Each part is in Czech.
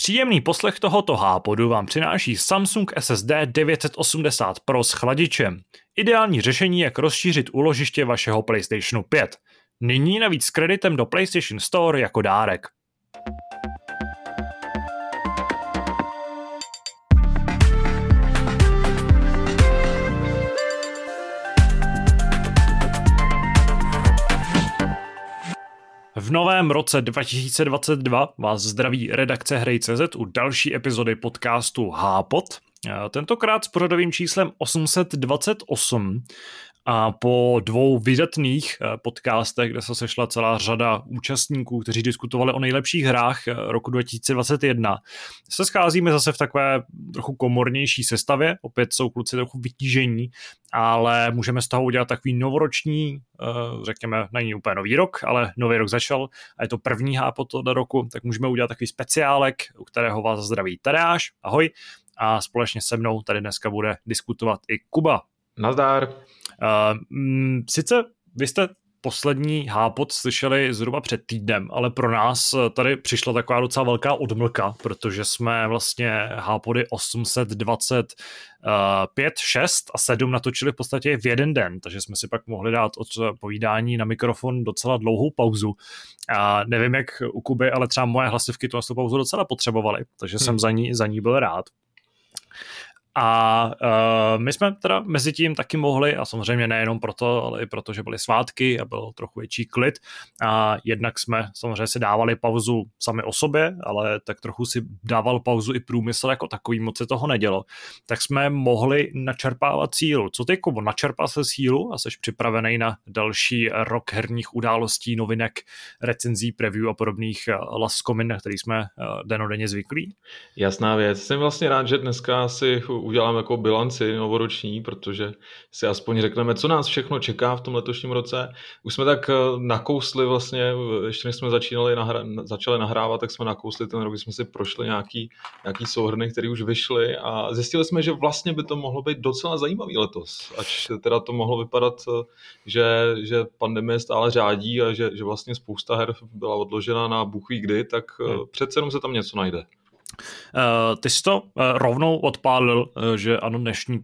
Příjemný poslech tohoto hápodu vám přináší Samsung SSD 980 Pro s chladičem. Ideální řešení, jak rozšířit úložiště vašeho PlayStationu 5. Nyní navíc s kreditem do PlayStation Store jako dárek. V novém roce 2022 vás zdraví redakce Hrej.cz u další epizody podcastu Hápot. Tentokrát s pořadovým číslem 828 a po dvou vydatných eh, podcastech, kde se sešla celá řada účastníků, kteří diskutovali o nejlepších hrách eh, roku 2021, se scházíme zase v takové trochu komornější sestavě. Opět jsou kluci trochu vytížení, ale můžeme z toho udělat takový novoroční, eh, řekněme, není úplně nový rok, ale nový rok začal a je to první hápot do roku, tak můžeme udělat takový speciálek, u kterého vás zdraví Tadeáš, ahoj, a společně se mnou tady dneska bude diskutovat i Kuba. Nazdár. Uh, sice vy jste poslední hápot slyšeli zhruba před týdnem, ale pro nás tady přišla taková docela velká odmlka, protože jsme vlastně hápody 825, 6 a 7 natočili v podstatě v jeden den, takže jsme si pak mohli dát od povídání na mikrofon docela dlouhou pauzu. A nevím jak u Kuby, ale třeba moje hlasivky tu pauzu docela potřebovaly, takže hmm. jsem za ní, za ní byl rád. A uh, my jsme teda mezi tím taky mohli, a samozřejmě nejenom proto, ale i proto, že byly svátky a byl trochu větší klid. A jednak jsme samozřejmě si dávali pauzu sami o sobě, ale tak trochu si dával pauzu i průmysl jako takový, moc se toho nedělo. Tak jsme mohli načerpávat sílu. Co ty, Kubo, načerpá se sílu a jsi připravený na další rok herních událostí, novinek, recenzí, preview a podobných eh, laskomin, na který jsme uh, denodenně zvyklí? Jasná věc. Jsem vlastně rád, že dneska si uděláme jako bilanci novoroční, protože si aspoň řekneme, co nás všechno čeká v tom letošním roce. Už jsme tak eh, nakousli vlastně, ještě než jsme začínali nahra, začali nahrávat, tak jsme nakousli ten rok, jsme si prošli nějaký, nějaký souhrny, které už vyšly a zjistili jsme, že vlastně by to mohlo být docela zajímavý letos. Ač teda to mohlo vypadat, eh, že, že pandemie stále řádí a že, že vlastně spousta her byla odložena na bůh kdy, tak eh, hmm. přece jenom se tam něco najde. Uh, ty jsi to uh, rovnou odpálil, uh, že ano, dnešní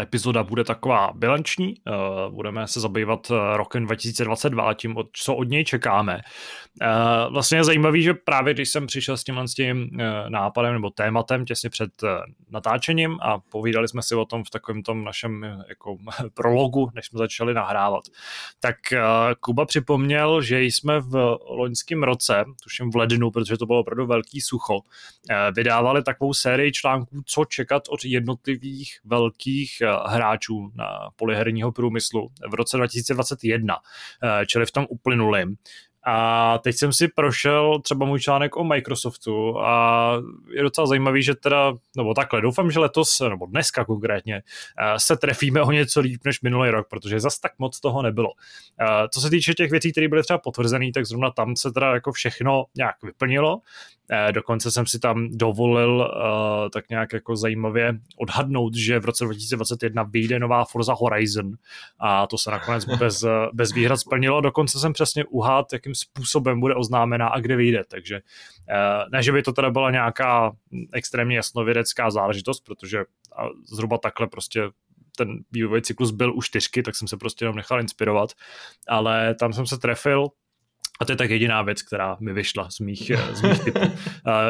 epizoda bude taková bilanční. Budeme se zabývat rokem 2022 a tím, co od něj čekáme. Vlastně je zajímavý, že právě když jsem přišel s tímhle s tím nápadem nebo tématem těsně před natáčením a povídali jsme si o tom v takovém tom našem jako prologu, než jsme začali nahrávat, tak Kuba připomněl, že jsme v loňském roce, tuším v lednu, protože to bylo opravdu velký sucho, vydávali takovou sérii článků, co čekat od jednotlivých velkých eh, hráčů na poliherního průmyslu v roce 2021, eh, čili v tom uplynulém. A teď jsem si prošel třeba můj článek o Microsoftu a je docela zajímavý, že teda, nebo takhle, doufám, že letos, nebo dneska konkrétně, eh, se trefíme o něco líp než minulý rok, protože zas tak moc toho nebylo. Co se týče těch věcí, které byly třeba potvrzené, tak zrovna tam se teda jako všechno nějak vyplnilo. Eh, dokonce jsem si tam dovolil uh, tak nějak jako zajímavě odhadnout, že v roce 2021 vyjde nová Forza Horizon a to se nakonec bez, bez výhrad splnilo. Dokonce jsem přesně uhád, jakým způsobem bude oznámená a kde vyjde. Takže uh, ne, že by to teda byla nějaká extrémně jasnovědecká záležitost, protože zhruba takhle prostě ten vývojový cyklus byl u čtyřky, tak jsem se prostě jenom nechal inspirovat, ale tam jsem se trefil, a to je tak jediná věc, která mi vyšla z mých, z mých typů. Uh,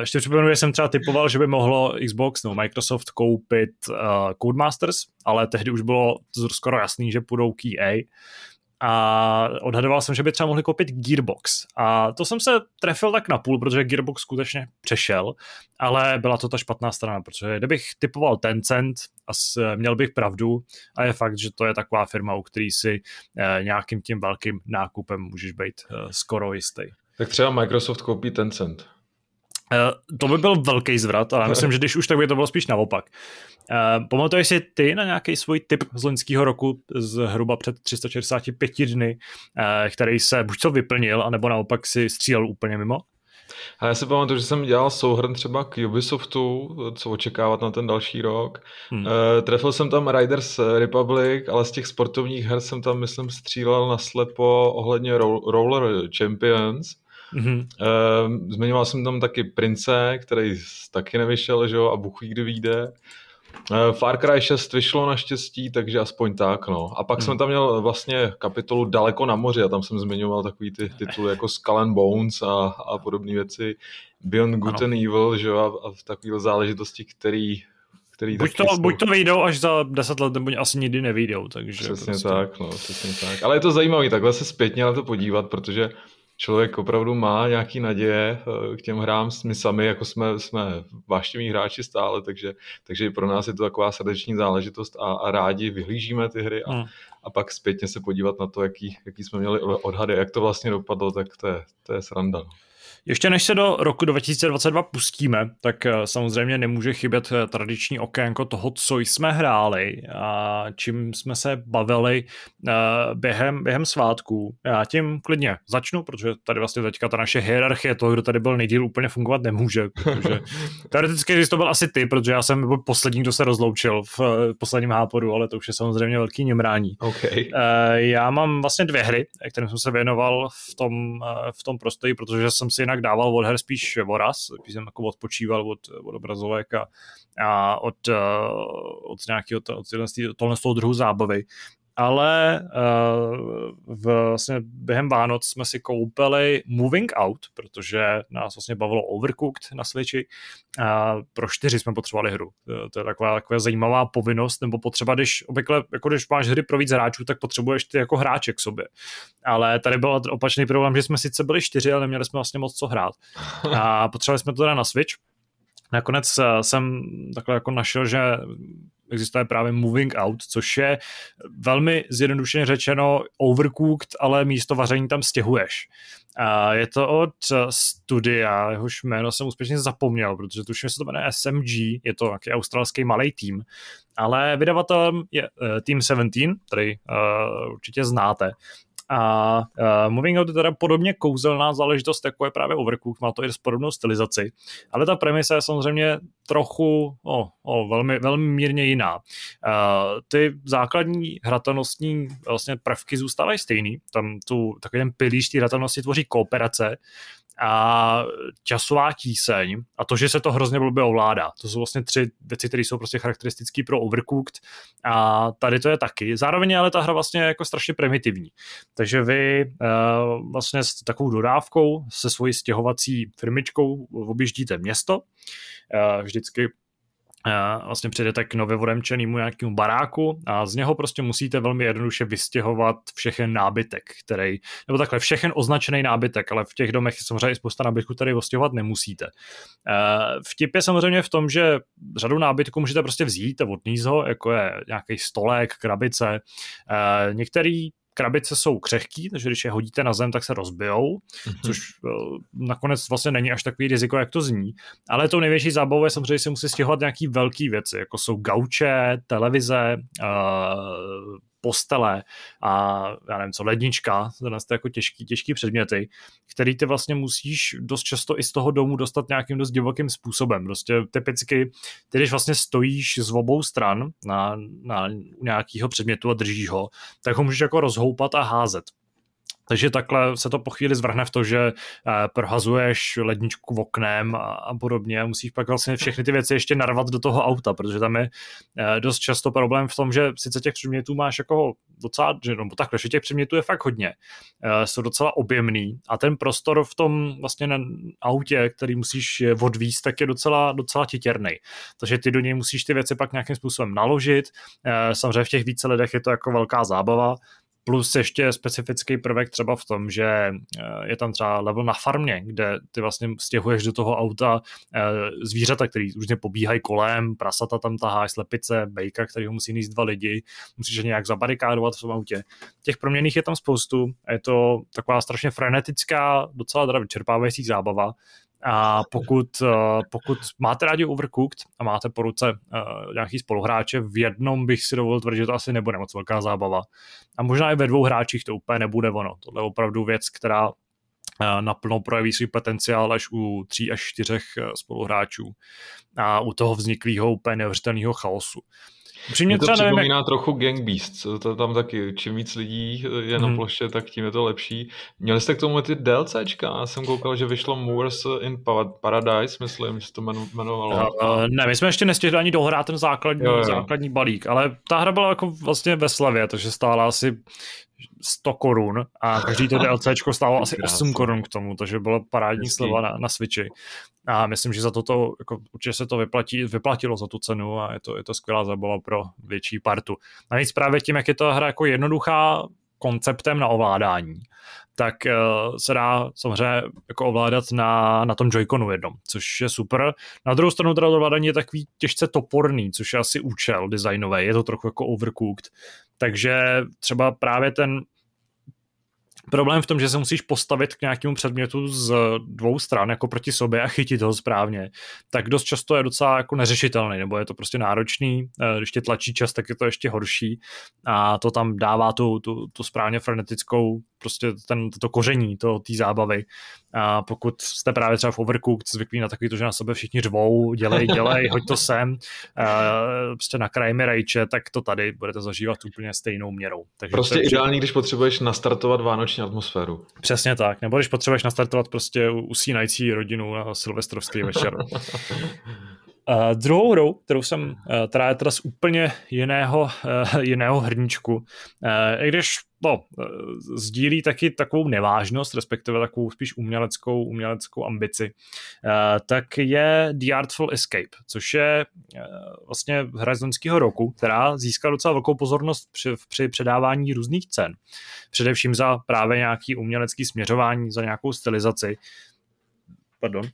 ještě připomenu, že jsem třeba typoval, že by mohlo Xbox nebo Microsoft koupit uh, Codemasters, ale tehdy už bylo skoro jasný, že půjdou k EA a odhadoval jsem, že by třeba mohli koupit Gearbox. A to jsem se trefil tak na půl, protože Gearbox skutečně přešel, ale byla to ta špatná strana, protože kdybych typoval Tencent, a měl bych pravdu a je fakt, že to je taková firma, u který si eh, nějakým tím velkým nákupem můžeš být eh, skoro jistý. Tak třeba Microsoft koupí Tencent. Uh, to by byl velký zvrat, ale myslím, že když už, tak by to bylo spíš naopak. Uh, pamatuješ si ty na nějaký svůj typ z loňského roku zhruba před 365 dny, uh, který se buď to vyplnil, anebo naopak si střílel úplně mimo? A já si pamatuju, že jsem dělal souhrn třeba k Ubisoftu, co očekávat na ten další rok. Hmm. Trefil jsem tam Riders Republic, ale z těch sportovních her jsem tam, myslím, střílel na slepo ohledně Roller Champions Mm-hmm. Uh, zmiňoval jsem tam taky Prince, který taky nevyšel, že jo, a Bůh ví, kdy vyjde. Uh, Far Cry 6 vyšlo naštěstí, takže aspoň tak, no. A pak hmm. jsem tam měl vlastně kapitolu Daleko na moři a tam jsem zmiňoval takový ty tituly jako Skull and Bones a, a podobné věci. Beyond Good ano. and Evil, že jo, a, a takové záležitosti, který který buď, to, buď to vyjdou až za deset let, nebo asi nikdy nevyjdou. Takže přesně prostě... tak, no, přesně tak. Ale je to zajímavé takhle se zpětně na to podívat, protože člověk opravdu má nějaký naděje eh, k těm hrám. My sami, jako jsme, jsme váštiví hráči stále, takže, takže pro nás je to taková srdeční záležitost a, a rádi vyhlížíme ty hry a, hmm. a pak zpětně se podívat na to, jaký, jaký jsme měli odhady, jak to vlastně dopadlo, tak to je, to je sranda. No. Ještě než se do roku 2022 pustíme, tak eh, samozřejmě nemůže chybět eh, tradiční okénko toho, co jsme hráli a čím jsme se bavili eh, během, během svátků. Já tím klidně začnu, protože tady vlastně teďka ta naše hierarchie toho, kdo tady byl nejdíl, úplně fungovat nemůže, protože teoreticky to byl asi ty, protože já jsem byl poslední, kdo se rozloučil v posledním háporu, ale to už je samozřejmě velký němrání. Okay. Já mám vlastně dvě hry, kterým jsem se věnoval v tom, v tom prostředí, protože jsem si jinak jinak dával od her spíš voraz, spíš jsem jako odpočíval od, od obrazovek a, a od, uh, od nějakého to, od tohle z toho druhu zábavy. Ale uh, v, vlastně během Vánoc jsme si koupili Moving Out, protože nás vlastně bavilo Overcooked na Switchi. A pro čtyři jsme potřebovali hru. To, to je taková, taková zajímavá povinnost, nebo potřeba, když obvykle, jako když máš hry pro víc hráčů, tak potřebuješ ty jako hráče k sobě. Ale tady byl opačný problém, že jsme sice byli čtyři, ale neměli jsme vlastně moc co hrát. A potřebovali jsme to teda na Switch. Nakonec eh, jsem takhle jako našel, že existuje právě Moving Out, což je velmi zjednodušeně řečeno overcooked, ale místo vaření tam stěhuješ. A je to od studia, jehož jméno jsem úspěšně zapomněl, protože tuším, že se to jmenuje SMG, je to nějaký australský malý tým, ale vydavatelem je uh, Team 17, který uh, určitě znáte. A uh, Moving Out je teda podobně kouzelná záležitost, jako je právě Overcooked, má to i s podobnou stylizaci, ale ta premisa je samozřejmě trochu, o, o velmi, velmi mírně jiná. Uh, ty základní hratelnostní vlastně prvky zůstávají stejný, tam tu, takový ten pilíř té hratelnosti tvoří kooperace, a časová tíseň a to, že se to hrozně blbě ovládá. To jsou vlastně tři věci, které jsou prostě charakteristické pro Overcooked a tady to je taky. Zároveň ale ta hra vlastně jako strašně primitivní. Takže vy uh, vlastně s takovou dodávkou se svojí stěhovací firmičkou objíždíte město, uh, vždycky vlastně přijdete k nově odemčenému nějakému baráku a z něho prostě musíte velmi jednoduše vystěhovat všechen nábytek, který, nebo takhle, všechen označený nábytek, ale v těch domech samozřejmě i spousta nábytku, který vystěhovat nemusíte. Vtip je samozřejmě v tom, že řadu nábytku můžete prostě vzít a odníst ho, jako je nějaký stolek, krabice. Některý krabice jsou křehký, takže když je hodíte na zem, tak se rozbijou, mm-hmm. což uh, nakonec vlastně není až takový riziko, jak to zní. Ale to největší zábavou je samozřejmě, že si musí stěhovat nějaký velký věci, jako jsou gauče, televize, uh, postele a já nevím co, lednička, to jsou jako těžký, těžký předměty, který ty vlastně musíš dost často i z toho domu dostat nějakým dost divokým způsobem. Prostě typicky, ty když vlastně stojíš z obou stran na, na nějakého předmětu a držíš ho, tak ho můžeš jako rozhoupat a házet. Takže takhle se to po chvíli zvrhne v to, že eh, prohazuješ ledničku v oknem a, a podobně musíš pak vlastně všechny ty věci ještě narvat do toho auta, protože tam je eh, dost často problém v tom, že sice těch předmětů máš jako docela, že no takhle, že těch předmětů je fakt hodně, eh, jsou docela objemný a ten prostor v tom vlastně na autě, který musíš odvíst, tak je docela, docela titěrný. Takže ty do něj musíš ty věci pak nějakým způsobem naložit. Samozřejmě v těch více lidech je to jako velká zábava, Plus ještě specifický prvek třeba v tom, že eh, je tam třeba level na farmě, kde ty vlastně stěhuješ do toho auta eh, zvířata, který různě pobíhají kolem, prasata tam taháš, slepice, bejka, který ho musí níst dva lidi, musíš nějak zabarikádovat v tom autě. Těch proměných je tam spoustu a je to taková strašně frenetická, docela teda vyčerpávající zábava, a pokud, eh, pokud máte rádi Overcooked a máte po ruce uh, nějaký spoluhráče, v jednom bych si dovolil tvrdit, že to asi nebude moc velká zábava. A možná i ve dvou hráčích to úplně nebude ono. Tohle je opravdu věc, která uh, naplno projeví svůj potenciál až u tří až čtyřech spoluhráčů a u toho vzniklého úplně neuvěřitelného chaosu. Upřímně to nevím, jak... trochu Gang Beasts, to tam taky, čím víc lidí je na hmm. ploše, tak tím je to lepší. Měli jste k tomu ty DLCčka, já jsem koukal, že vyšlo Moors in Paradise, myslím, že se to jmenovalo. Uh, ne, my jsme ještě nestihli ani dohrát ten základní, jo, jo. základní balík, ale ta hra byla jako vlastně ve slavě, takže stála asi 100 korun a každý to DLCčko stálo asi 8 korun k tomu, takže bylo parádní slova na, na Switchi. A myslím, že za toto, jako, určitě se to vyplatí, vyplatilo za tu cenu a je to, je to skvělá zabava pro větší partu. Navíc právě tím, jak je ta hra jako jednoduchá konceptem na ovládání, tak uh, se dá samozřejmě jako ovládat na, na tom Joy-Conu jednom, což je super. Na druhou stranu teda ovládání je takový těžce toporný, což je asi účel designový, je to trochu jako overcooked. Takže třeba právě ten problém v tom, že se musíš postavit k nějakému předmětu z dvou stran, jako proti sobě a chytit ho správně, tak dost často je docela jako neřešitelný, nebo je to prostě náročný, eh, když tě tlačí čas, tak je to ještě horší a to tam dává tu, tu, tu správně frenetickou prostě ten, to koření to, té zábavy. A pokud jste právě třeba v Overcooked zvyklí na takový to, že na sebe všichni řvou, dělej, dělej, hoď to sem, prostě na kraji mi rajče, tak to tady budete zažívat úplně stejnou měrou. Takže prostě to je ideální, když potřebuješ nastartovat vánoční atmosféru. Přesně tak, nebo když potřebuješ nastartovat prostě usínající rodinu na silvestrovský večer. Uh, druhou hrou, kterou jsem, uh, která je teda z úplně jiného, uh, jiného hrníčku, uh, i když no, uh, sdílí taky takovou nevážnost, respektive takovou spíš uměleckou, uměleckou ambici, uh, tak je The Artful Escape, což je uh, vlastně hra z loňského roku, která získala docela velkou pozornost při, při předávání různých cen. Především za právě nějaký umělecký směřování, za nějakou stylizaci. Pardon.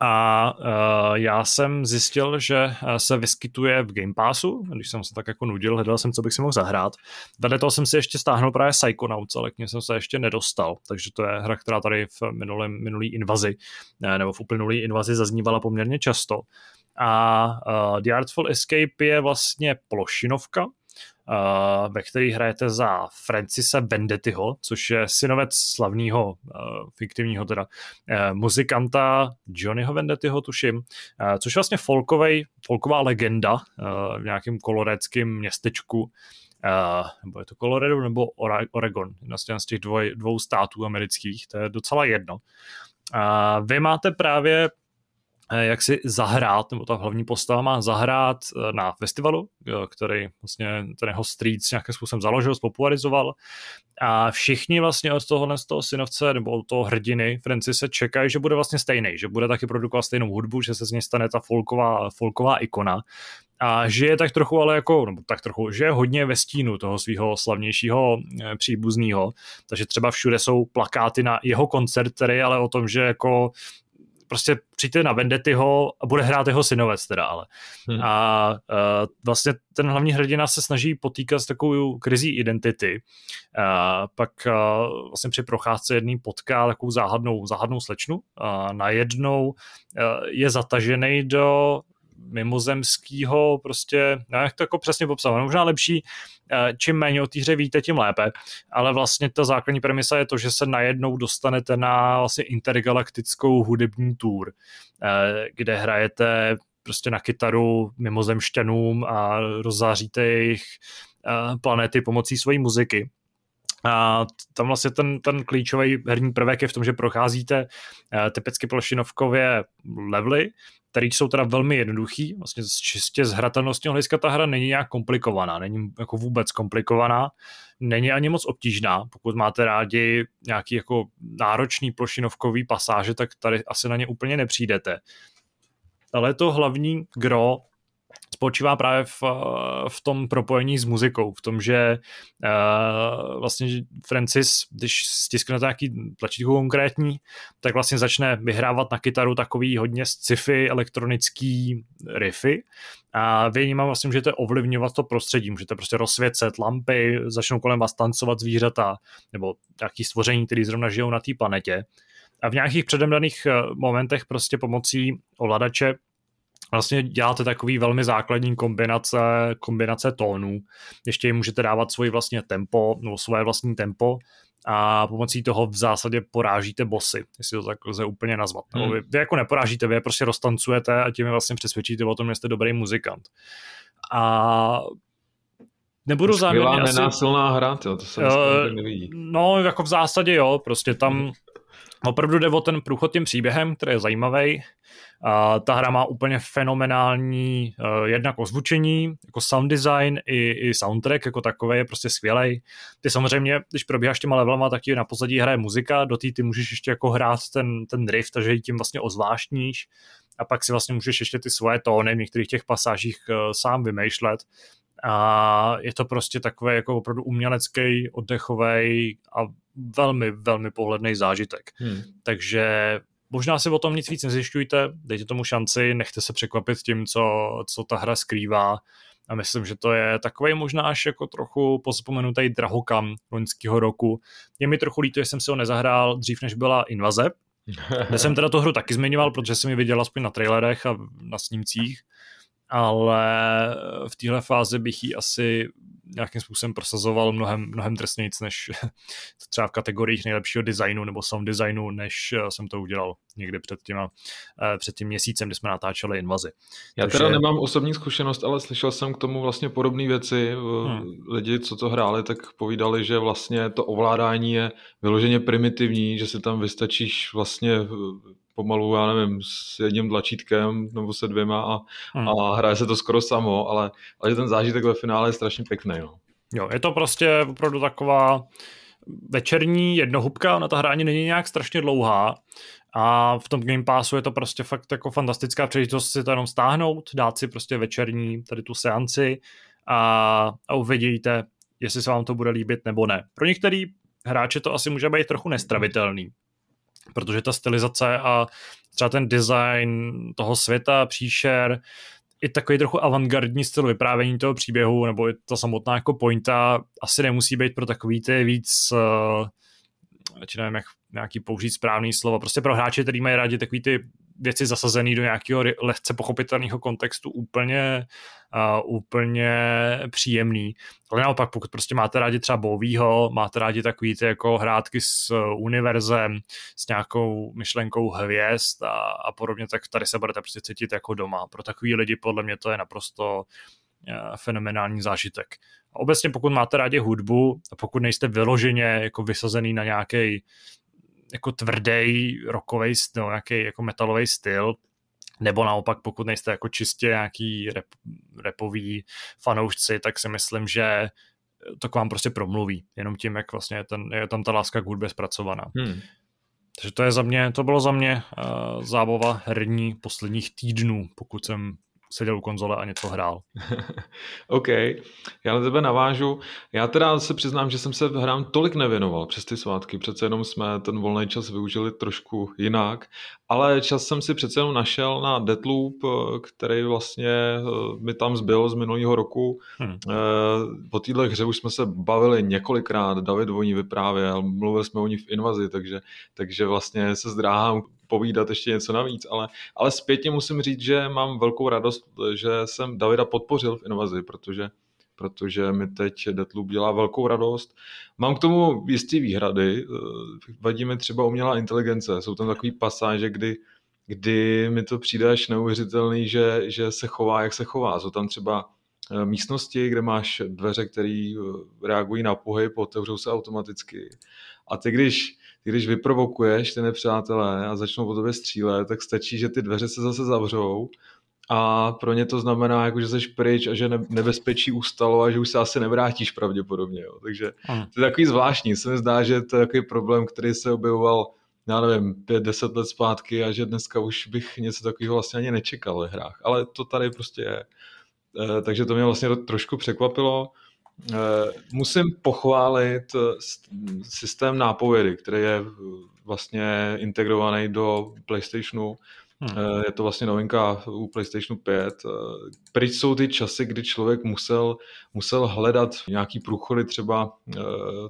A uh, já jsem zjistil, že eh, se vyskytuje v Game Passu, když jsem se tak jako nudil, hledal jsem, co bych si mohl zahrát. Vedle toho jsem si ještě stáhnul právě Psychonauts, ale k něm jsem se ještě nedostal, takže to je hra, která tady v minulém, minulý invazi, nebo v uplynulý invazi zaznívala poměrně často. A uh, The Artful Escape je vlastně plošinovka, uh, ve který hrajete za Francisa Vendettiho, což je synovec slavného uh, fiktivního teda uh, muzikanta Johnnyho Vendettiho, tuším, uh, což je vlastně folkovej, folková legenda uh, v nějakém koloreckém městečku, uh, nebo je to Colorado nebo Oregon, jedna z těch dvoj, dvou států amerických, to je docela jedno. Uh, vy máte právě jak si zahrát, nebo ta hlavní postava má zahrát eh, na festivalu, který vlastně ten jeho street nějakým způsobem založil, spopularizoval. A všichni vlastně od toho, z toho synovce nebo od toho hrdiny se čekají, že bude vlastně stejný, že bude taky produkovat stejnou hudbu, že se z něj stane ta folková, folková ikona. A že je tak trochu ale jako, nebo tak trochu, že je hodně ve stínu toho svého slavnějšího eh, příbuzného, takže třeba všude jsou plakáty na jeho koncert, který ale o tom, že jako prostě přijďte na Vendettyho a bude hrát jeho synovec teda, ale. Hmm. A uh, vlastně ten hlavní hrdina se snaží potýkat s takovou krizí identity. Uh, pak uh, vlastně při procházce jedný potká takovou záhadnou, záhadnou slečnu a najednou uh, je zatažený do mimozemského prostě, no jak to jako přesně popsat, možná lepší, eh, čím méně o té hře víte, tím lépe, ale vlastně ta základní premisa je to, že se najednou dostanete na vlastně intergalaktickou hudební tour, eh, kde hrajete prostě na kytaru mimozemšťanům a rozzáříte jejich eh, planety pomocí své muziky. A tam vlastně ten, ten klíčový herní prvek je v tom, že procházíte typicky plošinovkově levely, který jsou teda velmi jednoduchý, vlastně čistě z hratelnostního hlediska ta hra není nějak komplikovaná, není jako vůbec komplikovaná, není ani moc obtížná, pokud máte rádi nějaký jako náročný plošinovkový pasáže, tak tady asi na ně úplně nepřijdete. Ale to hlavní gro spočívá právě v, v tom propojení s muzikou, v tom, že uh, vlastně Francis, když stisknete nějaký tlačítko konkrétní, tak vlastně začne vyhrávat na kytaru takový hodně sci-fi elektronický riffy a vy nima vlastně můžete ovlivňovat to prostředí, můžete prostě rozsvěcet lampy, začnou kolem vás tancovat zvířata nebo nějaký stvoření, které zrovna žijou na té planetě. A v nějakých předemdaných eh, momentech prostě pomocí ovladače vlastně děláte takový velmi základní kombinace, kombinace tónů. Ještě jim můžete dávat svoji vlastně tempo, nebo svoje vlastní tempo a pomocí toho v zásadě porážíte bosy, jestli to tak lze úplně nazvat. Hmm. Vy, vy jako neporážíte, vy je prostě roztancujete a tím je vlastně přesvědčíte o tom, že jste dobrý muzikant. A nebudu záměrně asi... nenásilná hra, to, to se uh, nevidí. No, jako v zásadě jo, prostě tam hmm. opravdu jde o ten průchod tím příběhem, který je zajímavý. A ta hra má úplně fenomenální uh, jednak ozvučení, jako sound design i, i soundtrack jako takový je prostě skvělý. Ty samozřejmě, když probíháš těma levelama, tak na pozadí hraje muzika, do té ty můžeš ještě jako hrát ten, ten riff, takže ji tím vlastně ozvláštníš a pak si vlastně můžeš ještě ty svoje tóny v některých těch pasážích uh, sám vymýšlet a je to prostě takový jako opravdu umělecký, oddechový a velmi, velmi pohledný zážitek. Hmm. Takže možná si o tom nic víc nezjišťujte, dejte tomu šanci, nechte se překvapit tím, co, co ta hra skrývá a myslím, že to je takový možná až jako trochu pozpomenutý drahokam loňského roku. Je mi trochu líto, že jsem si ho nezahrál dřív, než byla invaze, kde jsem teda tu hru taky zmiňoval, protože jsem ji viděl aspoň na trailerech a na snímcích, ale v téhle fázi bych ji asi nějakým způsobem prosazoval mnohem, mnohem drsnějc než třeba v kategoriích nejlepšího designu nebo sound designu, než eh, jsem to udělal někdy před, těma, eh, před tím měsícem, kdy jsme natáčeli invazi. Já Takže... teda nemám osobní zkušenost, ale slyšel jsem k tomu vlastně podobné věci. Eh, hmm. Lidi, co to hráli, tak povídali, že vlastně to ovládání je vyloženě primitivní, že si tam vystačíš vlastně pomalu, já nevím, s jedním tlačítkem nebo se dvěma a, hmm. a hraje se to skoro samo, ale, ale ten zážitek ve finále je strašně pěkný. No. Jo, je to prostě opravdu taková večerní jednohubka, ona ta hra ani není nějak strašně dlouhá a v tom Game Passu je to prostě fakt jako fantastická příležitost si to jenom stáhnout, dát si prostě večerní tady tu seanci a, a uvidíte, jestli se vám to bude líbit nebo ne. Pro některý hráče to asi může být trochu nestravitelný, protože ta stylizace a třeba ten design toho světa, příšer, i takový trochu avantgardní styl vyprávění toho příběhu, nebo i ta samotná jako pointa asi nemusí být pro takový ty víc uh, nevím, jak nějaký použít správný slovo, prostě pro hráče, který mají rádi takový ty věci zasazený do nějakého lehce pochopitelného kontextu úplně, uh, úplně příjemný. Ale naopak, pokud prostě máte rádi třeba Bovýho, máte rádi takový ty jako hrátky s uh, univerzem, s nějakou myšlenkou hvězd a, a podobně, tak tady se budete prostě cítit jako doma. Pro takový lidi podle mě to je naprosto uh, fenomenální zážitek. A obecně pokud máte rádi hudbu a pokud nejste vyloženě jako vysazený na nějaký jako tvrdý rockový styl, nějaký jako metalový styl, nebo naopak, pokud nejste jako čistě nějaký rap, rapový fanoušci, tak si myslím, že to k vám prostě promluví, jenom tím, jak vlastně je, ten, je tam ta láska k hudbě zpracovaná. Hmm. Takže to je za mě, to bylo za mě uh, zábava herní posledních týdnů, pokud jsem seděl u konzole a něco hrál. OK, já na tebe navážu. Já teda se přiznám, že jsem se hrám tolik nevěnoval přes ty svátky, přece jenom jsme ten volný čas využili trošku jinak, ale čas jsem si přece jenom našel na Deathloop, který vlastně eh, mi tam zbyl z minulého roku. Hmm. Eh, po téhle hře už jsme se bavili několikrát, David o ní vyprávěl, mluvili jsme o ní v invazi, takže, takže vlastně se zdráhám povídat ještě něco navíc, ale, ale zpětně musím říct, že mám velkou radost, že jsem Davida podpořil v invazi, protože protože mi teď Deathloop dělá velkou radost. Mám k tomu jistý výhrady, vadí mi třeba umělá inteligence, jsou tam takový pasáže, kdy, kdy mi to přijde až neuvěřitelný, že, že se chová, jak se chová. Jsou tam třeba eh, místnosti, kde máš dveře, které eh, reagují na pohyb, otevřou se automaticky. A ty, když když vyprovokuješ ty nepřátelé a začnou po tobě střílet, tak stačí, že ty dveře se zase zavřou a pro ně to znamená, jako, že jsi pryč a že nebezpečí ustalo a že už se asi nevrátíš pravděpodobně. Jo. Takže to je takový zvláštní. Se mi zdá, že to je takový problém, který se objevoval já nevím, pět, deset let zpátky a že dneska už bych něco takového vlastně ani nečekal ve hrách. Ale to tady prostě je. E, takže to mě vlastně trošku překvapilo. Eh, musím pochválit eh, systém nápovědy, který je eh, vlastně integrovaný do PlayStationu. Hmm. Je to vlastně novinka u PlayStationu 5. Pryč jsou ty časy, kdy člověk musel, musel hledat nějaký průchody třeba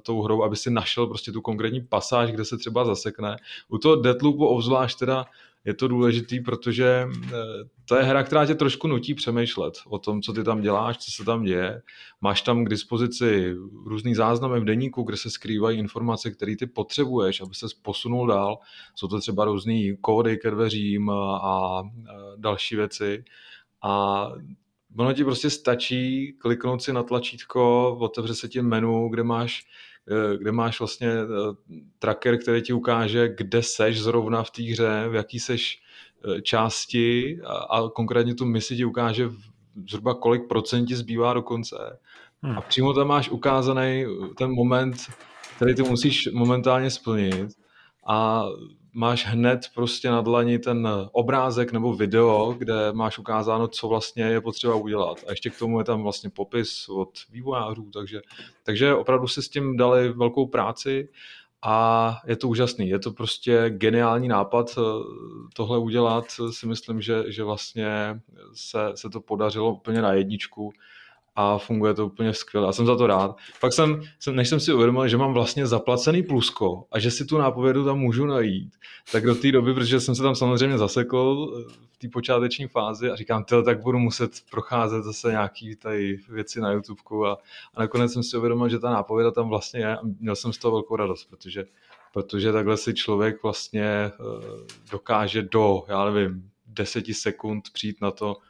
tou hrou, aby si našel prostě tu konkrétní pasáž, kde se třeba zasekne. U toho Deathloopu obzvlášť teda je to důležitý, protože eh, to je hra, která tě trošku nutí přemýšlet o tom, co ty tam děláš, co se tam děje. Máš tam k dispozici různý záznamy v deníku, kde se skrývají informace, které ty potřebuješ, aby se posunul dál. Jsou to třeba různý kódy ke dveřím a další věci. A ono ti prostě stačí kliknout si na tlačítko, otevře se ti menu, kde máš kde máš vlastně eh, tracker, který ti ukáže, kde seš zrovna v té hře, v jaký seš eh, části a, a konkrétně tu misi ti ukáže zhruba kolik procent ti zbývá do konce. Hmm. A přímo tam máš ukázaný ten moment, který ty musíš momentálně splnit a máš hned prostě na dlani ten obrázek nebo video, kde máš ukázáno, co vlastně je potřeba udělat. A ještě k tomu je tam vlastně popis od vývojářů, takže, takže opravdu si s tím dali velkou práci a je to úžasný. Je to prostě geniální nápad eh, tohle udělat. Si myslím, že, že vlastně se, se to podařilo úplně na jedničku a funguje to úplně skvěle. A jsem za to rád. Pak jsem, jsem, než jsem si uvědomil, že mám vlastně zaplacený plusko a že si tu nápovědu tam můžu najít, tak do té doby, protože jsem se tam samozřejmě zasekl eh, v té počáteční fázi a říkám, tyhle, tak budu muset procházet zase nějaký tady věci na YouTube a, a nakonec jsem si uvědomil, že ta nápověda tam vlastně je a měl jsem z toho velkou radost, protože protože takhle si člověk vlastně uh, dokáže do, já nevím, deseti sekund přijít na to, Eh,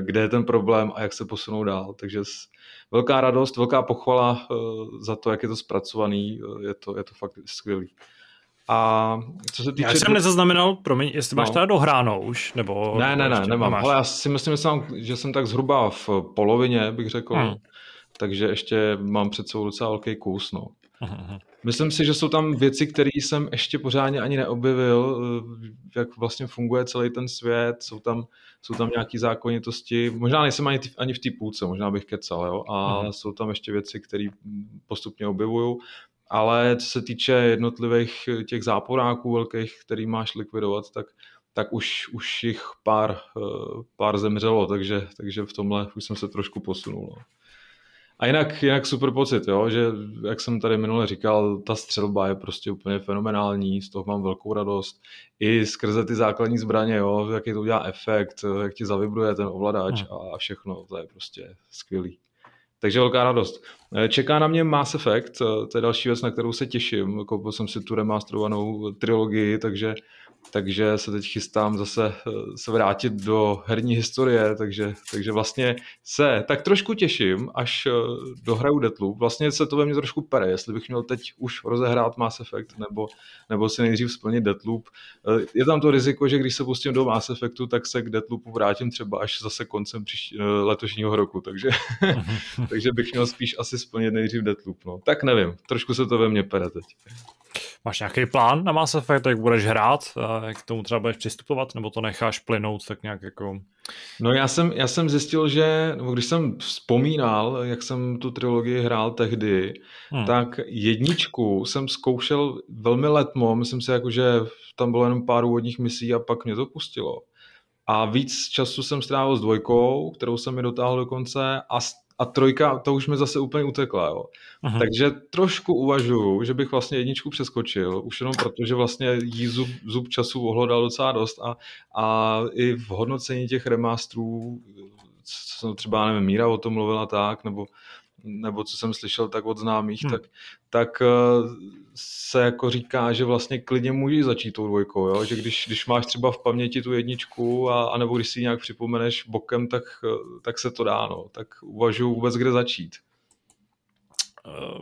kde je ten problém a jak se posunou dál. Takže velká radost, velká pochvala eh, za to, jak je to zpracovaný, eh, je to, je to fakt skvělý. A co se týče... Já jsem nezaznamenal, promiň, jestli máš no. teda dohráno už, nebo... Ne, ne, ne, nemám, ale já si myslím, že jsem tak zhruba v polovině, bych řekl, hmm. takže ještě mám před sebou docela velký kus, no. Myslím si, že jsou tam věci, které jsem ještě pořádně ani neobjevil, jak vlastně funguje celý ten svět, jsou tam jsou tam nějaké zákonitosti, možná nejsem ani, ani v té půlce, možná bych kecal, jo, a mm. jsou tam ještě věci, které postupně objevuju, ale co se týče jednotlivých těch záporáků velkých, který máš likvidovat, tak, tak už, už jich pár, eh, pár zemřelo, takže, takže v tomhle už jsem se trošku posunul. No. A jinak, jinak super pocit, jo, že jak jsem tady minule říkal, ta střelba je prostě úplně fenomenální, z toho mám velkou radost. I skrze ty základní zbraně, jo, jaký to udělá efekt, jak ti zavibruje ten ovladač hmm. a všechno, to je prostě skvělý. Takže velká radost. Čeká na mě Mass Effect, to je další věc, na kterou se těším. Koupil jsem si tu remasterovanou trilogii, takže takže se teď chystám zase eh, se vrátit do herní historie, takže, takže vlastně se tak trošku těším, až eh, dohraju Deathloop. Vlastně se to ve mně trošku pere, jestli bych měl teď už rozehrát Mass Effect, nebo, nebo si nejdřív splnit Deathloop. Eh, je tam to riziko, že když se pustím do Mass Effectu, tak se k Deathloopu vrátím třeba až zase koncem příští, letošního roku, takže, takže bych měl spíš asi splnit nejdřív Deathloop. No. Tak nevím, trošku se to ve mně pere teď. Máš nějaký plán na Mass Effect, jak budeš hrát, jak k tomu třeba budeš přistupovat, nebo to necháš plynout tak nějak jako... No já jsem, já jsem zjistil, že, nebo když jsem vzpomínal, jak jsem tu trilogii hrál tehdy, hmm. tak jedničku jsem zkoušel velmi letmo, myslím si jako, že tam bylo jenom pár úvodních misí a pak mě to pustilo. A víc času jsem strávil s dvojkou, kterou jsem mi dotáhl do konce a a trojka, to už mi zase úplně utekla, jo. Aha. Takže trošku uvažuju, že bych vlastně jedničku přeskočil, už jenom proto, že vlastně jí zub, zub času ohlodal docela dost a, a i v hodnocení těch remasterů, co třeba, nevím, Míra o tom mluvila tak, nebo nebo co jsem slyšel tak od známých, hmm. tak, tak eh, se jako říká, že vlastně klidně můžeš začít tou dvojkou, jo? že když, když máš třeba v paměti tu jedničku a, a nebo když si ji nějak připomeneš bokem, tak, eh, tak se to dá, no. tak uvažuji vůbec, kde začít. Eh,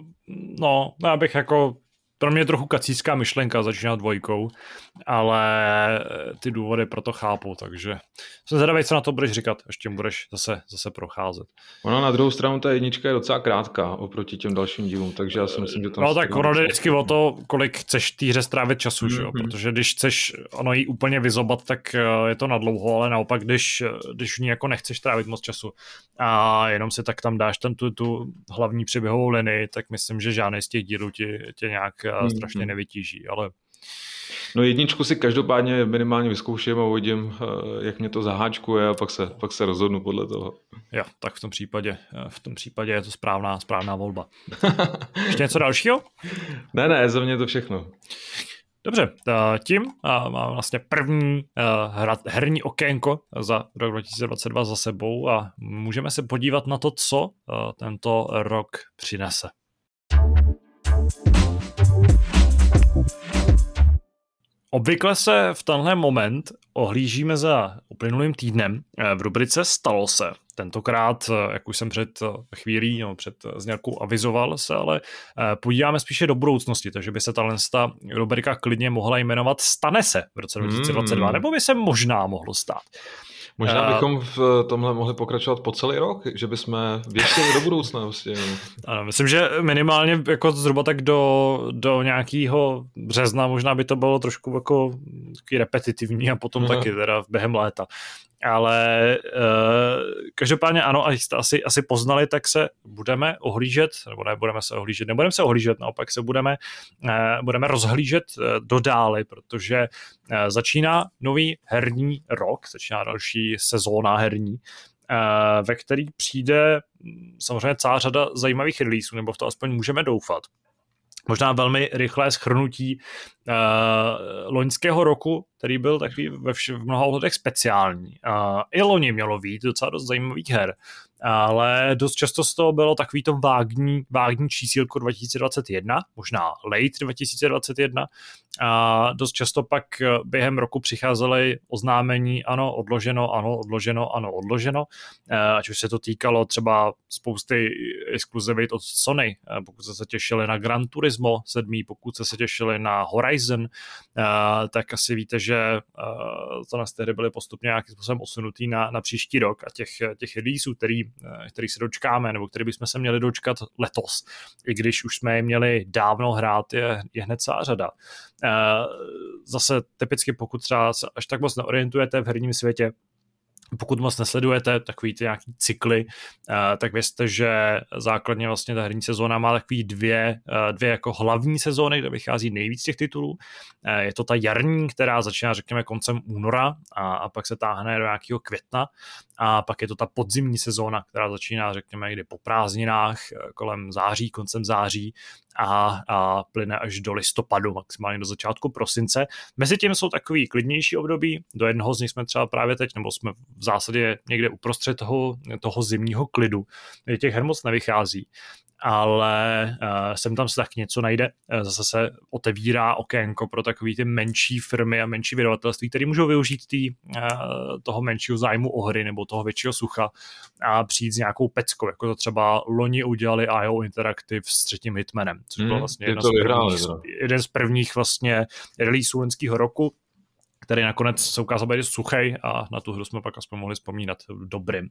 no, já bych jako pro mě je trochu kacíská myšlenka začínat dvojkou, ale ty důvody pro to chápu, takže jsem zvědavý, co na to budeš říkat, ještě budeš zase, zase procházet. Ono na druhou stranu ta jednička je docela krátká oproti těm dalším dílům, takže já si myslím, že to... No tak ono jde vždycky o to, kolik chceš té hře strávit času, mm-hmm. že jo? Mhm. protože když chceš ono jí úplně vyzobat, tak eh, je to na dlouho, ale naopak, když, když v ní jako nechceš trávit moc času a jenom si tak tam dáš ten, tu, tu hlavní příběhovou linii, tak myslím, že žádný z těch dílů tě, tě nějak hmm. strašně nevytíží, ale No jedničku si každopádně minimálně vyzkouším a uvidím, eh, jak mě to zaháčkuje a pak se, pak se rozhodnu podle toho. Jo, tak v tom případě, eh, v tom případě je to správná, správná volba. Ještě něco dalšího? Ne, ne, za mě to všechno. Dobře, tím mám vlastně první herní okénko za rok 2022 za sebou a můžeme se podívat na to, co tento rok přinese. Obvykle se v tenhle moment ohlížíme za uplynulým týdnem v rubrice Stalo se, tentokrát, jak už jsem před chvílí, no, před znělkou avizoval se, ale podíváme spíše do budoucnosti, takže by se ta rubrika klidně mohla jmenovat Stane se v roce 2022, hmm. nebo by se možná mohlo stát. Možná bychom v tomhle mohli pokračovat po celý rok, že bychom věštěli do budoucna. Vlastně. Ano, myslím, že minimálně jako zhruba tak do, do nějakého března možná by to bylo trošku jako repetitivní a potom Aha. taky teda během léta ale uh, každopádně ano, a jste asi, asi poznali, tak se budeme ohlížet, nebo ne, budeme se ohlížet, nebudeme se ohlížet, naopak se budeme, uh, budeme rozhlížet uh, do dály, protože uh, začíná nový herní rok, začíná další sezóna herní, uh, ve který přijde samozřejmě celá řada zajímavých releaseů, nebo v to aspoň můžeme doufat možná velmi rychlé schrnutí uh, loňského roku, který byl takový ve vš- v mnoha ohledech speciální. Uh, I loni mělo být docela dost zajímavých her ale dost často z toho bylo takový to vágní, vágní čísílko 2021, možná late 2021 a dost často pak během roku přicházely oznámení, ano, odloženo, ano, odloženo, ano, odloženo, ať už se to týkalo třeba spousty exkluzivit od Sony, pokud se těšili na Gran Turismo 7, pokud se těšili na Horizon, tak asi víte, že to na hry byly postupně nějakým způsobem osunutý na, na příští rok a těch, těch releaseů, který Eh, který se dočkáme, nebo který bychom se měli dočkat letos, i když už jsme je měli dávno hrát, je, je hned celá řada. Eh, zase typicky, pokud třeba se až tak moc neorientujete v herním světě, pokud moc nesledujete takový ty nějaký cykly, eh, tak vězte, že základně vlastně ta herní sezóna má takový dvě, dvě jako hlavní sezóny, kde vychází nejvíc těch titulů. Je to ta jarní, která začíná, řekněme, koncem února a, a pak se táhne do nějakého května a pak je to ta podzimní sezóna, která začíná, řekněme, někdy po prázdninách, eh, kolem září, koncem září a, a plyne až do listopadu, maximálně do začátku prosince. Mezi tím jsou takový klidnější období, do jednoho z nich jsme třeba právě teď, nebo jsme v zásadě někde uprostřed toho, toho zimního klidu, těch her moc nevychází ale uh, sem tam se tak něco najde. Uh, zase se otevírá okénko pro takové ty menší firmy a menší vydavatelství, které můžou využít tý, uh, toho menšího zájmu o hry nebo toho většího sucha a přijít s nějakou peckou, jako to třeba loni udělali IO Interactive s třetím Hitmanem, což byl hmm, vlastně hmm, z prvních, jeden z prvních vlastně releaseů loňského roku který nakonec se ukázal být suchý a na tu hru jsme pak aspoň mohli vzpomínat dobrým.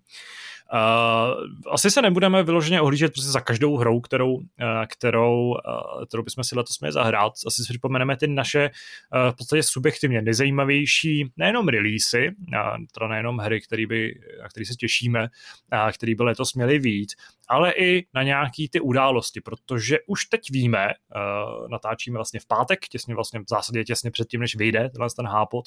Uh, asi se nebudeme vyloženě ohlížet prostě za každou hrou, kterou, uh, kterou, uh, kterou bychom si letos měli zahrát. Asi si připomeneme ty naše uh, v podstatě subjektivně nejzajímavější nejenom releasy, uh, teda nejenom hry, který by, na který se těšíme, uh, který by letos měli víc, ale i na nějaký ty události, protože už teď víme, uh, natáčíme vlastně v pátek, těsně vlastně v zásadě těsně předtím, než vyjde tenhle ten hápot,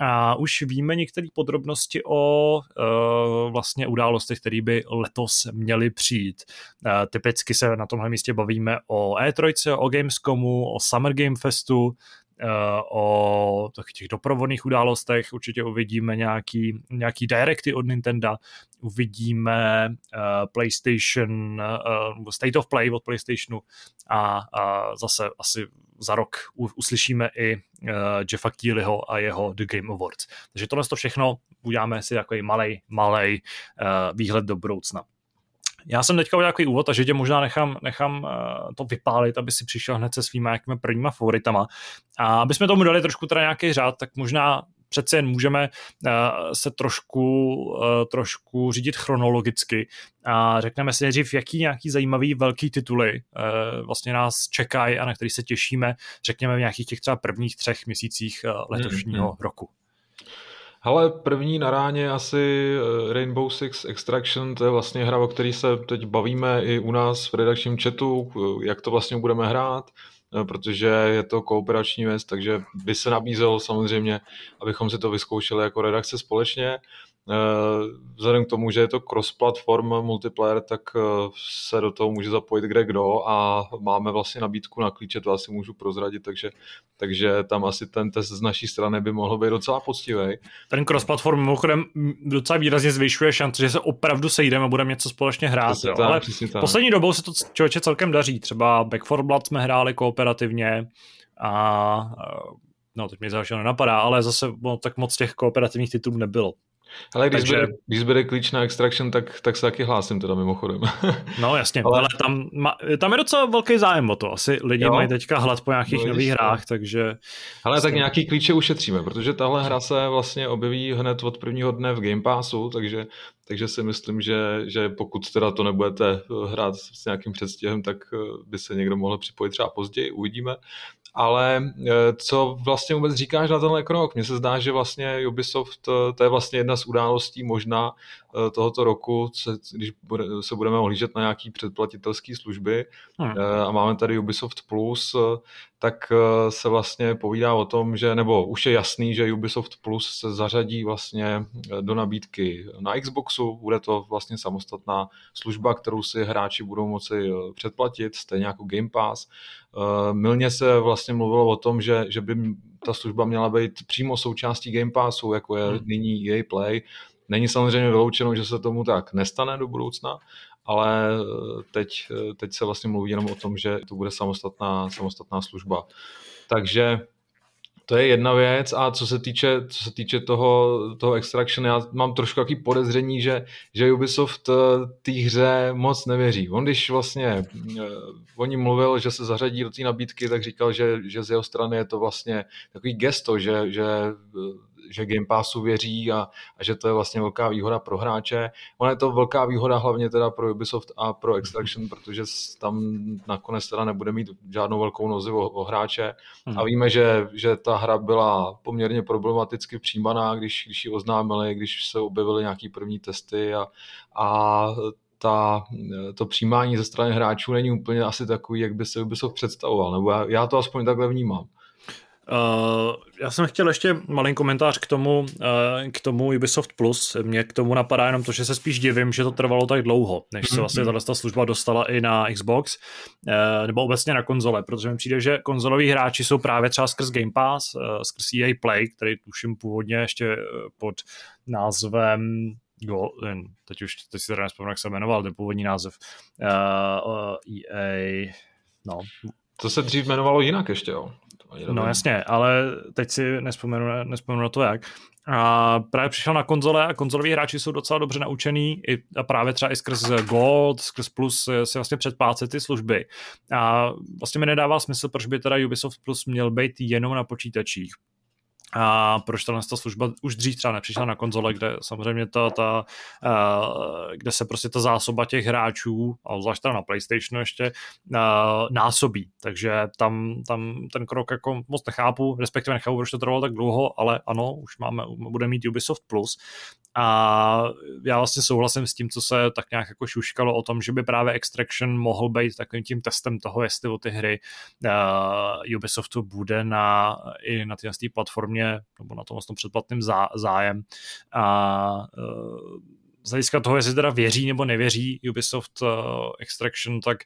a už víme některé podrobnosti o uh, vlastně událostech, které by letos měly přijít. Uh, typicky se na tomhle místě bavíme o E3, o Gamescomu, o Summer Game Festu, Eh, o těch doprovodných událostech, určitě uvidíme nějaký, nějaký directy od Nintendo, uvidíme uh, PlayStation, uh, State of Play od PlayStationu a, a zase asi za rok uslyšíme i Jeffa Keelyho a jeho The Game Awards. Takže tohle to všechno uděláme si takový malý, malý uh, výhled do budoucna. Já jsem teďka udělal takový úvod, takže tě možná nechám, nechám uh, to vypálit, aby si přišel hned se svýma jakými prvníma favoritama. A aby jsme tomu dali trošku teda nějaký řád, tak možná přece jen můžeme uh, se trošku, uh, trošku řídit chronologicky a řekneme si nejdřív, jaký nějaký zajímavý velký tituly vlastně nás čekají a na který se těšíme, řekněme v nějakých těch třeba prvních třech měsících letošního mm-hmm. roku. Ale první na ráně asi eh, Rainbow Six Extraction, to je vlastně hra, o který se teď bavíme i u nás v redakčním chatu, eh, jak to vlastně budeme hrát, eh, protože je to kooperační věc, takže by se nabízelo samozřejmě, abychom si to vyzkoušeli jako redakce společně. Eh, vzhledem k tomu, že je to cross-platform multiplayer, tak eh, se do toho může zapojit kde kdo a máme vlastně nabídku na klíče, to asi můžu prozradit, takže, takže tam asi ten test z naší strany by mohl být docela poctivý. Ten cross-platform mimochodem docela výrazně zvyšuje šance, že se opravdu sejdeme a budeme něco společně hrát. jo. Tam, Ale tam. poslední dobou se to člověče celkem daří. Třeba Back 4 Blood jsme hráli kooperativně a no teď mi dalšího nenapadá, ale zase no, tak moc těch kooperativních titulů nebylo. Ale když, Takže... bude, když bude klíč na Extraction, tak, tak se taky hlásím teda mimochodem. no jasně, ale, ale tam, tam je docela velký zájem o to. Asi lidi jo? mají teďka hlad po nějakých no, nových hrách, takže... Ale tak nějaký klíče ušetříme, protože tahle hra se vlastně objeví hned od prvního dne v Game Passu, takže, takže si myslím, že, že pokud teda to nebudete hrát s nějakým předstihem, tak eh, by se někdo mohl připojit třeba později, uvidíme ale e, co vlastně vůbec říkáš na tenhle krok? Mně se zdá, že vlastně Ubisoft, e, to je vlastně jedna z událostí možná tohoto roku, když se budeme ohlížet na nějaký předplatitelské služby hmm. a máme tady Ubisoft Plus, tak se vlastně povídá o tom, že, nebo už je jasný, že Ubisoft Plus se zařadí vlastně do nabídky na Xboxu, bude to vlastně samostatná služba, kterou si hráči budou moci předplatit, stejně jako Game Pass Eh, Milně se vlastně mluvilo o tom, že, že by ta služba měla být přímo součástí Game Passu, jako je hmm. nyní EA Play. Není samozřejmě vyloučeno, že se tomu tak nestane do budoucna, ale eh, teď, eh, teď se vlastně mluví jenom o tom, že to bude samostatná, samostatná služba. Takže to je jedna věc a co se týče, co se týče toho, toho Extraction, já mám trošku takový podezření, že, že Ubisoft eh, té hře moc nevěří. On když vlastně o ní mluvil, že se zařadí do té nabídky, tak říkal, že, že z jeho strany je to vlastně takový gesto, že, že že Game Passu věří a, a že to je vlastně velká výhoda pro hráče. Ona je to velká výhoda hlavně teda pro Ubisoft a pro Extraction, protože tam nakonec teda nebude mít žádnou velkou nozi o, o hráče. Hmm. A víme, že, že ta hra byla poměrně problematicky přijímaná, když, když ji oznámili, když se objevily nějaký první testy a, a ta, to přijímání ze strany hráčů není úplně asi takový, jak by se Ubisoft představoval, nebo já, já to aspoň takhle vnímám. Uh, já jsem chtěl ještě malý komentář k tomu, uh, k tomu Ubisoft Plus. Mě k tomu napadá jenom to, že se spíš divím, že to trvalo tak dlouho, než se vlastně mm-hmm. tato služba dostala i na Xbox, uh, nebo obecně na konzole, protože mi přijde, že konzoloví hráči jsou právě třeba skrz Game Pass, uh, skrz EA Play, který tuším původně ještě pod názvem Go, teď už teď si teda nespomínám, jak se jmenoval, ten původní název uh, uh, EA, no. To se dřív jmenovalo jinak ještě, jo? No jasně, ale teď si nespomenu, nespomenu na to jak. A právě přišel na konzole a konzoloví hráči jsou docela dobře naučený i, a právě třeba i skrz Gold, skrz Plus si vlastně předplácet ty služby. A vlastně mi nedává smysl, proč by teda Ubisoft Plus měl být jenom na počítačích a proč ta služba už dřív třeba nepřišla na konzole, kde samozřejmě ta, ta uh, kde se prostě ta zásoba těch hráčů, a zvlášť na PlayStationu ještě, uh, násobí. Takže tam, tam ten krok jako moc nechápu, respektive nechápu, proč to trvalo tak dlouho, ale ano, už máme, bude mít Ubisoft Plus a já vlastně souhlasím s tím, co se tak nějak jako šuškalo o tom, že by právě Extraction mohl být takovým tím testem toho, jestli o ty hry uh, Ubisoftu bude na, i na té platformě nebo na tom vlastně předplatným zá, zájem. A uh, z hlediska toho, jestli teda věří nebo nevěří Ubisoft uh, Extraction, tak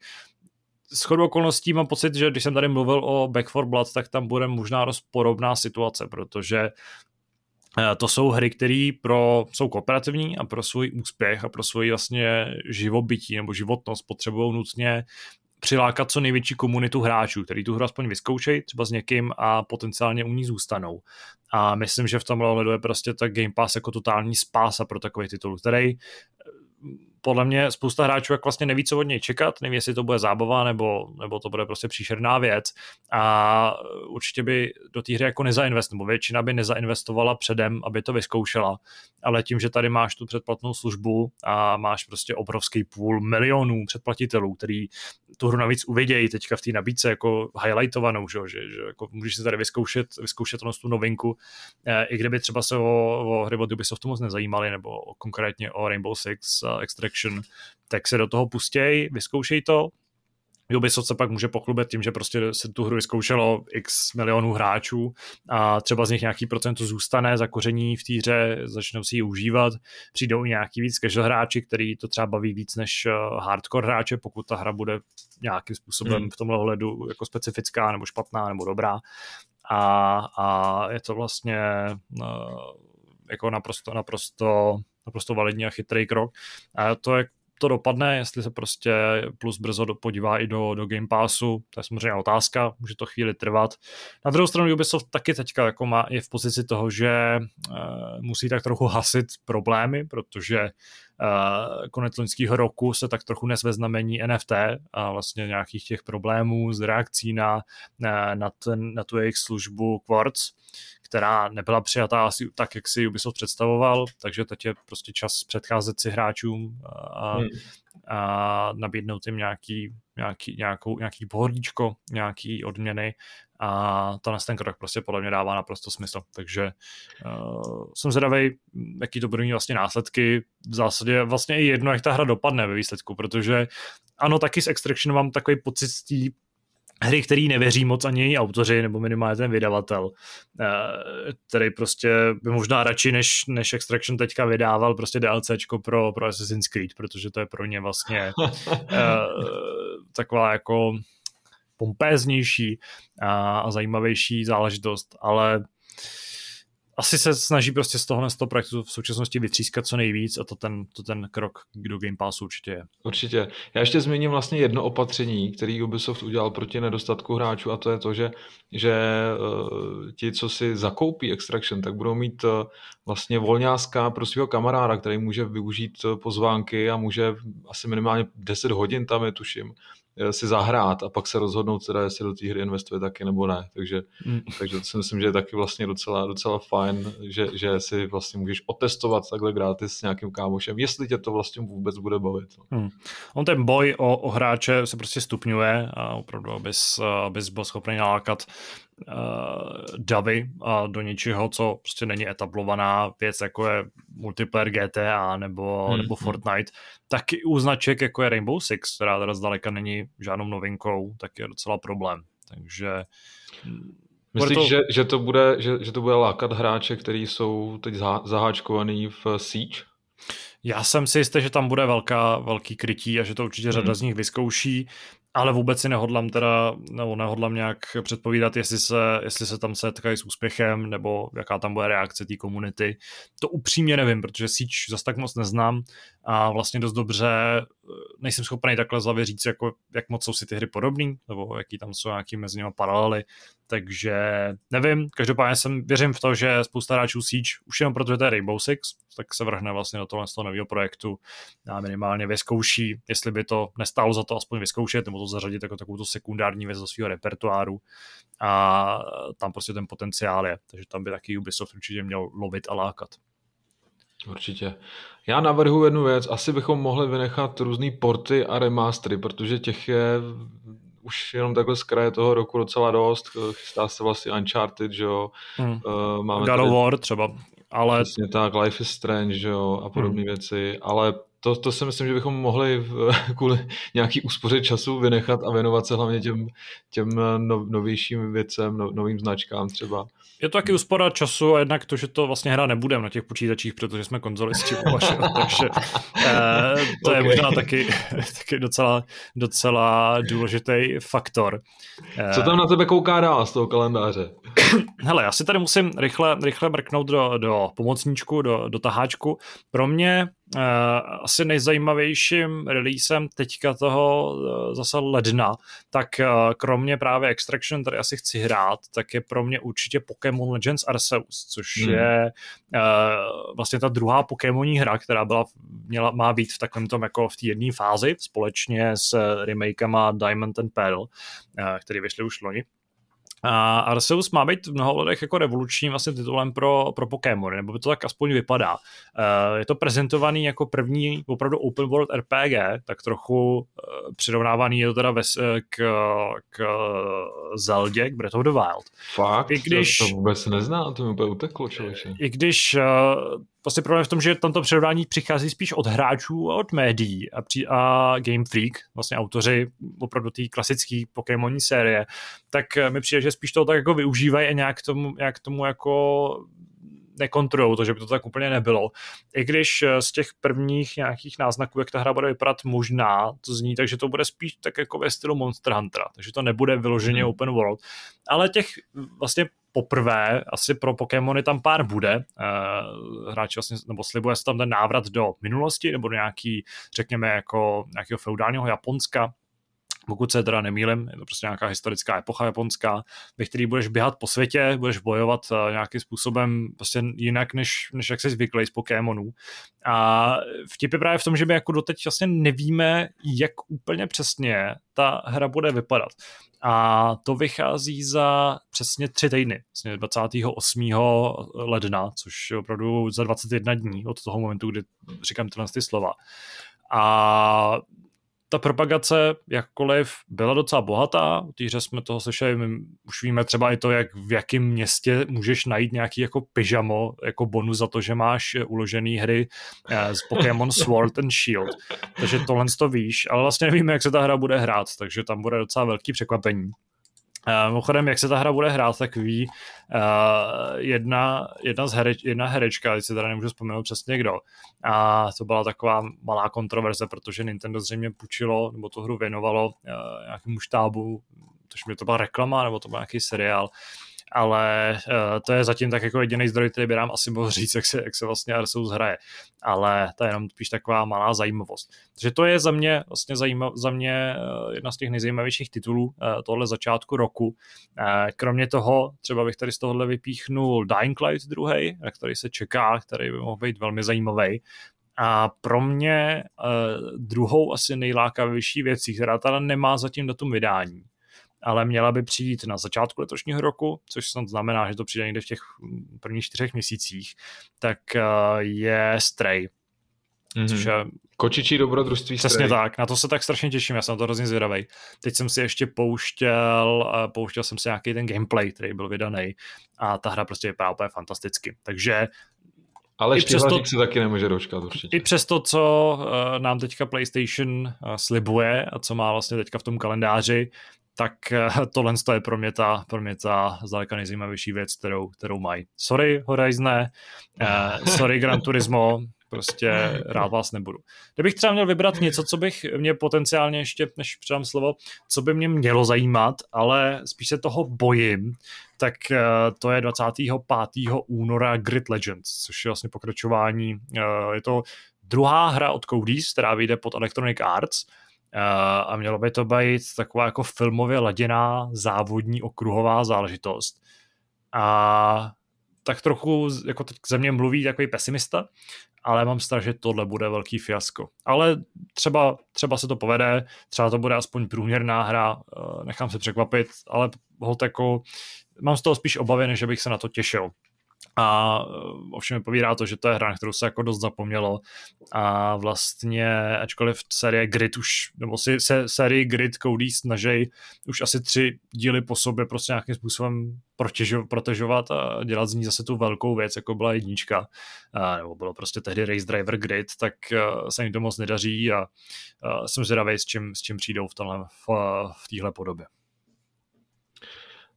s chodou okolností mám pocit, že když jsem tady mluvil o Back 4 Blood, tak tam bude možná dost podobná situace, protože to jsou hry, které pro, jsou kooperativní a pro svůj úspěch a pro svůj vlastně živobytí nebo životnost potřebují nutně přilákat co největší komunitu hráčů, který tu hru aspoň vyzkoušejí třeba s někým a potenciálně u ní zůstanou. A myslím, že v tomhle ohledu je prostě ta Game Pass jako totální spása pro takový titul, který podle mě spousta hráčů jak vlastně neví, co od něj čekat, neví, jestli to bude zábava nebo, nebo to bude prostě příšerná věc. A určitě by do té hry jako nezainvestovala, nebo většina by nezainvestovala předem, aby to vyzkoušela, ale tím, že tady máš tu předplatnou službu a máš prostě obrovský půl milionů předplatitelů, který tu hru navíc uvidějí teďka v té nabídce jako highlightovanou, že, že, že jako můžeš si tady vyzkoušet, vyzkoušet tu novinku, e, i kdyby třeba se o, o hry od Ubisoftu moc nezajímali, nebo konkrétně o Rainbow Six Extra Action, tak se do toho pustěj, vyzkoušej to, Ubisoft se pak může pochlubit tím, že prostě se tu hru vyzkoušelo x milionů hráčů a třeba z nich nějaký procento zůstane, zakoření v týře, začnou si ji užívat, přijdou i nějaký víc casual hráči, který to třeba baví víc než eh, hardcore hráče, pokud ta hra bude nějakým způsobem hmm. v tomhle ohledu jako specifická nebo špatná nebo dobrá. A, a je to vlastně uh, jako naprosto, naprosto naprosto validní a chytrý krok. A to je to dopadne, jestli se prostě plus brzo podívá i do, do Game Passu, to je samozřejmě otázka, může to chvíli trvat. Na druhou stranu Ubisoft taky teďka jako má, je v pozici toho, že uh, musí tak trochu hasit problémy, protože uh, konec loňského roku se tak trochu nesve znamení NFT a vlastně nějakých těch problémů z reakcí na, na, na, ten, na tu jejich službu Quartz, která nebyla přijatá asi tak, jak si Ubisoft představoval, takže teď je prostě čas předcházet si hráčům a, hmm. a nabídnout jim nějaký, nějaký, nějakou, nějaký pohodlíčko, nějaký odměny a to ten krok prostě podle mě dává naprosto smysl. Takže uh, jsem zvědavý, jaký to bude mít vlastně následky. V zásadě vlastně i jedno, jak ta hra dopadne ve výsledku, protože ano, taky s Extraction mám takový pocit z hry, který nevěří moc ani její autoři, nebo minimálně ten vydavatel, eh, který prostě by možná radši, než, než Extraction teďka vydával prostě DLCčko pro, pro Assassin's Creed, protože to je pro ně vlastně uh, taková jako pompéznější a, a zajímavější záležitost, ale asi se snaží prostě z tohohle z toho projektu v současnosti vytřískat co nejvíc a to ten, to ten krok do Game Passu určitě je. Určitě. Já ještě zmíním vlastně jedno opatření, který Ubisoft udělal proti nedostatku hráčů a to je to, že, že uh, ti, co si zakoupí Extraction, tak budou mít uh, vlastně volňáská pro svého kamaráda, který může využít uh, pozvánky a může asi minimálně 10 hodin tam je, tuším, Eh, si zahrát a pak se rozhodnout teda, jestli do té hry investuje taky nebo ne. Takže, mm. takže to si myslím, že je taky vlastně docela, docela fajn, že, že si vlastně můžeš otestovat takhle gratis s nějakým kámošem, jestli tě to vlastně vůbec bude bavit. Mm. On ten boj o, o hráče se prostě stupňuje a opravdu, abys, abys byl schopný nalákat uh, davy a do něčeho, co prostě není etablovaná věc, jako je multiplayer GTA nebo, hmm. nebo hmm. Fortnite, tak i u značek, jako je Rainbow Six, která teda zdaleka není žádnou novinkou, tak je docela problém. Takže mm, Myslíš, to... Že, že, to bude, že, že to bude lákat hráče, kteří jsou teď zaháčkovaný v Siege? Já jsem si jistý, že tam bude velká, velký krytí a že to určitě řada hmm. z nich vyzkouší ale vůbec si nehodlám teda, nebo nehodlám nějak předpovídat, jestli se, jestli se tam setkají s úspěchem, nebo jaká tam bude reakce té komunity. To upřímně nevím, protože síč zase tak moc neznám a vlastně dost dobře nejsem schopný takhle zlavě říct, jako, jak moc jsou si ty hry podobný, nebo jaký tam jsou nějaký mezi nimi paralely, takže nevím, každopádně jsem věřím v to, že spousta hráčů Siege, už jenom protože to je Rainbow Six, tak se vrhne vlastně do tohle z toho nového projektu a minimálně vyzkouší, jestli by to nestálo za to aspoň vyzkoušet, nebo to zařadit jako takovou sekundární věc do svého repertoáru a tam prostě ten potenciál je, takže tam by taky Ubisoft určitě měl lovit a lákat. Určitě. Já navrhu jednu věc, asi bychom mohli vynechat různé porty a remastery, protože těch je už jenom takhle z kraje toho roku docela dost. Chystá se vlastně Uncharted, že jo. Hmm. Uh, máme God of War třeba. Ale... Přesně tak, Life is Strange, že jo, a podobné hmm. věci, ale to, to si myslím, že bychom mohli kvůli nějaký úspoře času vynechat a věnovat se hlavně těm, těm no, novějším věcem, no, novým značkám třeba. Je to taky úspora času a jednak to, že to vlastně hra nebudeme na těch počítačích, protože jsme konzolisti takže eh, to okay. je možná taky, taky docela, docela důležitý faktor. Eh, Co tam na tebe kouká dál z toho kalendáře? Hele, já si tady musím rychle, rychle mrknout do, do pomocníčku, do, do taháčku. Pro mě uh, asi nejzajímavějším releasem teďka toho uh, zase ledna, tak uh, kromě právě Extraction, který asi chci hrát, tak je pro mě určitě Pokémon Legends Arceus, což hmm. je uh, vlastně ta druhá Pokémonní hra, která byla, měla, má být v takovém tom jako v té jedné fázi společně s remakema Diamond and Pearl, uh, který vyšly už loni. A Arceus má být v mnoha lidech jako revolučním vlastně titulem pro, pro Pokémon, nebo by to tak aspoň vypadá. Uh, je to prezentovaný jako první opravdu open world RPG, tak trochu uh, přirovnávaný je to teda ve, k, k Zeldě, k Breath of the Wild. Fakt? I když, to, to vůbec nezná, to mi úplně uteklo, člověče. I když vlastně problém v tom, že tamto přirovnání přichází spíš od hráčů a od médií a, při, a Game Freak, vlastně autoři opravdu té klasické Pokémonní série, tak eh, mi přijde, že spíš to tak jako využívají a nějak tomu, nějak tomu jako nekontrolují to, že by to tak úplně nebylo. I když eh, z těch prvních nějakých náznaků, jak ta hra bude vypadat možná, to zní, takže to bude spíš tak jako ve stylu Monster Huntera, takže to nebude vyloženě hmm. open world. Ale těch vlastně poprvé, asi pro Pokémony tam pár bude. Hráči vlastně, nebo slibuje se tam ten návrat do minulosti, nebo do nějaký, řekněme, jako nějakého feudálního Japonska, pokud se teda nemýlim, je to prostě nějaká historická epocha japonská, ve který budeš běhat po světě, budeš bojovat uh, nějakým způsobem prostě jinak, než, než jak jsi zvyklý z Pokémonů. A vtip je právě v tom, že my jako doteď vlastně nevíme, jak úplně přesně ta hra bude vypadat. A to vychází za přesně tři týdny, vlastně 28. ledna, což je opravdu za 21 dní od toho momentu, kdy říkám tyhle ty slova. A ta propagace, jakkoliv byla docela bohatá, u týře jsme toho slyšeli, my už víme třeba i to, jak v jakém městě můžeš najít nějaký jako pyžamo, jako bonus za to, že máš uložený hry eh, z Pokémon Sword and Shield. Takže tohle to víš, ale vlastně nevíme, jak se ta hra bude hrát, takže tam bude docela velký překvapení. Uh, mimochodem, jak se ta hra bude hrát, tak ví uh, jedna, jedna, z hereč, jedna herečka, teď si teda nemůžu vzpomenout přesně kdo, a to byla taková malá kontroverze, protože Nintendo zřejmě půjčilo, nebo tu hru věnovalo uh, nějakému štábu, tož mi to byla reklama, nebo to byl nějaký seriál, ale uh, to je zatím tak jako jediný zdroj, který by nám asi mohl říct, jak se, jak se vlastně Arceus hraje. Ale to je jenom spíš taková malá zajímavost. Takže to je za mě vlastně zajímav, za mě uh, jedna z těch nejzajímavějších titulů uh, tohle začátku roku. Kromě toho, třeba bych tady z tohohle vypíchnul Dying Light druhý, na který se čeká, který by mohl být velmi zajímavý. A pro mě uh, druhou asi nejlákavější věcí, která tady nemá zatím datum vydání, ale měla by přijít na začátku letošního roku, což snad znamená, že to přijde někde v těch prvních čtyřech měsících, tak eh, je Stray. Mm-hmm. Což je, Kočičí dobrodružství Přesně Stray. tak, na to se tak strašně těším, já jsem na to hrozně zvědavý. Teď jsem si ještě pouštěl, eh, pouštěl jsem si nějaký ten gameplay, který byl vydaný a ta hra prostě vypadá úplně fantasticky. Takže ale I přesto, se taky nemůže dočkat určitě. I přes to, co uh, nám teďka PlayStation uh, slibuje a co má vlastně teďka v tom kalendáři, tak eh, tohle je pro mě ta, pro mě ta zdaleka nejzajímavější věc, kterou, kterou mají. Sorry Horizon, uh, sorry Gran Turismo, prostě rád vás nebudu. Kdybych třeba měl vybrat něco, co bych mě potenciálně ještě, než předám slovo, co by mě mělo zajímat, ale spíš se toho bojím, tak uh, to je 25. února Grid Legends, což je vlastně pokračování, je to druhá hra od Cody's, která vyjde pod Electronic Arts, a mělo by to být taková jako filmově laděná závodní okruhová záležitost. A tak trochu jako teď ze mě mluví takový pesimista, ale mám strach, že tohle bude velký fiasko. Ale třeba, třeba se to povede, třeba to bude aspoň průměrná hra, eh, nechám se překvapit, ale hod jako mám z toho spíš obavy, než bych se na to těšil. A eh, ovšem mi povídá to, že to je hra, na kterou se jako dost zapomnělo. A vlastně, ačkoliv série Grid už, nebo si se sérii Grid Cody snaží už asi tři díly po sobě prostě nějakým způsobem protěžo, protežovat a dělat z ní zase tu velkou věc, jako byla jednička, a, nebo bylo prostě tehdy Race Driver Grid, tak uh, se jim to moc nedaří a uh, jsem zvědavý, s čím, s čím přijdou v, tomhle, v, v téhle podobě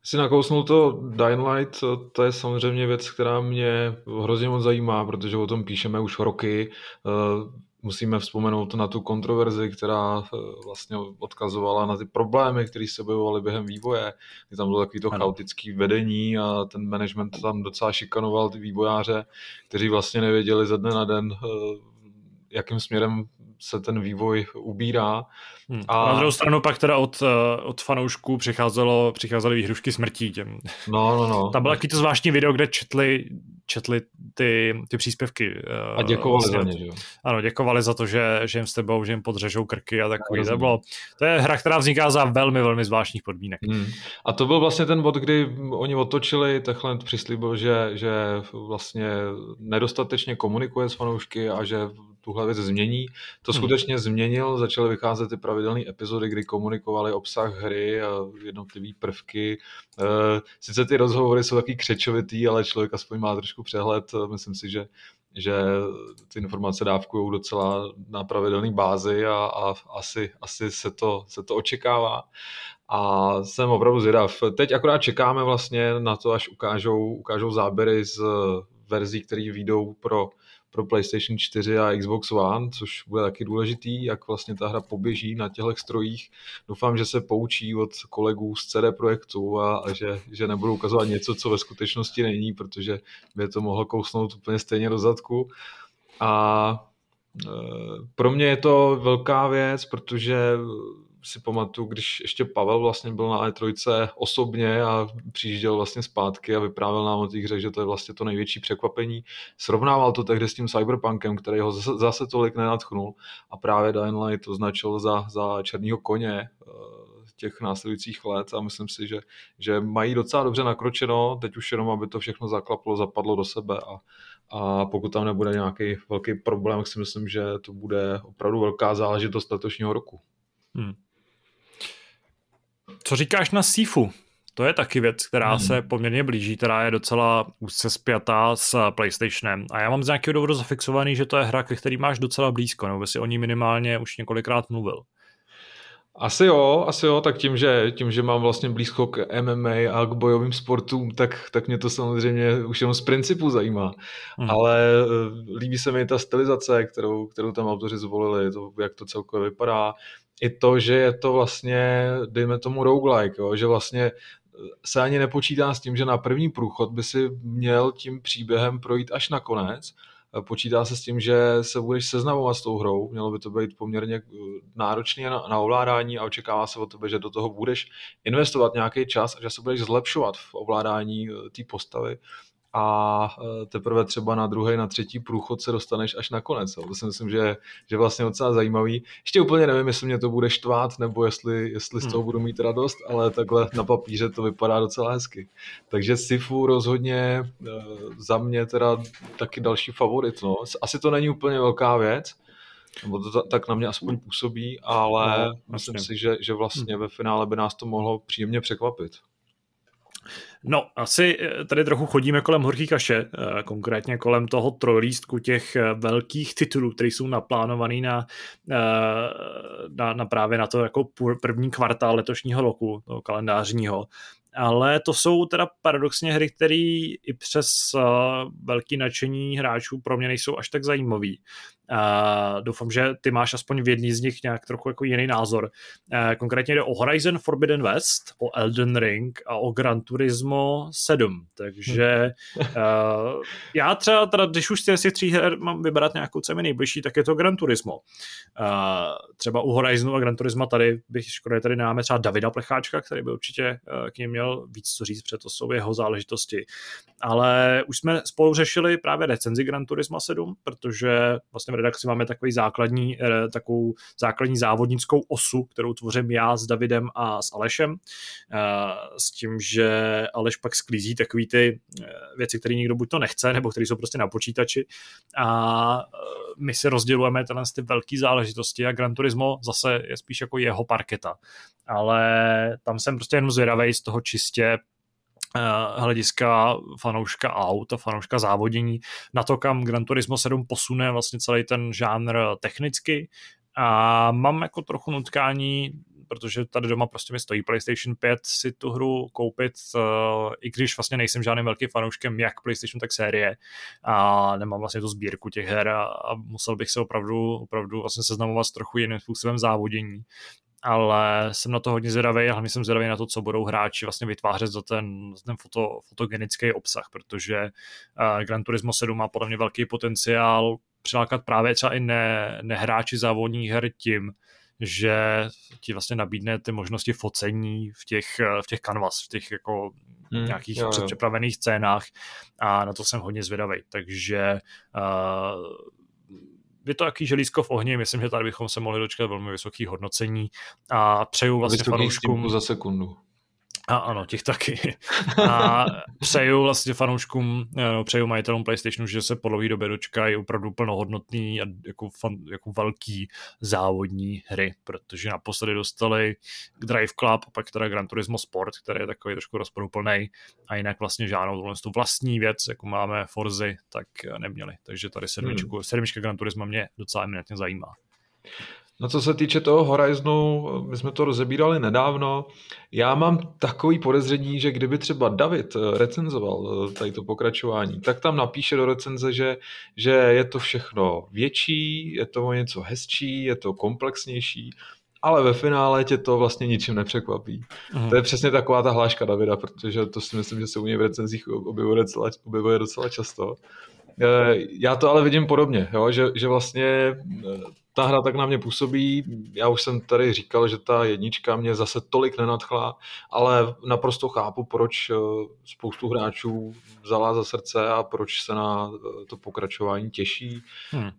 si nakousnul to Dying Light, to je samozřejmě věc, která mě hrozně moc zajímá, protože o tom píšeme už roky. Eh, musíme vzpomenout na tu kontroverzi, která eh, vlastně odkazovala na ty problémy, které se objevovaly během vývoje, kdy tam bylo takový to chaotický vedení a ten management tam docela šikanoval ty vývojáře, kteří vlastně nevěděli ze dne na den, eh, jakým směrem se ten vývoj ubírá. Hmm. A... Na druhou stranu pak teda od, eh, od fanoušků přicházelo, přicházely výhrušky smrtí těm. No, no, no. Tam bylo taky to zvláštní video, kde četli, četli ty, ty příspěvky. A děkovali vlastně. za ně, že jo? Ano, děkovali za to, že, že jim s tebou, že jim podřežou krky a takový. To, bylo, to je hra, která vzniká za velmi, velmi zvláštních podmínek. Hmm. A to byl vlastně ten bod, kdy oni otočili, Techland přislíbil, že, že vlastně nedostatečně komunikuje s fanoušky a že tuhle věc změní. To hmm. skutečně změnil, začaly vycházet ty pravidelné epizody, kdy komunikovali obsah hry a jednotlivé prvky. Eh, sice ty rozhovory jsou taky křečovitý, ale člověk aspoň má trošku přehled. Myslím si, že že ty informace dávkují docela na pravidelné bázi a, a asi, asi se, to, se to očekává. A jsem opravdu zvědav. Teď akorát čekáme vlastně na to, až ukážou, ukážou záběry z verzí, které výjdou pro pro PlayStation 4 a Xbox One, což bude taky důležitý, jak vlastně ta hra poběží na těchto strojích. Doufám, že se poučí od kolegů z CD Projektu a, a že, že nebudou ukazovat něco, co ve skutečnosti není, protože by to mohlo kousnout úplně stejně do zadku. A e, pro mě je to velká věc, protože si pamatuju, když ještě Pavel vlastně byl na E3 osobně a přijížděl vlastně zpátky a vyprávěl nám o té hře, že to je vlastně to největší překvapení. Srovnával to tehdy s tím Cyberpunkem, který ho zase, zase tolik nenatchnul a právě Dying Light označil za, za černýho koně eh, těch následujících let a myslím si, že, že mají docela dobře nakročeno, teď už jenom, aby to všechno zaklaplo, zapadlo do sebe a, a pokud tam nebude nějaký velký problém, tak si myslím, že to bude opravdu velká záležitost letošního roku. Hmm. Co říkáš na Sifu? To je taky věc, která hmm. se poměrně blíží, která je docela úzce spjatá s PlayStationem. A já mám z nějakého důvodu zafixovaný, že to je hra, ke který máš docela blízko, nebo si o ní minimálně už několikrát mluvil. Asi jo, asi jo, tak tím, že, tím, že mám vlastně blízko k MMA a k bojovým sportům, tak, tak mě to samozřejmě už jenom z principu zajímá. Hmm. Ale uh, líbí se mi ta stylizace, kterou, kterou tam autoři zvolili, to, jak to celkově vypadá i to, že je to vlastně, dejme tomu roguelike, jo, že vlastně se ani nepočítá s tím, že na první průchod by si měl tím příběhem projít až na konec. Počítá se s tím, že se budeš seznamovat s tou hrou, mělo by to být poměrně eh, náročné na, na ovládání a očekává se od tebe, že do toho budeš investovat nějaký čas a že se budeš zlepšovat v ovládání eh, té postavy a e, teprve třeba na druhý, na třetí průchod se dostaneš až na konec. To si myslím, že, že vlastně docela zajímavý. Ještě úplně nevím, jestli mě to bude štvát, nebo jestli, jestli z toho hmm. budu mít radost, ale takhle na papíře to vypadá docela hezky. Takže Sifu rozhodně e, za mě teda taky další favorit. No. Asi to není úplně velká věc, nebo to tak na mě aspoň působí, ale no, myslím si, že, že vlastně hmm. ve finále by nás to mohlo příjemně překvapit. No, asi eh, tady trochu chodíme kolem horký kaše, eh, konkrétně kolem toho trojlístku těch eh, velkých titulů, které jsou naplánovaný na, na, na právě na to jako první kvartál letošního roku, toho kalendářního ale to jsou teda paradoxně hry, které i přes velký nadšení hráčů pro mě nejsou až tak zajímavý. Uh, doufám, že ty máš aspoň v jedný z nich nějak trochu jako jiný názor. Uh, konkrétně jde o Horizon Forbidden West, o Elden Ring a o Gran Turismo 7. Takže uh, já třeba, teda, když už z těch tří her mám vybrat nějakou, co mi nejbližší, tak je to Gran Turismo. Uh, třeba u Horizonu a Gran Turismo tady bych škoda, tady nemáme třeba Davida Plecháčka, který by určitě uh, k ním měl víc co říct, protože to jsou jeho záležitosti. Ale už jsme spolu řešili právě recenzi Gran Turismo 7, protože vlastně redakci máme takový základní, eh, takovou základní závodnickou osu, kterou tvořím já s Davidem a s Alešem, eh, s tím, že Aleš pak sklízí takový ty eh, věci, které nikdo buď to nechce, nebo které jsou prostě na počítači a my si rozdělujeme tenhle ty velké záležitosti a Gran Turismo zase je spíš jako jeho parketa. Ale tam jsem prostě jenom zvědavý z toho čistě hlediska fanouška aut a fanouška závodění na to, kam Gran Turismo 7 posune vlastně celý ten žánr technicky. A mám jako trochu nutkání protože tady doma prostě mi stojí PlayStation 5 si tu hru koupit, uh, i když vlastně nejsem žádným velkým fanouškem jak PlayStation, tak série. A nemám vlastně tu sbírku těch her a, a musel bych se opravdu, opravdu vlastně seznamovat s trochu jiným způsobem závodění ale jsem na to hodně zvědavý a hlavně jsem zvědavý na to, co budou hráči vlastně vytvářet za ten, za ten foto, fotogenický obsah, protože uh, Gran Turismo 7 má podle mě velký potenciál přilákat právě třeba i ne, nehráči závodních her tím, že ti vlastně nabídne ty možnosti focení v těch, v těch canvas, v těch jako hmm, nějakých jo, předpřipravených scénách a na to jsem hodně zvědavý. Takže uh, je to jaký želízko v ohni, myslím, že tady bychom se mohli dočkat velmi vysokých hodnocení a přeju vlastně fanouškům... za sekundu. A ano, těch taky. A přeju vlastně fanouškům, no, přeju majitelům PlayStationu, že se po dlouhé době dočkají opravdu plnohodnotný a jako, fan, jako velký závodní hry, protože naposledy dostali Drive Club a pak teda Gran Turismo Sport, který je takový trošku rozporuplný a jinak vlastně žádnou tu vlastní věc, jako máme Forzy, tak neměli. Takže tady sedmičku, hmm. sedmička Gran Turismo mě docela eminentně zajímá. No co se týče toho Horizonu, my jsme to rozebírali nedávno. Já mám takový podezření, že kdyby třeba David eh, recenzoval eh, tady to pokračování, tak tam napíše do recenze, že, že je to všechno větší, je to něco hezčí, je to komplexnější, ale ve finále tě to vlastně ničím nepřekvapí. Aha. To je přesně taková ta hláška Davida, protože to si myslím, že se u něj v recenzích objevuje docela, objevuje docela často. Eh, já to ale vidím podobně, jo? Že, že vlastně ta hra tak na mě působí. Já už jsem tady říkal, že ta jednička mě zase tolik nenadchla, ale naprosto chápu, proč eh, spoustu hráčů vzala za srdce a proč se na to pokračování těší. Hmm.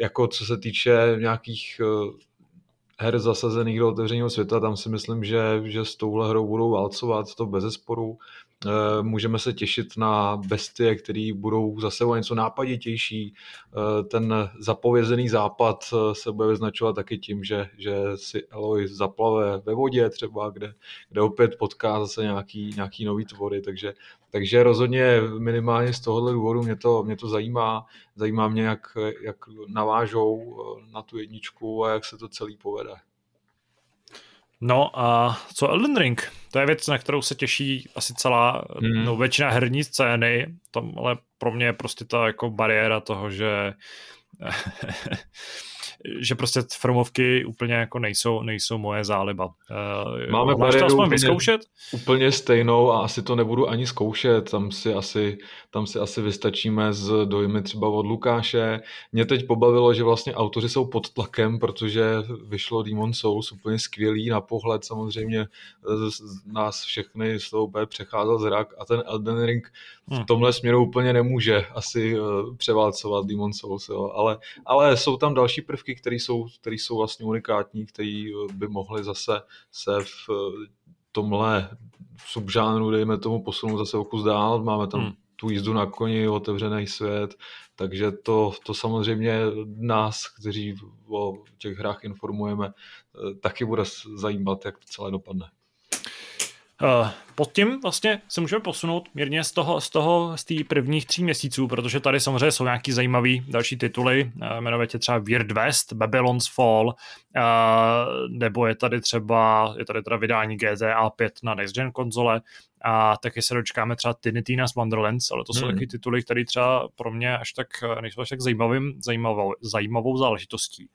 Jako co se týče nějakých her zasazených do otevřeného světa, tam si myslím, že, že s touhle hrou budou válcovat, to bez zesporu. Eh, můžeme se těšit na bestie, které budou zase o něco nápaditější. Eh, ten zapovězený západ eh, se bude vyznačovat taky tím, že, že si Eloy zaplave ve vodě třeba, kde, kde opět potká zase nějaký, nějaký nový tvory, takže, takže rozhodně minimálně z tohohle důvodu mě to, mě to zajímá. Zajímá mě, jak, jak navážou na tu jedničku a jak se to celý povede. No a co Elden Ring? To je věc, na kterou se těší asi celá, hmm. no většina herní scény, tam ale pro mě je prostě ta jako bariéra toho, že že prostě formovky úplně jako nejsou, nejsou moje záliba. Uh, Máme bariéru to úplně, vyzkoušet? úplně stejnou a asi to nebudu ani zkoušet, tam si asi, tam si asi vystačíme s dojmy třeba od Lukáše. Mě teď pobavilo, že vlastně autoři jsou pod tlakem, protože vyšlo Demon Souls úplně skvělý na pohled, samozřejmě nás všechny z toho úplně přecházel zrak a ten Elden Ring v hm. tomhle směru úplně nemůže asi eh, převálcovat Demon Souls, jo. Ale, ale jsou tam další prvky, které jsou, které jsou vlastně unikátní, které eh, by mohly zase se v eh, tomhle subžánru, dejme tomu, posunout zase o kus dál. Máme tam hmm. tu jízdu na koni, otevřený svět, takže to, to samozřejmě nás, kteří o těch hrách informujeme, taky bude zajímat, jak to celé dopadne. Uh, pod tím vlastně se můžeme posunout mírně z toho, z toho, z té prvních tří měsíců, protože tady samozřejmě jsou nějaký zajímavý další tituly, uh, jmenovitě třeba Weird West, Babylon's Fall, uh, nebo je tady třeba, je tady teda vydání GTA 5 na next gen konzole, a taky se dočkáme třeba Tiny Tina's Wonderlands, ale to jsou hmm. taky tituly, které třeba pro mě až tak nejsou až tak zajímavým, zajímavou, zajímavou záležitostí.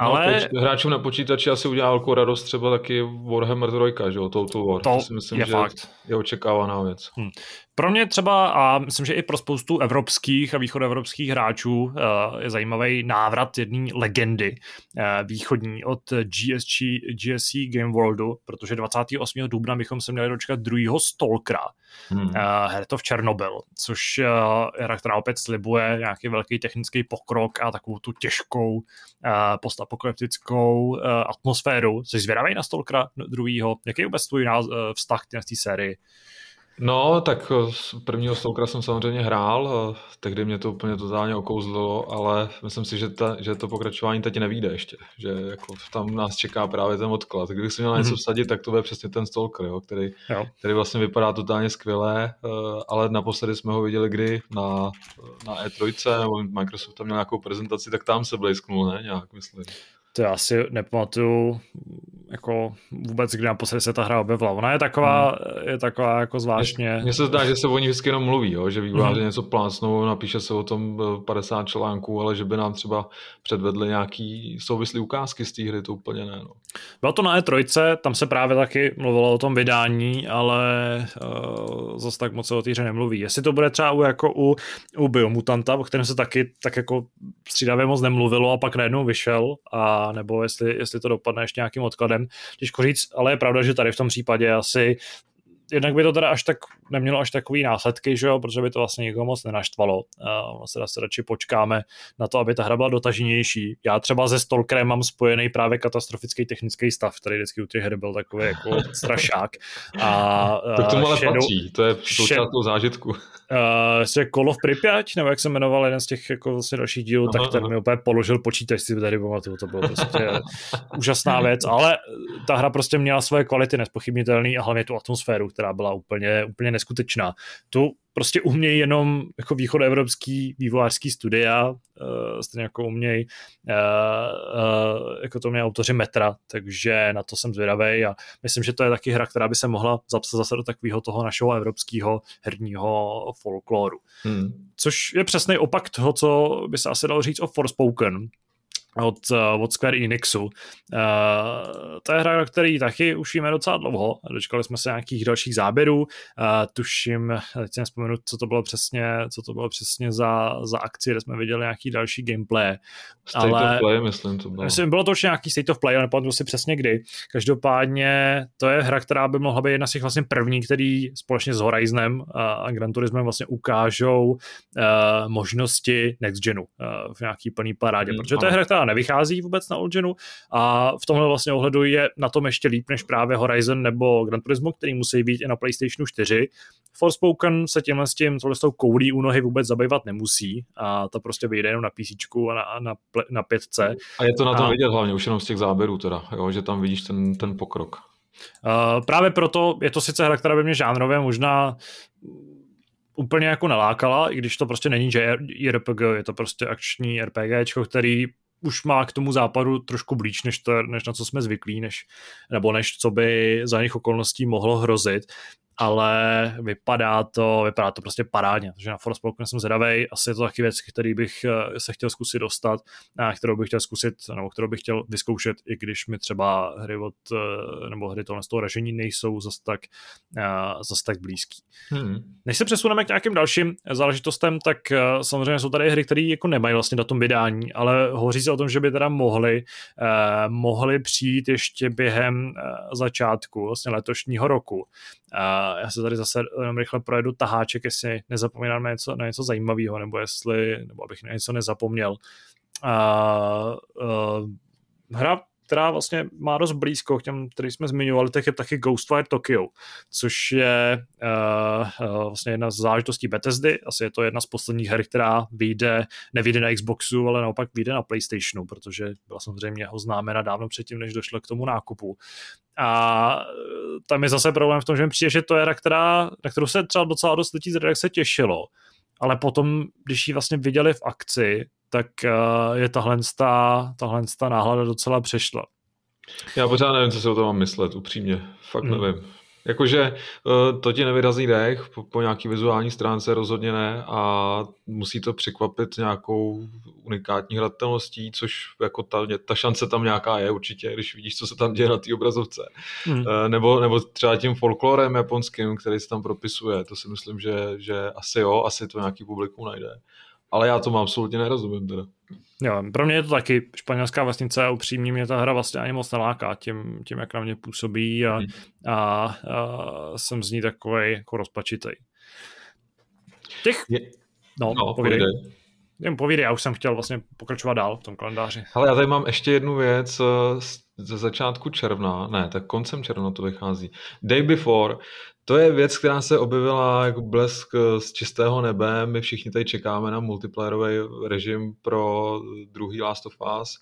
No, ale... No, hráčům na počítači asi udělal velkou radost třeba taky Warhammer 3, že jo, Total War. To, to si myslím, je že fakt. je očekávaná věc. Hmm. Pro mě třeba, a myslím, že i pro spoustu evropských a východoevropských hráčů eh, je zajímavý návrat jedné legendy eh, východní od GSG, GSC Game Worldu, protože 28. dubna bychom se měli dočkat druhého Stalkera, hmm. Heart of Chernobyl, což je hra, která opět slibuje nějaký velký technický pokrok a takovou tu těžkou postapokalyptickou atmosféru. Jsi zvědavý na Stalkera druhýho? Jaký je vůbec tvůj vztah k té sérii? No, tak eh, prvního Stalkera jsem samozřejmě hrál, eh, tehdy mě to úplně totálně okouzlilo, ale myslím si, že, ta, že to pokračování teď nevíde ještě, že jako tam nás čeká právě ten odklad. Kdybych si měl mm-hmm. něco vsadit, tak to bude přesně ten Stalker, jo, který, jo. který vlastně vypadá totálně skvěle, eh, ale naposledy jsme ho viděli kdy na, na E3, nebo Microsoft tam měl nějakou prezentaci, tak tam se blesknul, ne, nějak myslím. To já si nepamatuju jako vůbec, kdy naposledy se ta hra objevila. Ona je taková, hmm. je taková jako zvláštně... Mně se zdá, že se o ní vždycky jenom mluví, jo? že vývojáři hmm. něco plácnou, napíše se o tom 50 eh, článků, ale že by nám třeba předvedli nějaký souvislý ukázky z té hry, to úplně ne. No. Bylo to na E3, tam se právě taky mluvilo o tom vydání, ale uh, zase tak moc se o té hře nemluví. Jestli to bude třeba u, jako u, u Biomutanta, o kterém se taky tak jako střídavě moc nemluvilo a pak najednou vyšel, a nebo jestli, jestli to dopadne ještě nějakým odkladem, těžko říct, ale je pravda, že tady v tom případě asi jednak by to teda až tak nemělo až takový následky, že jo, protože by to vlastně nikoho moc nenaštvalo. Uh, se zase radši počkáme na to, aby ta hra byla dotaženější. Já třeba ze Stalkerem mám spojený právě katastrofický technický stav, který vždycky u těch her byl takový jako strašák. A, uh, to k tomu ale Shadow, patří, to je součást toho zážitku. Uh, Call of Pripyat, nebo jak se jmenoval jeden z těch jako vlastně dalších dílů, aha, tak ten aha. mi úplně položil počítač, si tady pamatuju, to bylo prostě úžasná věc, ale ta hra prostě měla svoje kvality nespochybnitelné a hlavně tu atmosféru, která byla úplně, úplně neskutečná. Tu prostě umějí jenom jako východoevropský vývojářský studia, uh, stejně jako umějí uh, uh, jako to mě autoři Metra, takže na to jsem zvědavý a myslím, že to je taky hra, která by se mohla zapsat zase do takového toho našeho evropského herního folkloru. Hmm. Což je přesný opak toho, co by se asi dalo říct o Forspoken, od, eh, od Square Enixu. Uh, to je hra, který taky už víme docela dlouho. Dočkali jsme se nějakých dalších záběrů. Uh, tuším, teď si nespomenu, co to bylo přesně, co to bylo přesně za, za akci, kde jsme viděli nějaký další gameplay. State ale, of Play, myslím, to bylo. Myslím, bylo to určitě nějaký State of Play, ale nepamatuju si přesně kdy. Každopádně to je hra, která by mohla být jedna z těch vlastně první, který společně s Horizonem a Gran Turismem vlastně ukážou uh, možnosti Next Genu uh, v nějaký plný parádě, hmm, protože to je hra, která nevychází vůbec na Old Genu a v tomhle vlastně ohledu je na tom ještě líp než právě Horizon nebo Gran Turismo, který musí být i na PlayStationu 4. Forspoken se tímhle s tím, tohle s tou koulí u nohy vůbec zabývat nemusí a to prostě vyjde jenom na PC a na, na, na 5 A je to na tom a... vidět hlavně, už jenom z těch záběrů teda, jo, že tam vidíš ten, ten pokrok. Uh, právě proto je to sice hra, která by mě žánrově možná úplně jako nalákala, i když to prostě není JRPG, je to prostě akční RPG, který už má k tomu západu trošku blíž, než, to, než na co jsme zvyklí, než, nebo než co by za nich okolností mohlo hrozit ale vypadá to, vypadá to prostě parádně, takže na Forspoken jsem zvědavý, asi je to taky věc, který bych eh, se chtěl zkusit dostat, a kterou bych chtěl zkusit, nebo kterou bych chtěl vyzkoušet, i když mi třeba hry od, eh, nebo hry tohle z toho ražení nejsou zas tak, eh, zas tak blízký. Hmm. Než se přesuneme k nějakým dalším záležitostem, tak samozřejmě jsou tady hry, které jako nemají vlastně datum vydání, ale hovoří se o tom, že by teda mohly, mohly přijít ještě během začátku vlastně letošního roku. Já se tady zase jenom rychle projedu taháček, jestli nezapomínám na něco, na něco zajímavého, nebo jestli, nebo abych na něco nezapomněl. A, a, hra která vlastně má dost blízko k těm, který jsme zmiňovali, tak je taky Ghostwire Tokyo, což je uh, uh, vlastně jedna z záležitostí Bethesdy, asi je to jedna z posledních her, která vyjde, nevyjde na Xboxu, ale naopak vyjde na Playstationu, protože byla samozřejmě oznámena dávno předtím, než došlo k tomu nákupu. A tam je zase problém v tom, že mi přijde, že to je hra, která, na kterou se třeba docela dost lidí z redakce těšilo, ale potom, když ji vlastně viděli v akci, tak uh, je tahle, tahle náhlada docela přešla. Já pořád nevím, co si o tom mám myslet, upřímně. Fakt hmm. nevím. Jakože eh, to ti nevyrazí dech, po, po nějaký vizuální stránce rozhodně ne a musí to překvapit nějakou unikátní hratelností, což jako ta, ta šance tam nějaká je určitě, když vidíš, co se tam děje na té obrazovce. Hmm. Eh, nebo, nebo třeba tím folklorem japonským, který se tam propisuje, to si myslím, že, že asi jo, asi to nějaký publikum najde. Ale já tomu absolutně nerozumím teda. Jo, pro mě je to taky španělská vesnice a upřímně mě ta hra vlastně ani moc neláká tím, tím jak na mě působí a, hmm. a, a jsem z ní takový jako rozpačitej. Těch... Je... No, no povídej. povídej. Jen povídej, já už jsem chtěl vlastně pokračovat dál v tom kalendáři. Ale já tady mám ještě jednu věc eh, ze začátku června, ne, tak koncem června to vychází. Day Before, to je věc, která se objevila jako blesk eh, z čistého nebe. My všichni tady čekáme na multiplayerový režim pro druhý Last of Us.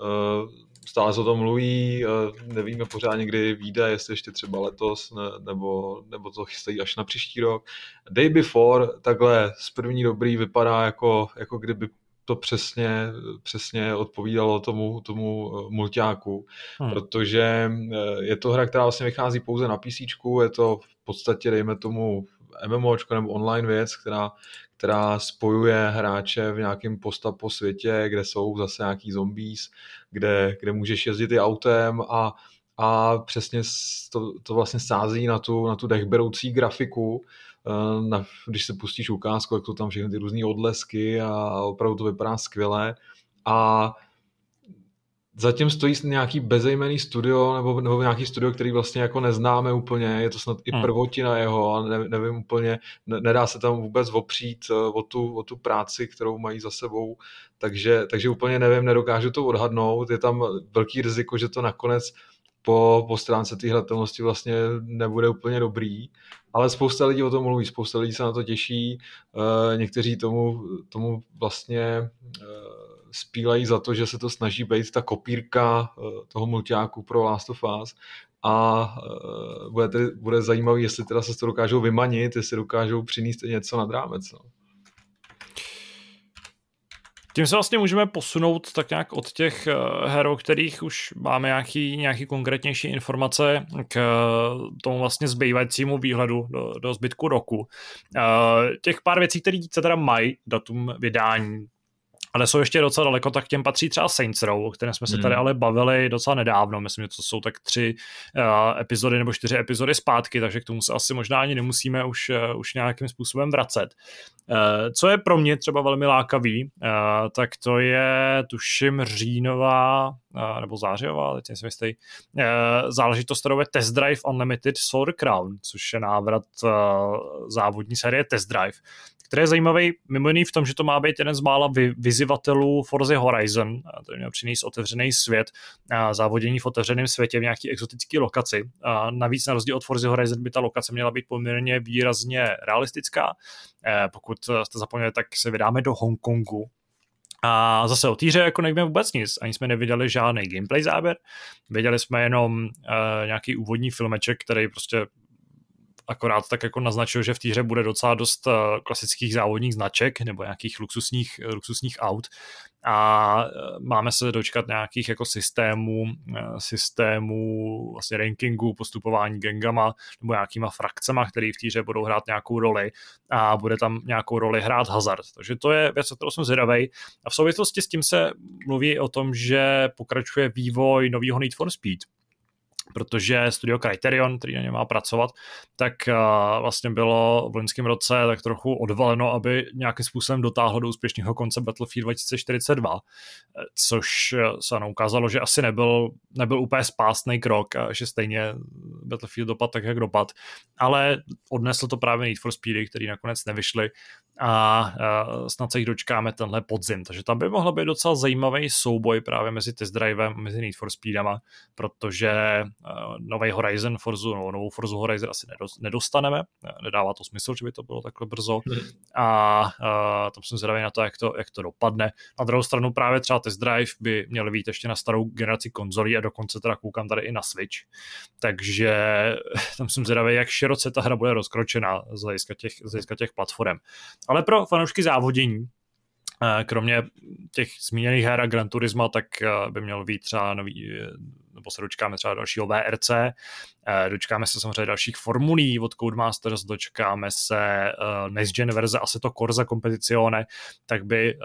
Eh, stále se o tom mluví, nevíme pořádně, kdy vyjde, jestli ještě třeba letos, nebo, nebo to chystají až na příští rok. Day Before, takhle z první dobrý, vypadá jako, jako kdyby to přesně, přesně odpovídalo tomu, tomu eh, multiáku, hmm. protože eh, je to hra, která vlastně vychází pouze na PC, je to v podstatě, dejme tomu, MMOčko nebo online věc, která, která spojuje hráče v nějakém postapo světě, kde jsou zase nějaký zombies, kde, kde můžeš jezdit i autem a, a přesně to, to vlastně sází na tu, na tu dechberoucí grafiku, na, když se pustíš ukázku, jak to tam všechny ty různé odlesky a opravdu to vypadá skvěle. A zatím stojí nějaký bezejmený studio nebo, nebo nějaký studio, který vlastně jako neznáme úplně, je to snad i hmm. prvotina jeho a ne, nevím úplně, ne, nedá se tam vůbec opřít eh, o tu, o tu práci, kterou mají za sebou, takže, takže úplně nevím, nedokážu to odhadnout, je tam velký riziko, že to nakonec po, po stránce té hratelnosti vlastně nebude úplně dobrý, ale spousta lidí o tom mluví, spousta lidí se na to těší, uh, někteří tomu, tomu vlastně uh, spílají za to, že se to snaží být ta kopírka eh, toho multiáku pro Last of Us, a bude, tedy, bude zajímavý, jestli teda se to dokážou vymanit, jestli dokážou přinést něco nad rámec. No. Tím se vlastně můžeme posunout tak nějak od těch eh, her, o kterých už máme nějaký, nějaký konkrétnější informace k eh, tomu vlastně zbývajícímu výhledu do, do zbytku roku. Eh, těch pár věcí, které se teda mají datum vydání, ale jsou ještě docela daleko, tak těm patří třeba Saints Row, o kterém jsme se tady hmm. ale bavili docela nedávno, myslím, že to jsou tak tři uh, epizody nebo čtyři epizody zpátky, takže k tomu se asi možná ani nemusíme už, uh, už nějakým způsobem vracet. Uh, co je pro mě třeba velmi lákavý, uh, tak to je tuším říjnová uh, nebo zářijová, teď jsem jistý, uh, záležitost, kterou je Test Drive Unlimited Solar Crown, což je návrat uh, závodní série Test Drive, který je zajímavý mimo jiný v tom, že to má být jeden z mála vy, vyzivatelů Forza Horizon, to měl přinést otevřený svět, a závodění v otevřeném světě v nějaký exotické lokaci. A navíc na rozdíl od Forza Horizon by ta lokace měla být poměrně výrazně realistická. E, pokud jste zapomněli, tak se vydáme do Hongkongu, a zase o týře jako nevíme vůbec nic, ani jsme neviděli žádný gameplay záběr, viděli jsme jenom uh, nějaký úvodní filmeček, který prostě akorát tak jako naznačil, že v té hře bude docela dost eh, klasických závodních značek nebo nějakých luxusních, luxusních aut a eh, máme se dočkat nějakých jako systémů, eh, systémů vlastně rankingu, postupování gengama nebo nějakýma frakcema, které v té hře budou hrát nějakou roli a bude tam nějakou roli hrát hazard. Takže to je věc, o kterou jsem zvědavý. A v souvislosti s tím se mluví o tom, že pokračuje vývoj nového Need for Speed, protože studio Criterion, který na něm má pracovat, tak uh, vlastně bylo v loňském roce tak trochu odvaleno, aby nějakým způsobem dotáhlo do úspěšného konce Battlefield 2042, což se nám ukázalo, že asi nebyl, nebyl úplně spásný krok a že stejně Battlefield dopad tak, jak dopad, ale odnesl to právě Need for Speedy, který nakonec nevyšly a snad se jich dočkáme tenhle podzim, takže tam by mohl být docela zajímavý souboj právě mezi test drivem a mezi Need for Speedama, protože nový Horizon Forzu, no, novou Forzu Horizon asi nedostaneme, nedává to smysl, že by to bylo takhle brzo hmm. a uh, tam jsem zvědavý na to jak, to, jak to dopadne. Na druhou stranu právě třeba test drive by měl být ještě na starou generaci konzolí a dokonce teda koukám tady i na Switch, takže tam jsem zvědavý, jak široce ta hra bude rozkročena z hlediska těch, z hlediska těch platform. Ale pro fanoušky závodění, eh, kromě těch zmíněných her a Gran Turismo, tak eh, by měl být třeba nový, eh, nebo se dočkáme třeba dalšího VRC, dočkáme se samozřejmě dalších formulí od Codemasters, dočkáme se Next Gen verze Assetto Corsa Competizione, tak by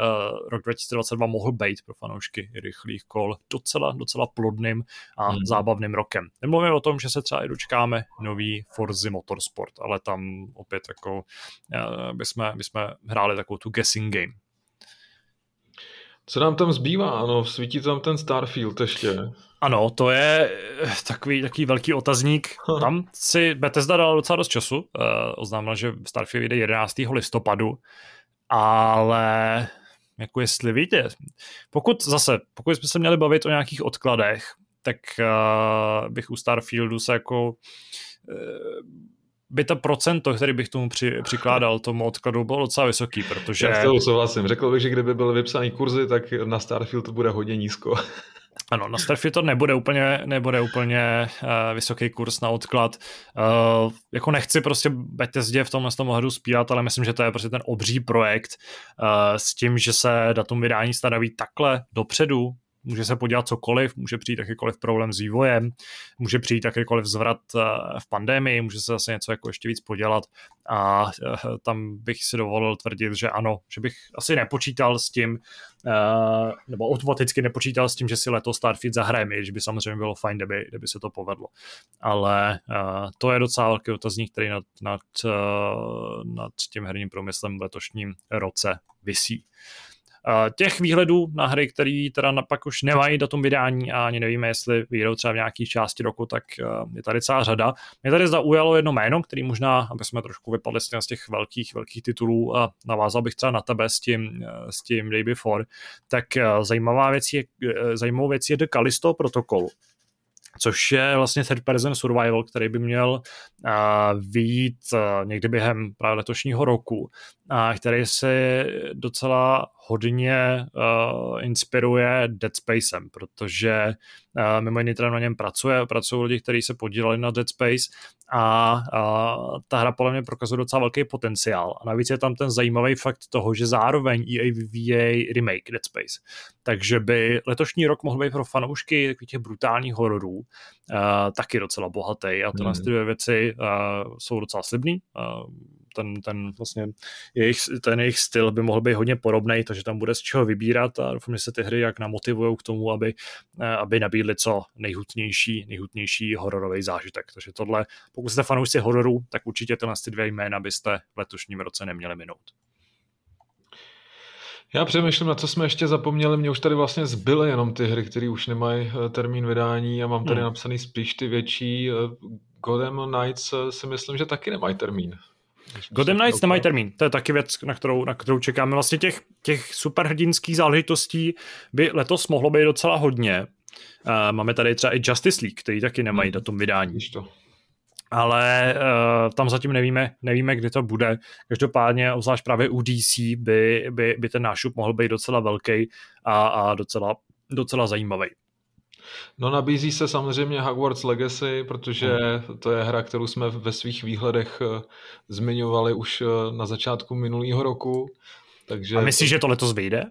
rok 2022 mohl být pro fanoušky rychlých kol docela, docela plodným a hmm. zábavným rokem. Nemluvím o tom, že se třeba i dočkáme nový Forza Motorsport, ale tam opět jako bychom, bychom hráli takovou tu guessing game. Co nám tam zbývá? Ano, svítí tam ten Starfield ještě. Ano, to je eh, takový, takový velký otazník. Tam si Bethesda dala docela dost času. Uh, oznámila, že Starfield vyjde 11. listopadu, ale jako jestli víte, pokud zase, pokud jsme se měli bavit o nějakých odkladech, tak uh, bych u Starfieldu se jako uh, by to procento, který bych tomu při, přikládal tomu odkladu, bylo docela vysoký, protože... Já s toho souhlasím. Řekl bych, že kdyby byly vypsané kurzy, tak na Starfield to bude hodně nízko. Ano, na Starfield to nebude úplně, nebude úplně uh, vysoký kurz na odklad. Uh, jako nechci prostě Bethesdě v tomhle tom ohledu spírat, ale myslím, že to je prostě ten obří projekt uh, s tím, že se datum vydání stanoví takhle dopředu, může se podělat cokoliv, může přijít jakýkoliv problém s vývojem, může přijít jakýkoliv zvrat eh, v pandemii, může se zase něco jako ještě víc podělat a eh, tam bych si dovolil tvrdit, že ano, že bych asi nepočítal s tím, eh, nebo automaticky nepočítal s tím, že si letos Starfield zahrajeme, když by samozřejmě bylo fajn, kdyby, kdyby se to povedlo. Ale to je docela velký otazník, který nad, nad, nad tím herním průmyslem v letošním roce visí. Těch výhledů na hry, které teda pak už nemají datum vydání a ani nevíme, jestli vyjdou třeba v nějaké části roku, tak eh, je tady celá řada. Mě tady zaujalo jedno jméno, který možná, aby jsme trošku vypadli z těch velkých, velkých titulů a navázal bych třeba na tebe s tím, eh, s tím Day Before, tak eh, zajímavá věc je, zajímavou věc je The Callisto Protocol což je vlastně third person survival, který by měl uh, vyjít uh, někdy během právě letošního roku, a který se docela hodně uh, inspiruje Dead Spacem, protože uh, mimo jiné teda na něm pracuje, pracují lidi, kteří se podíleli na Dead Space a uh, ta hra podle mě prokazuje docela velký potenciál. A navíc je tam ten zajímavý fakt toho, že zároveň EA vyvíjí remake Dead Space. Takže by letošní rok mohl být pro fanoušky takových těch brutálních hororů uh, taky docela bohatý a tyhle mm. dvě věci uh, jsou docela slibný. Uh, ten, ten vlastně jejich, ten jejich styl by mohl být hodně podobný, takže tam bude z čeho vybírat a doufám, že se ty hry jak namotivují k tomu, aby, eh, aby nabídly co nejhutnější, nejhutnější hororový zážitek. Takže tohle, pokud jste fanoušci hororu, tak určitě tyhle ty dvě jména byste v letošním roce neměli minout. Já přemýšlím, na co jsme ještě zapomněli. Mě už tady vlastně zbyly jenom ty hry, které už nemají eh, termín vydání a mám tady hmm. napsaný spíš ty větší. Eh, Godem Knights si myslím, že taky nemají termín. Gotham Knights nemají termín, to je taky věc, na kterou, na kterou čekáme. Vlastně těch, těch superhrdinských záležitostí by letos mohlo být docela hodně. Uh, máme tady třeba i Justice League, který taky nemají hmm. datum vydání. to. Ale uh, tam zatím nevíme, nevíme, kdy to bude. Každopádně, obzvlášť právě u DC, by, by, by ten nášup mohl být docela velký a, a docela, docela zajímavý. No nabízí se samozřejmě Hogwarts Legacy, protože hmm. to je hra, kterou jsme ve svých výhledech eh, zmiňovali už eh, na začátku minulého roku. Takže... A myslíš, že to letos vyjde?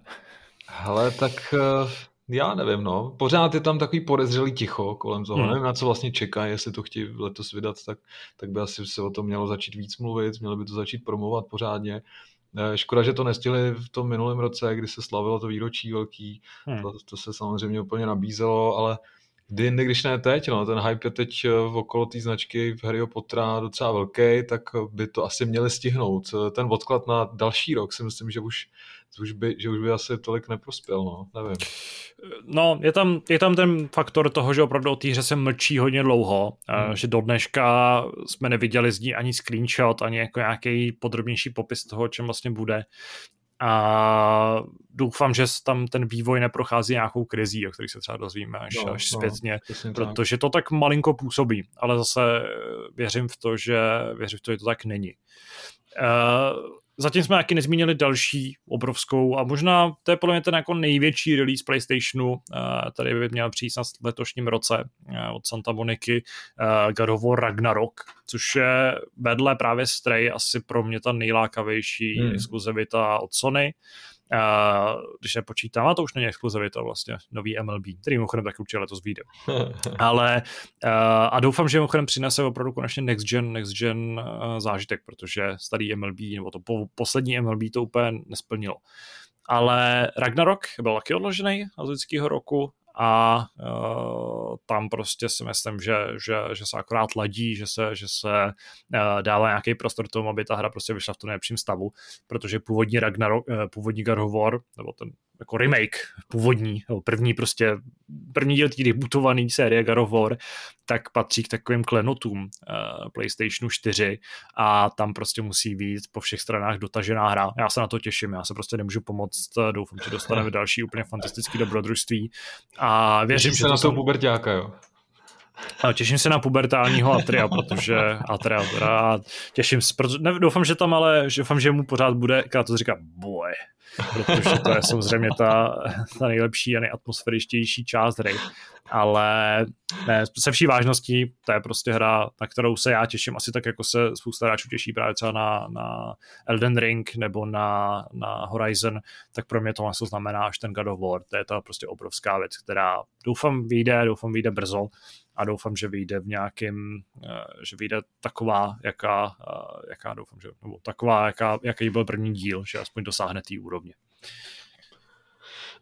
Hele, tak eh, já nevím, no. Pořád je tam takový podezřelý ticho kolem toho. Hmm. Nevím, na co vlastně čekají, jestli to chtějí letos vydat, tak, tak by asi se o tom mělo začít víc mluvit, mělo by to začít promovat pořádně. Eh, škoda, že to nestihli v tom minulém roce, kdy se slavilo to výročí velký, hmm. to, to se samozřejmě úplně nabízelo, ale kdy jindy, když ne teď, no, ten hype je teď eh, v okolo té značky v Harryho Pottera docela velký, tak by to asi měli stihnout. Eh, ten odklad na další rok si myslím, že už už by, že už by asi tolik neprospěl, no, nevím. No, je tam, je tam ten faktor toho, že opravdu o té hře se mlčí hodně dlouho, hmm. že do dneška jsme neviděli z ní ani screenshot, ani jako nějaký podrobnější popis toho, o čem vlastně bude. A doufám, že tam ten vývoj neprochází nějakou krizí, o kterých se třeba dozvíme až, no, až no, zpětně, no, protože to tak malinko působí, ale zase věřím v to, že věřím v to, že to tak není. Uh, Zatím jsme taky nezmínili další obrovskou a možná to je podle mě ten jako největší release PlayStationu, eh, tady by měl přijít na letošním roce eh, od Santa Moniky eh, God of War Ragnarok, což je vedle právě Stray asi pro mě ta nejlákavější hmm. exkluzivita od Sony. Uh, když nepočítám, a to už není exkluzivita vlastně, nový MLB, který mimochodem taky určitě letos vyjde. Ale uh, a doufám, že mimochodem přinese opravdu konečně next gen, next gen uh, zážitek, protože starý MLB, nebo to po, poslední MLB to úplně nesplnilo. Ale Ragnarok byl taky odložený z lidského roku a uh, tam prostě si myslím, že, že, že se akorát ladí, že se, že se uh, dává nějaký prostor tomu, aby ta hra prostě vyšla v tom nejlepším stavu, protože původní Ragnarok, uh, původní God of War, nebo ten jako remake původní, první prostě, první díl těch bootovaný série God of War, tak patří k takovým klenotům uh, PlayStationu 4 a tam prostě musí být po všech stranách dotažená hra. Já se na to těším, já se prostě nemůžu pomoct, doufám, že dostaneme další úplně fantastický dobrodružství a věřím, Těším že se na to pubertáka, jo. A těším se na pubertálního Atria, protože Atria, a těším se, protože, ne, doufám, že tam ale, doufám, že mu pořád bude, to říká boy, protože to je samozřejmě ta, ta nejlepší a nejatmosféričtější část hry. Ale ne, se vší vážností, to je prostě hra, na kterou se já těším asi tak, jako se spousta hráčů těší právě třeba na, na Elden Ring nebo na, na Horizon, tak pro mě to vlastně znamená až ten God of War. To je ta prostě obrovská věc, která doufám vyjde, doufám vyjde brzo a doufám, že vyjde v nějakém, eh, že vyjde taková, jaká, eh, jaká doufám, že, nebo taková, jaká, jaký byl první díl, že aspoň dosáhne té úrovně.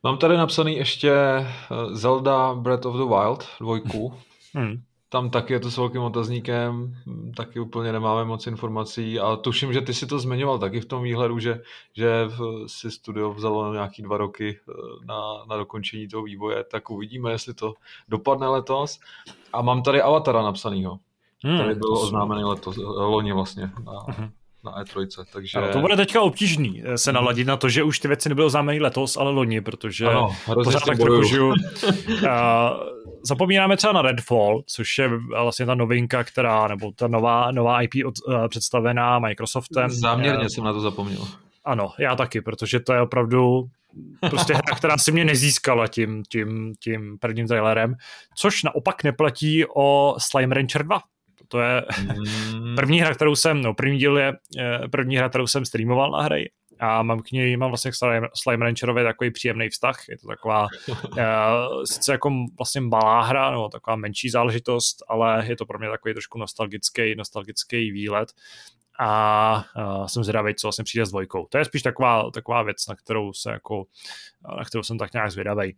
Mám tady napsaný ještě eh, Zelda Breath of the Wild, dvojku. Hmm tam taky je to s velkým otazníkem, taky úplně nemáme moc informací a tuším, že ty si to zmiňoval taky v tom výhledu, že, že si studio vzalo nějaký dva roky eh, na, na dokončení toho vývoje, tak uvidíme, jestli to dopadne letos. A mám tady Avatara napsanýho. Hmm, který byl oznámený letos, eh, loni vlastně na, uh-huh na E3, takže... Ano, to bude teďka obtížný eh, se naladit na to, že už ty věci nebyly oznámeny letos, ale loni, protože ano, pořád tak trochu žiju. zapomínáme třeba na Redfall, což je vlastně ta novinka, která, nebo ta nová, nová IP od, uh, představená Microsoftem. Záměrně uh, jsem na to zapomněl. Ano, já taky, protože to je opravdu prostě hra, která si mě nezískala tím, tím, tím prvním trailerem, což naopak neplatí o Slime Rancher 2. To je mm. první hra, kterou jsem, no první díl je eh, první hra, kterou jsem streamoval na hry a mám k něj, mám vlastně k Slime, Slime Rancherovi takový příjemný vztah, je to taková uh, sice jako vlastně malá hra, nebo taková menší záležitost, ale je to pro mě takový trošku nostalgický, nostalgický výlet a uh, jsem zvědavý, co vlastně přijde s dvojkou. To je spíš taková, taková věc, na kterou se jako, na kterou jsem tak nějak zvědavý.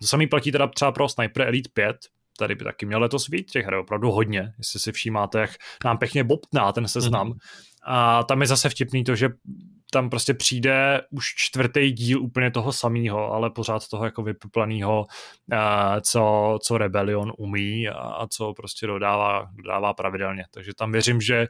To samý platí teda třeba pro Sniper Elite 5, tady by taky měl letos být, těch her je opravdu hodně, jestli si všímáte, jak nám pěkně bobtná ten seznam. Mm-hmm. A tam je zase vtipný to, že tam prostě přijde už čtvrtý díl úplně toho samého, ale pořád toho jako vypuplaného, co, co Rebellion umí a co prostě dodává, dodává pravidelně. Takže tam věřím, že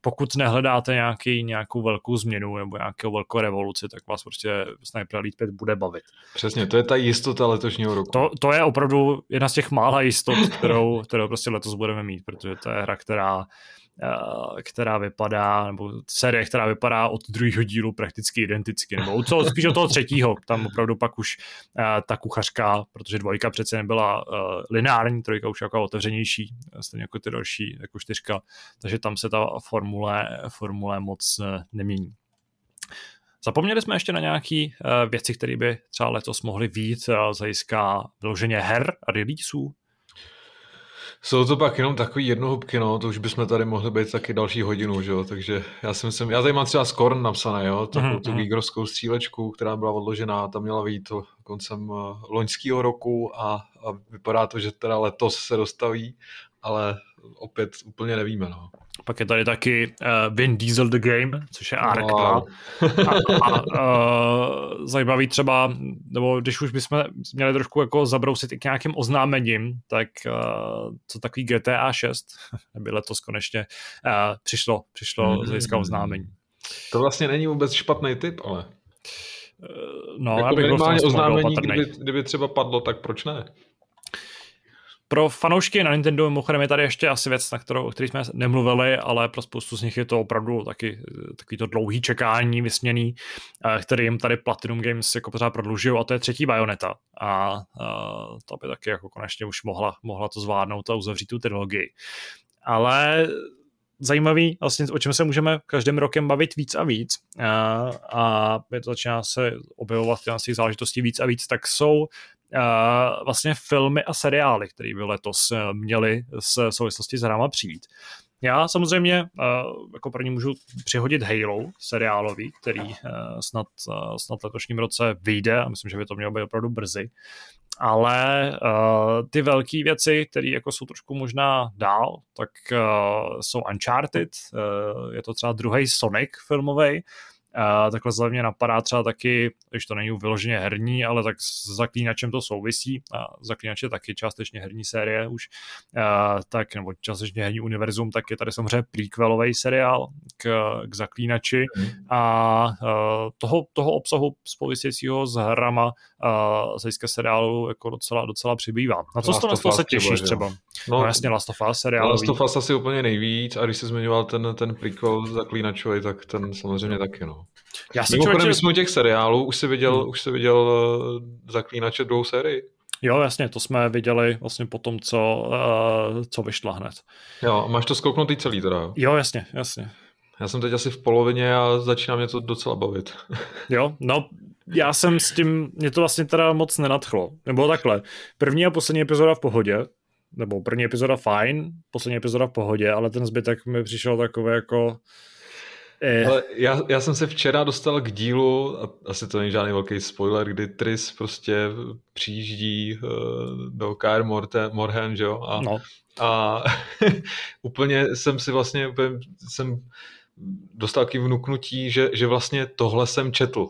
pokud nehledáte nějaký, nějakou velkou změnu nebo nějakou velkou revoluci, tak vás prostě Sniper Elite 5 bude bavit. Přesně, to je ta jistota letošního roku. To, to je opravdu jedna z těch mála jistot, kterou, kterou prostě letos budeme mít, protože to je hra, která která vypadá, nebo série, která vypadá od druhého dílu prakticky identicky, nebo co, spíš od toho třetího, tam opravdu pak už uh, ta kuchařka, protože dvojka přece nebyla uh, lineární, trojka už jako otevřenější, stejně jako ty další, jako čtyřka, takže tam se ta formule, formule moc nemění. Zapomněli jsme ještě na nějaké věci, které by třeba letos mohly být z hlediska vyloženě her a releaseů? Jsou to pak jenom takový jednohubky, no, to už bychom tady mohli být taky další hodinu, že jo, takže já si myslím, já tady mám třeba Skorn napsané, jo, takovou mm-hmm. tu mhm. gigrovskou střílečku, která byla odložená, ta měla vyjít to koncem uh, loňského roku a, a vypadá to, že teda letos se dostaví, ale opět úplně nevíme, no. Pak je tady taky uh, Vin Diesel The Game, což je Ark wow. 2. A, a uh, zajímavý třeba, nebo když už bychom měli trošku jako zabrousit i k nějakým oznámením, tak uh, co takový GTA 6, nebo letos konečně uh, přišlo, přišlo mm-hmm. z hlediska oznámení. To vlastně není vůbec špatný typ, ale... No, jako abych minimálně oznámení, kdyby, kdyby třeba padlo, tak proč ne? Pro fanoušky na Nintendo mimochodem je tady ještě asi věc, na kterou, o které jsme nemluvili, ale pro spoustu z nich je to opravdu taky takový to dlouhý čekání vysněný, eh, který jim tady Platinum Games jako pořád prodlužují a to je třetí Bayonetta a, a to by taky jako konečně už mohla, mohla to zvládnout a uzavřít tu trilogii. Ale zajímavý, vlastně o čem se můžeme každým rokem bavit víc a víc a, a začíná se objevovat těch záležitostí víc a víc, tak jsou vlastně filmy a seriály, které by letos uh, měly s souvislosti s hrama přijít. Já samozřejmě uh, jako první můžu přihodit Halo seriálový, který snad, snad letošním roce vyjde a myslím, že by to mělo být opravdu brzy. Ale ty velké věci, které jako jsou trošku možná dál, tak jsou Uncharted, je to třeba druhý Sonic filmový, a takhle za mě napadá třeba taky, když to není vyloženě herní, ale tak s zaklínačem to souvisí a zaklínač je taky částečně herní série už, a, tak nebo částečně herní univerzum, tak je tady samozřejmě prequelový seriál k, k zaklínači mm. a, a toho, toho obsahu spoluvisícího s hrama a, z hlediska seriálu jako docela, docela přibývá. Na co to, to se těšíš třeba? No, no jasně, Last of Us seriál. Last of Us asi úplně nejvíc a když jsi zmiňoval ten, ten prequel zaklínačový, tak ten samozřejmě taky, no. Já si Mimochodem, člověče... jsme u těch seriálů, už jsi viděl, hmm. už jsi viděl uh, Zaklínače druhou sérii? Jo, jasně, to jsme viděli vlastně po tom, co, uh, co vyšla hned. Jo, máš to skouknutý celý teda, jo? Jo, jasně, jasně. Já jsem teď asi v polovině a začíná mě to docela bavit. jo, no já jsem s tím, mě to vlastně teda moc nenadchlo. Nebo takhle, první a poslední epizoda v pohodě, nebo první epizoda fajn, poslední epizoda v pohodě, ale ten zbytek mi přišel takový jako Eh. Ale já, já jsem se včera dostal k dílu, a asi to není žádný velký spoiler, kdy Tris prostě přijíždí uh, do Kair Morhen, že jo? A, no. a úplně jsem si vlastně, úplně jsem dostal taky vnuknutí, že, že vlastně tohle jsem četl.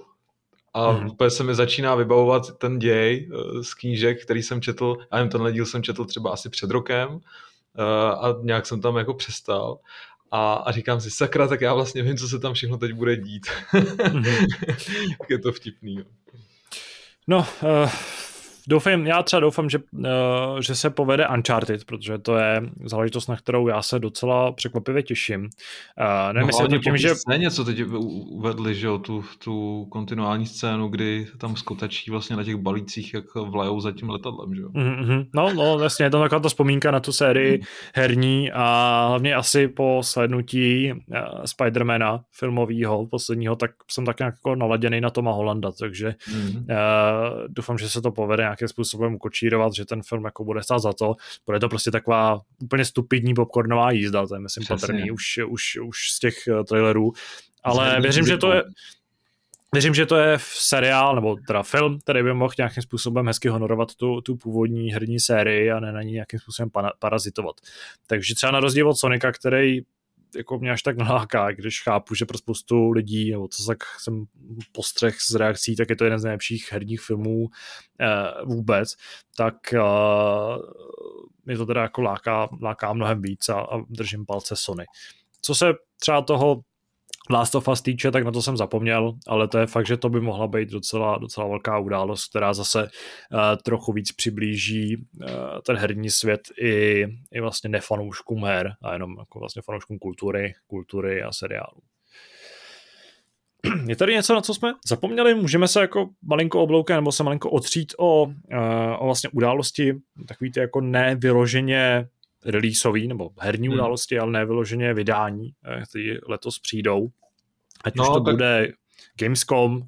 A mm. úplně se mi začíná vybavovat ten děj uh, z knížek, který jsem četl, a jen tenhle díl jsem četl třeba asi před rokem, uh, a nějak jsem tam jako přestal. A, a říkám si, sakra, tak já vlastně vím, co se tam všechno teď bude dít. Mm-hmm. je to vtipný. Jo. No, uh, doufám, já třeba doufám, že, uh, že se povede Uncharted, protože to je záležitost, na kterou já se docela překvapivě těším. Uh, nevím, no, tím, že... Scéně, co teď uvedli, že jo, tu, tu kontinuální scénu, kdy tam skotačí vlastně na těch balících, jak vlajou za tím letadlem, že jo. Mm-hmm. No, no, vlastně je to taková ta vzpomínka na tu sérii mm. herní a hlavně asi po slednutí uh, Spidermana filmového posledního, tak jsem tak nějak jako naladěný na Toma Holanda, takže mm. uh, doufám, že se to povede nějakým způsobem ukočírovat, že ten film jako bude stát za to. Bude to prostě taková úplně stupidní popcornová jízda, to je myslím Přesně. patrný už, už, už z těch uh, trailerů, ale Zřejmě věřím, že to je Věřím, že to je seriál, nebo teda film, který by mohl nějakým způsobem hezky honorovat tu, tu původní herní sérii a ne na ní nějakým způsobem parazitovat. Takže třeba na rozdíl od Sonika, který jako mě až tak naláká, když chápu, že pro spoustu lidí, nebo co tak jsem postřeh z reakcí, tak je to jeden z nejlepších herních filmů eh, vůbec, tak eh, mě to teda jako láká, láká mnohem víc a, a držím palce Sony. Co se třeba toho Last of Us týče, tak na to jsem zapomněl, ale to je fakt, že to by mohla být docela, docela velká událost, která zase uh, trochu víc přiblíží uh, ten herní svět i, i vlastně nefanouškům her a jenom jako vlastně fanouškům kultury, kultury a seriálu. Je tady něco, na co jsme zapomněli? Můžeme se jako malinko obloukat nebo se malinko otřít o, uh, o vlastně události, takový ty jako nevyloženě releaseový nebo herní hmm. události, ale nevyloženě vydání, které letos přijdou. Ať no, už to tak... bude Gamescom, uh,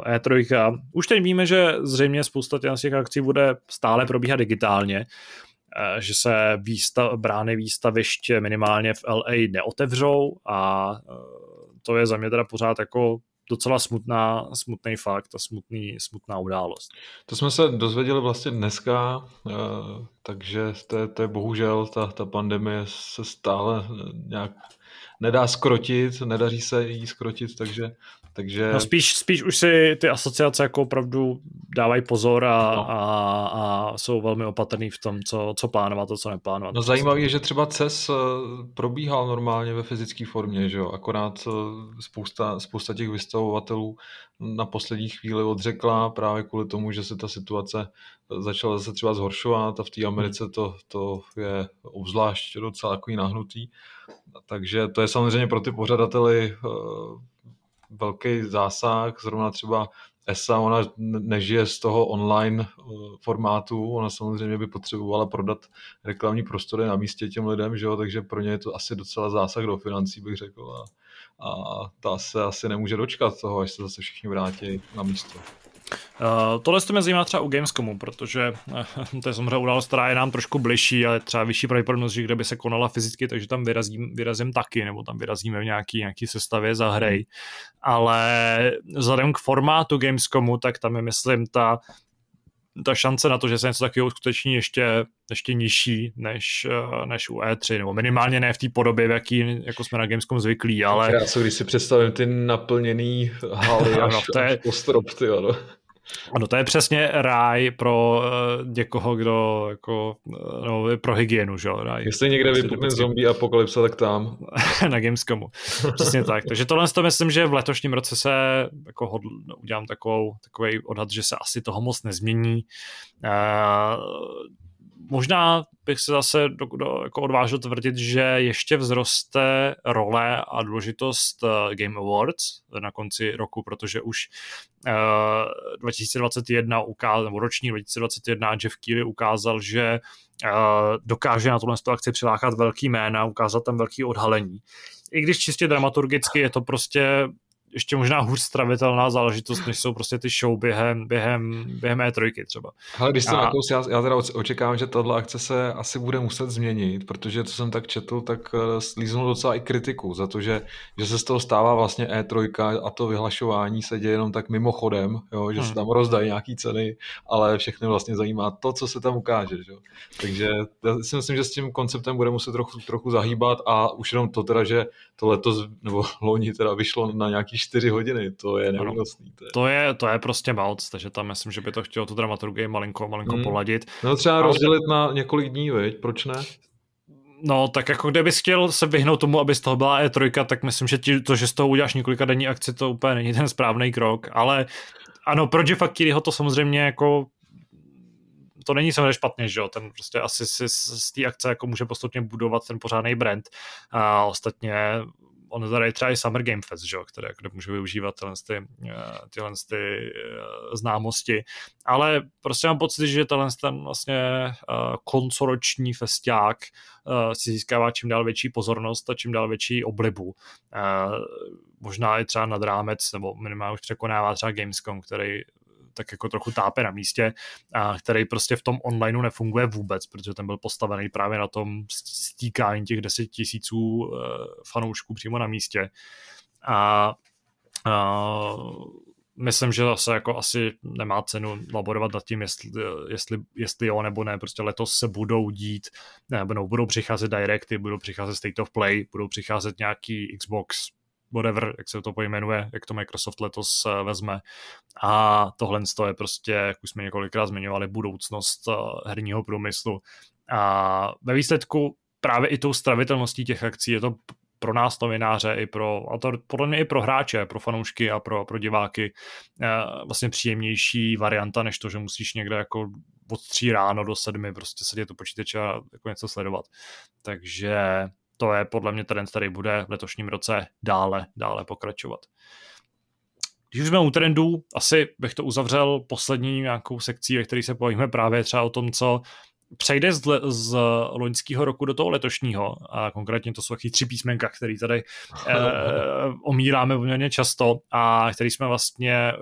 E3. Už teď víme, že zřejmě spousta těch akcí bude stále probíhat digitálně, uh, že se výstav, brány výstavišť minimálně v LA neotevřou a uh, to je za mě teda pořád jako docela smutná, smutný fakt a smutný, smutná událost. To jsme se dozvěděli vlastně dneska, takže to je, to je bohužel, ta, ta pandemie se stále nějak nedá skrotit, nedaří se jí skrotit, takže takže... No spíš, spíš už si ty asociace jako opravdu dávají pozor a, no. a, a jsou velmi opatrný v tom, co, co plánovat a co neplánovat. No zajímavé je, že třeba CES eh, probíhal normálně ve fyzické formě, že jo? akorát eh, spousta, spousta těch vystavovatelů na poslední chvíli odřekla právě kvůli tomu, že se ta situace začala zase třeba zhoršovat a v té Americe to, to je obzvlášť docela takový nahnutý. Takže to je samozřejmě pro ty pořadateli eh, velký zásah, zrovna třeba ESA, ona nežije z toho online eh, formátu, ona samozřejmě by potřebovala prodat reklamní prostory na místě těm lidem, že jo? takže pro ně je to asi docela zásah do financí, bych řekl. A, a ta se asi nemůže dočkat toho, až se zase všichni vrátí na místo. Uh, tohle to mě zajímá třeba u Gamescomu, protože uh, to je samozřejmě událost, která je nám trošku bližší, ale třeba vyšší pravděpodobnost, že kde by se konala fyzicky, takže tam vyrazím, vyrazím taky, nebo tam vyrazíme v nějaký, nějaký sestavě za hrej. Ale vzhledem k formátu Gamescomu, tak tam je, myslím, ta ta šance na to, že se něco takového uskuteční ještě, ještě nižší než, eh, než u E3, nebo minimálně ne v té podobě, v jaký jako jsme na Gamescom zvyklí, ale... Krásno, když si představím ty naplněný haly až, no, to je... až po strop, ty, ano. Ano, to je přesně ráj pro uh, někoho, kdo jako, uh, no, pro hygienu, že jo, ráj. Jestli někde vypukne zombie apokalypsa, tak tam. na Gamescomu. Přesně tak. Takže tohle to myslím, že v letošním roce se jako hodl, no, udělám takovou, takový odhad, že se asi toho moc nezmění. Uh, možná bych se zase do, do, jako odvážil tvrdit, že ještě vzroste role a důležitost uh, Game Awards na konci roku, protože už uh, 2021 ukázal, nebo roční 2021 Jeff Keighley ukázal, že uh, dokáže na tohle akci přilákat velký jména, ukázat tam velký odhalení. I když čistě dramaturgicky je to prostě ještě možná hůř stravitelná záležitost, než jsou prostě ty show během, během, během E3 třeba. Ale když to a... já, já teda očekávám, že tahle akce se asi bude muset změnit, protože co jsem tak četl, tak eh, slíznul docela i kritiku za to, že, že se z toho stává vlastně E3 a to vyhlašování se děje jenom tak mimochodem, jo, že hmm. se tam rozdají nějaký ceny, ale všechny vlastně zajímá to, co se tam ukáže. Že? Takže já si myslím, že s tím konceptem bude muset trochu, trochu zahýbat a už jenom to teda, že to letos nebo loni teda vyšlo na nějaký 4 hodiny, to je neúnosný. To je... To, je, to je prostě moc, takže tam myslím, že by to chtělo tu dramaturgii malinko, malinko hmm. poladit. No třeba Ale... rozdělit na několik dní, veď? proč ne? No, tak jako kdybys chtěl se vyhnout tomu, aby z toho byla E3, tak myslím, že ti, to, že z toho uděláš několika denní akci, to úplně není ten správný krok, ale ano, pro Jeffa Keelyho to samozřejmě jako to není samozřejmě špatně, že jo, ten prostě asi si z té akce jako může postupně budovat ten pořádný brand. A ostatně on tady třeba i Summer Game Fest, že, které kde můžu využívat tyhle, ty, eh, tyhle ty eh, známosti, ale prostě mám pocit, že tenhle ten vlastně uh, koncoroční festiák si získává čím dál větší pozornost a čím dál větší oblibu. Možná i třeba nad rámec, nebo minimálně už překonává třeba Gamescom, který tak jako trochu tápe na místě, a který prostě v tom onlineu nefunguje vůbec, protože ten byl postavený právě na tom stíkání těch deset tisíců eh, fanoušků přímo na místě. A, a myslím, že zase jako asi nemá cenu laborovat nad tím, jestli, jestli, jestli jo nebo ne, prostě letos se budou dít, ne, budou, budou přicházet directy, budou přicházet State of Play, budou přicházet nějaký Xbox whatever, jak se to pojmenuje, jak to Microsoft letos eh, vezme. A tohle je prostě, jak už jsme několikrát zmiňovali, budoucnost eh, herního průmyslu. A ve výsledku právě i tou stravitelností těch akcí je to pro nás novináře i pro, a to podle mě i pro hráče, pro fanoušky a pro, pro diváky eh, vlastně příjemnější varianta, než to, že musíš někde jako od tří ráno do sedmi prostě sedět u počítače a jako něco sledovat. Takže to je podle mě trend, který bude v letošním roce dále, dále pokračovat. Když už jsme u trendů, asi bych to uzavřel poslední nějakou sekcí, ve které se povíme právě třeba o tom, co přejde z, z loňského roku do toho letošního, a konkrétně to jsou taky tři písmenka, které tady eh, omíráme poměrně často a který jsme vlastně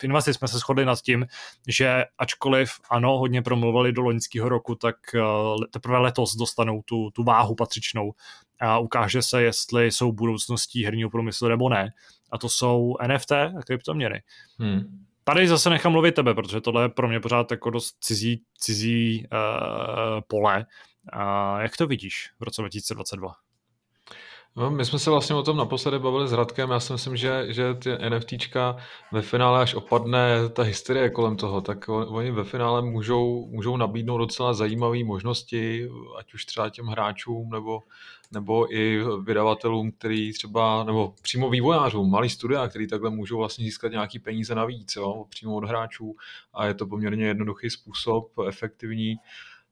v Invasi jsme se shodli nad tím, že ačkoliv ano, hodně promluvili do loňského roku, tak eh, teprve letos dostanou tu, tu váhu patřičnou a ukáže se, jestli jsou budoucností herního průmyslu nebo ne. A to jsou NFT a kryptoměny. Hmm. Tady zase nechám mluvit tebe, protože tohle je pro mě pořád jako dost cizí, cizí uh, pole. A jak to vidíš v roce 2022? No, my jsme se vlastně o tom naposledy bavili s Radkem, já si myslím, že, že ty NFTčka ve finále, až opadne ta hysterie kolem toho, tak oni ve finále můžou, můžou nabídnout docela zajímavé možnosti, ať už třeba těm hráčům, nebo, nebo i vydavatelům, který třeba, nebo přímo vývojářům, malý studia, který takhle můžou vlastně získat nějaký peníze navíc, jo, přímo od hráčů. A je to poměrně jednoduchý způsob, efektivní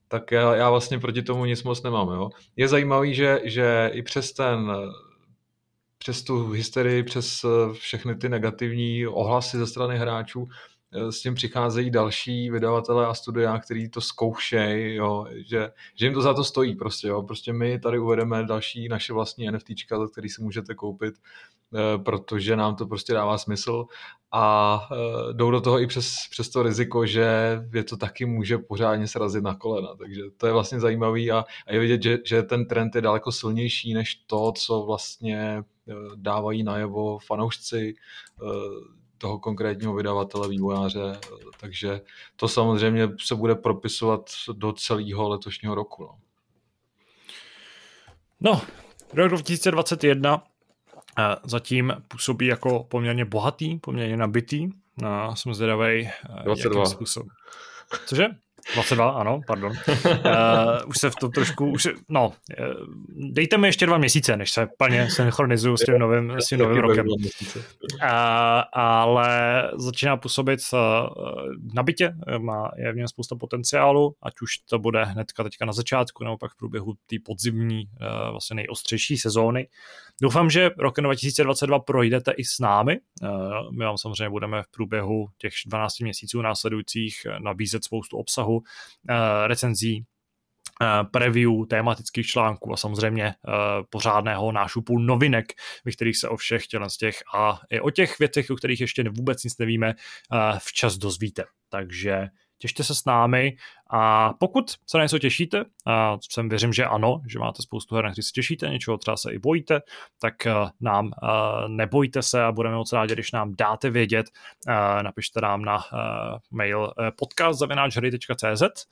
tak já, já vlastně proti tomu nic moc nemám. Jo. Je zajímavý, že, že i přes ten přes tu hysterii, přes eh, všechny ty negativní ohlasy ze strany hráčů, s tím přicházejí další vydavatelé a studia, který to zkoušejí, že, že jim to za to stojí prostě, jo. Prostě my tady uvedeme další naše vlastní NFTčka, za který si můžete koupit Eh, protože nám to prostě dává smysl a eh, jdou do toho i přes, přes to riziko, že je to taky může pořádně srazit na kolena, takže to je vlastně zajímavý a, a je vidět, že, že ten trend je daleko silnější než to, co vlastně eh, dávají najevo fanoušci toho konkrétního vydavatele, vývojáře, takže to samozřejmě se bude propisovat do celého letošního roku. No, no rok 2021 zatím působí jako poměrně bohatý, poměrně nabitý. No, jsem zvědavý, jakým způsobem. Cože? 22, ano, pardon. uh, už se v tom trošku, už no, uh, dejte mi ještě dva měsíce, než se plně synchronizuju s tím novým, s tím novým rokem. Uh, ale začíná působit uh, nabitě, má je v něm spousta potenciálu, ať už to bude hnedka teďka na začátku, nebo pak v průběhu té podzimní, uh, vlastně nejostřejší sezóny. Doufám, že rokem 2022 projdete i s námi. Uh, my vám samozřejmě budeme v průběhu těch 12 měsíců následujících nabízet spoustu obsahu, Eh, recenzí, eh, preview tematických článků a samozřejmě eh, pořádného nášupu novinek, ve kterých se o všech z těch a i o těch věcech, o kterých ještě vůbec nic nevíme, včas dozvíte. Takže těšte se s námi a pokud se na něco těšíte, a jsem věřím, že ano, že máte spoustu her, na se těšíte, něčeho třeba se i bojíte, tak nám nebojte se a budeme moc rádi, když nám dáte vědět. Napište nám na mail podcast.cz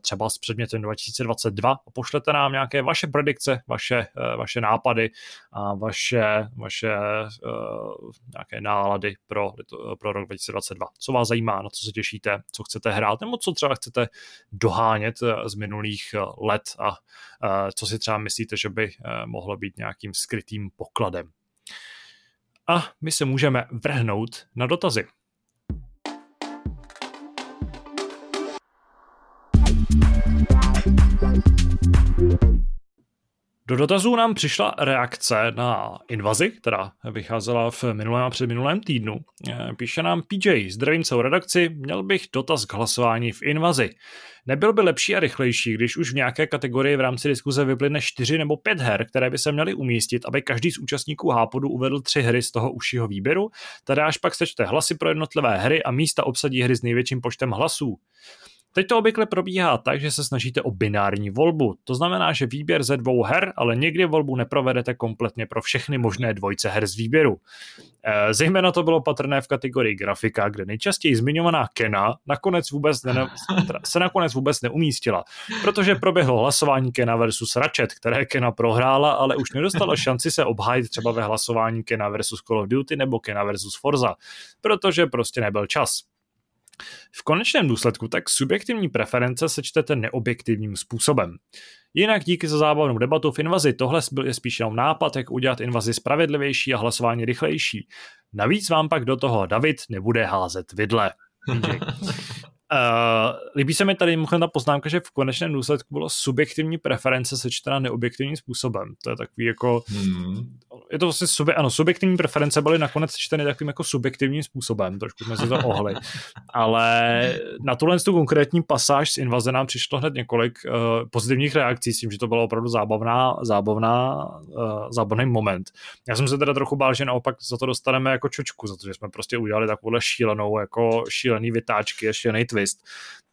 třeba s předmětem 2022 a pošlete nám nějaké vaše predikce, vaše, eh, vaše nápady a vaše, vaše uh, nějaké nálady pro, pro rok 2022. Co vás zajímá, na co se těšíte, co chcete hrát, nebo co třeba chcete dohánět z minulých let a co si třeba myslíte, že by mohlo být nějakým skrytým pokladem. A my se můžeme vrhnout na dotazy. Do dotazů nám přišla reakce na invazi, která vycházela v minulém a předminulém týdnu. Píše nám PJ, zdravím celou redakci, měl bych dotaz k hlasování v invazi. Nebyl by lepší a rychlejší, když už v nějaké kategorii v rámci diskuze vyplyne čtyři nebo pět her, které by se měly umístit, aby každý z účastníků Hápodu uvedl tři hry z toho užšího výběru, tady až pak sečte hlasy pro jednotlivé hry a místa obsadí hry s největším počtem hlasů. Teď to obvykle probíhá tak, že se snažíte o binární volbu. To znamená, že výběr ze dvou her, ale někdy volbu neprovedete kompletně pro všechny možné dvojce her z výběru. E, zejména to bylo patrné v kategorii grafika, kde nejčastěji zmiňovaná Kena nakonec vůbec ne, se nakonec vůbec neumístila, protože proběhlo hlasování Kena versus Ratchet, které Kena prohrála, ale už nedostala šanci se obhájit třeba ve hlasování Kena versus Call of Duty nebo Kena versus Forza, protože prostě nebyl čas. V konečném důsledku tak subjektivní preference sečtete neobjektivním způsobem. Jinak díky za zábavnou debatu v invazi tohle je spíš jenom nápad, jak udělat invazi spravedlivější a hlasování rychlejší. Navíc vám pak do toho David nebude házet vidle. Uh, líbí se mi tady mimochodem ta poznámka, že v konečném důsledku bylo subjektivní preference sečtena neobjektivním způsobem. To je takový jako, hmm. je to vlastně, subje, ano, subjektivní preference byly nakonec sečteny takovým jako subjektivním způsobem, trošku jsme si to ohli. Ale na tuhle tu konkrétní pasáž z invaze nám přišlo hned několik uh, pozitivních reakcí s tím, že to bylo opravdu zábavná, zábavná, uh, zábavný moment. Já jsem se teda trochu bál, že naopak za to dostaneme jako čočku, za to, že jsme prostě udělali takovouhle šílenou, jako šílený vytáčky a šílený twist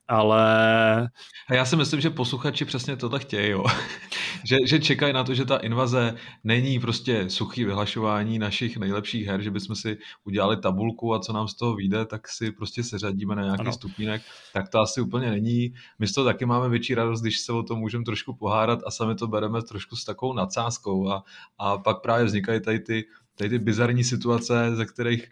ale... A já si myslím, že posluchači přesně tohle chtějí, jo. že, že čekají na to, že ta invaze není prostě suchý vyhlašování našich nejlepších her, že bychom si udělali tabulku a co nám z toho vyjde, tak si prostě seřadíme na nějaký ano. stupínek, tak to asi úplně není. My z toho taky máme větší radost, když se o tom můžeme trošku pohádat a sami to bereme trošku s takovou nadsázkou a, a pak právě vznikají tady ty tady ty bizarní situace, ze kterých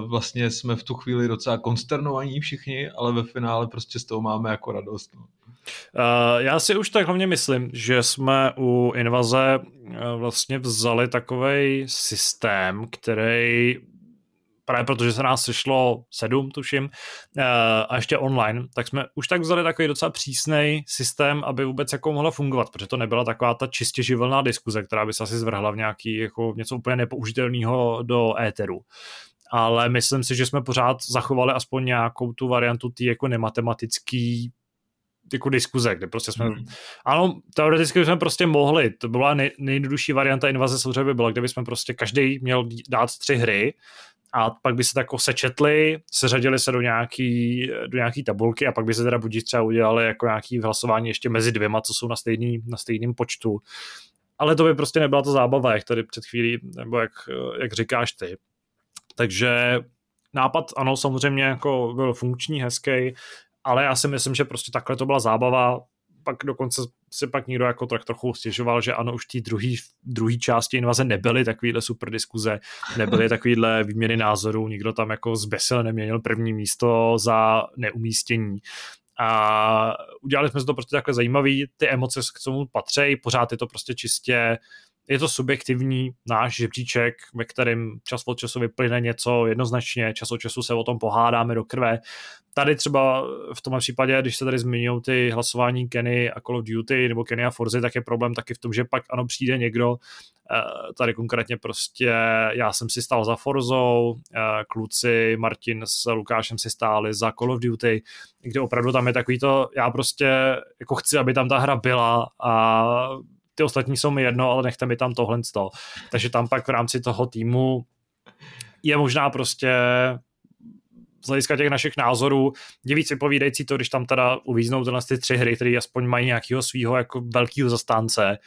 uh, vlastně jsme v tu chvíli docela konsternovaní všichni, ale ve finále prostě z toho máme jako radost. No. Uh, já si už tak hlavně myslím, že jsme u invaze uh, vlastně vzali takový systém, který právě protože se nás sešlo sedm, tuším, eh, a ještě online, tak jsme už tak vzali takový docela přísný systém, aby vůbec jako mohla fungovat, protože to nebyla taková ta čistě živelná diskuze, která by se asi zvrhla v nějaký jako něco úplně nepoužitelného do éteru ale myslím si, že jsme pořád zachovali aspoň nějakou tu variantu tý jako nematematický jako diskuze, kde prostě jsme, hmm. ano, teoreticky jsme prostě mohli, to byla nej, nejjednodušší varianta invaze samozřejmě by byla, kdyby jsme prostě každý měl dát tři hry a pak by se tak jako sečetli, seřadili se do nějaký, do nějaký tabulky a pak by se teda budíš třeba udělali jako nějaký hlasování ještě mezi dvěma, co jsou na, stejný, na stejným počtu. Ale to by prostě nebyla ta zábava, jak tady před chvílí, nebo jak, jak říkáš ty. Takže nápad, ano, samozřejmě jako byl funkční, hezký, ale já si myslím, že prostě takhle to byla zábava, pak dokonce si pak někdo jako tak trochu stěžoval, že ano, už té druhé druhý části invaze nebyly takovýhle super diskuze, nebyly takovýhle výměny názorů, nikdo tam jako zbesil neměnil první místo za neumístění. A udělali jsme to prostě takhle zajímavý, ty emoce k tomu patří, pořád je to prostě čistě je to subjektivní náš žebříček, ve kterém čas od času vyplyne něco jednoznačně, čas od času se o tom pohádáme do krve. Tady třeba v tomhle případě, když se tady zmiňují ty hlasování Kenny a Call of Duty nebo Kenny a Forzy, tak je problém taky v tom, že pak ano přijde někdo, eh, tady konkrétně prostě já jsem si stál za Forzou, eh, kluci Martin s Lukášem si stáli za Call of Duty, kde opravdu tam je takový to, já prostě jako chci, aby tam ta hra byla a ty ostatní jsou mi jedno, ale nechte mi tam tohle to. Takže tam pak v rámci toho týmu je možná prostě z hlediska těch našich názorů je víc vypovídající to, když tam teda uvíznou tyhle ty tři hry, které aspoň mají nějakého svého jako velkého zastánce,